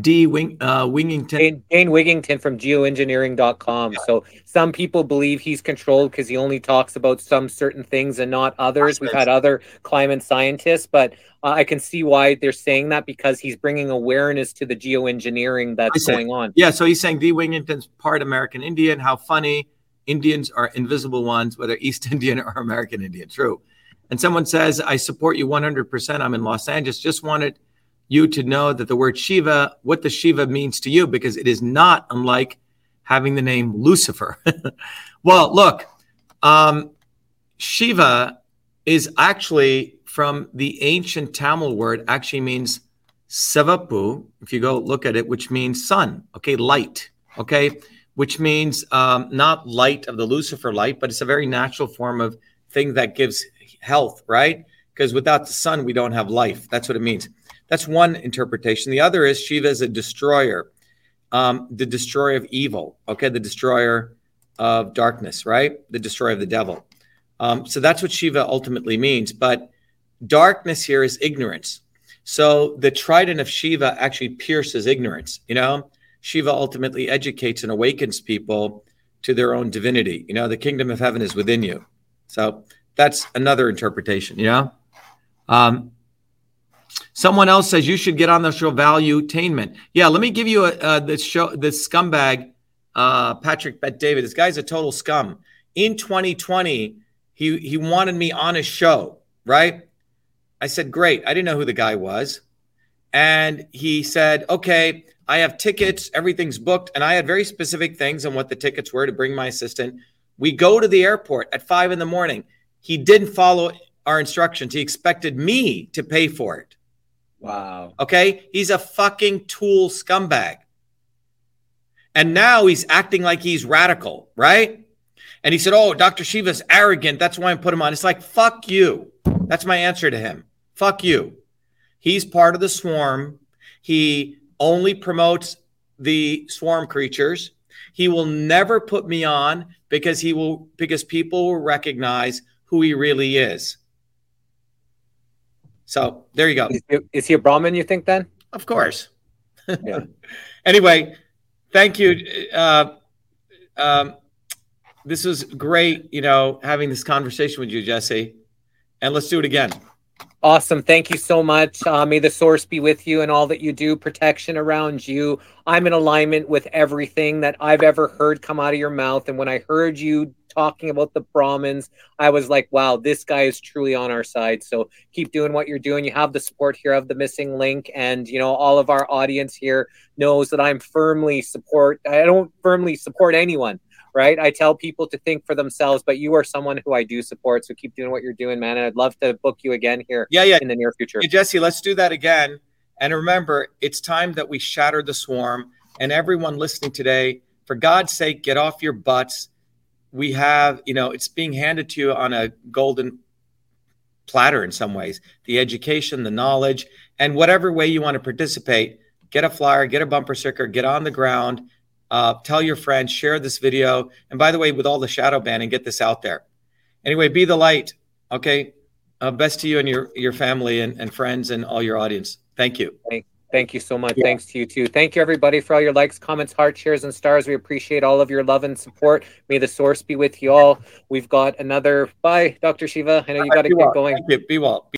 S4: D. Wing, uh, Wingington.
S3: Dane, Dane Wigington from geoengineering.com. Yeah. So some people believe he's controlled because he only talks about some certain things and not others. We've had other climate scientists, but uh, I can see why they're saying that because he's bringing awareness to the geoengineering that's going on.
S4: Yeah. So he's saying D. Wingington's part American Indian. How funny. Indians are invisible ones, whether East Indian or American Indian. True. And someone says, I support you 100%. I'm in Los Angeles. Just wanted you to know that the word Shiva, what the Shiva means to you, because it is not unlike having the name Lucifer. well, look, um, Shiva is actually from the ancient Tamil word, actually means Sevapu, if you go look at it, which means sun, okay, light, okay, which means um, not light of the Lucifer light, but it's a very natural form of thing that gives health, right? Because without the sun, we don't have life. That's what it means. That's one interpretation. The other is Shiva is a destroyer, um, the destroyer of evil, okay, the destroyer of darkness, right? The destroyer of the devil. Um, so that's what Shiva ultimately means. But darkness here is ignorance. So the trident of Shiva actually pierces ignorance. You know, Shiva ultimately educates and awakens people to their own divinity. You know, the kingdom of heaven is within you. So that's another interpretation. You know, um, Someone else says you should get on the show Valuetainment. Yeah, let me give you a, uh, this show this scumbag, uh, Patrick Bet David. This guy's a total scum. In 2020, he he wanted me on his show, right? I said, great. I didn't know who the guy was. And he said, okay, I have tickets, everything's booked. And I had very specific things on what the tickets were to bring my assistant. We go to the airport at five in the morning. He didn't follow our instructions. He expected me to pay for it.
S3: Wow.
S4: Okay. He's a fucking tool scumbag. And now he's acting like he's radical, right? And he said, Oh, Dr. Shiva's arrogant. That's why I put him on. It's like, fuck you. That's my answer to him. Fuck you. He's part of the swarm. He only promotes the swarm creatures. He will never put me on because he will because people will recognize who he really is. So there you go.
S3: Is he, is he a Brahmin, you think then?
S4: Of course. yeah. anyway, thank you. Uh, um, this was great, you know, having this conversation with you, Jesse. And let's do it again.
S3: Awesome. Thank you so much. Uh, may the source be with you and all that you do, protection around you. I'm in alignment with everything that I've ever heard come out of your mouth. And when I heard you talking about the Brahmins, I was like, wow, this guy is truly on our side. So keep doing what you're doing. You have the support here of the missing link. And, you know, all of our audience here knows that I'm firmly support. I don't firmly support anyone right? I tell people to think for themselves, but you are someone who I do support. So keep doing what you're doing, man. And I'd love to book you again here
S4: yeah, yeah.
S3: in the near future.
S4: Hey, Jesse, let's do that again. And remember, it's time that we shatter the swarm. And everyone listening today, for God's sake, get off your butts. We have, you know, it's being handed to you on a golden platter in some ways the education, the knowledge, and whatever way you want to participate. Get a flyer, get a bumper sticker, get on the ground, uh, tell your friends, share this video. And by the way, with all the shadow banning, get this out there. Anyway, be the light. Okay. Uh, best to you and your, your family and, and friends and all your audience. Thank you.
S3: Thank, thank you so much. Yeah. Thanks to you too. Thank you everybody for all your likes, comments, hearts, shares, and stars. We appreciate all of your love and support. May the source be with you all. We've got another. Bye, Dr. Shiva. I know you got to get
S4: well.
S3: going.
S4: Thank you. Be well. Be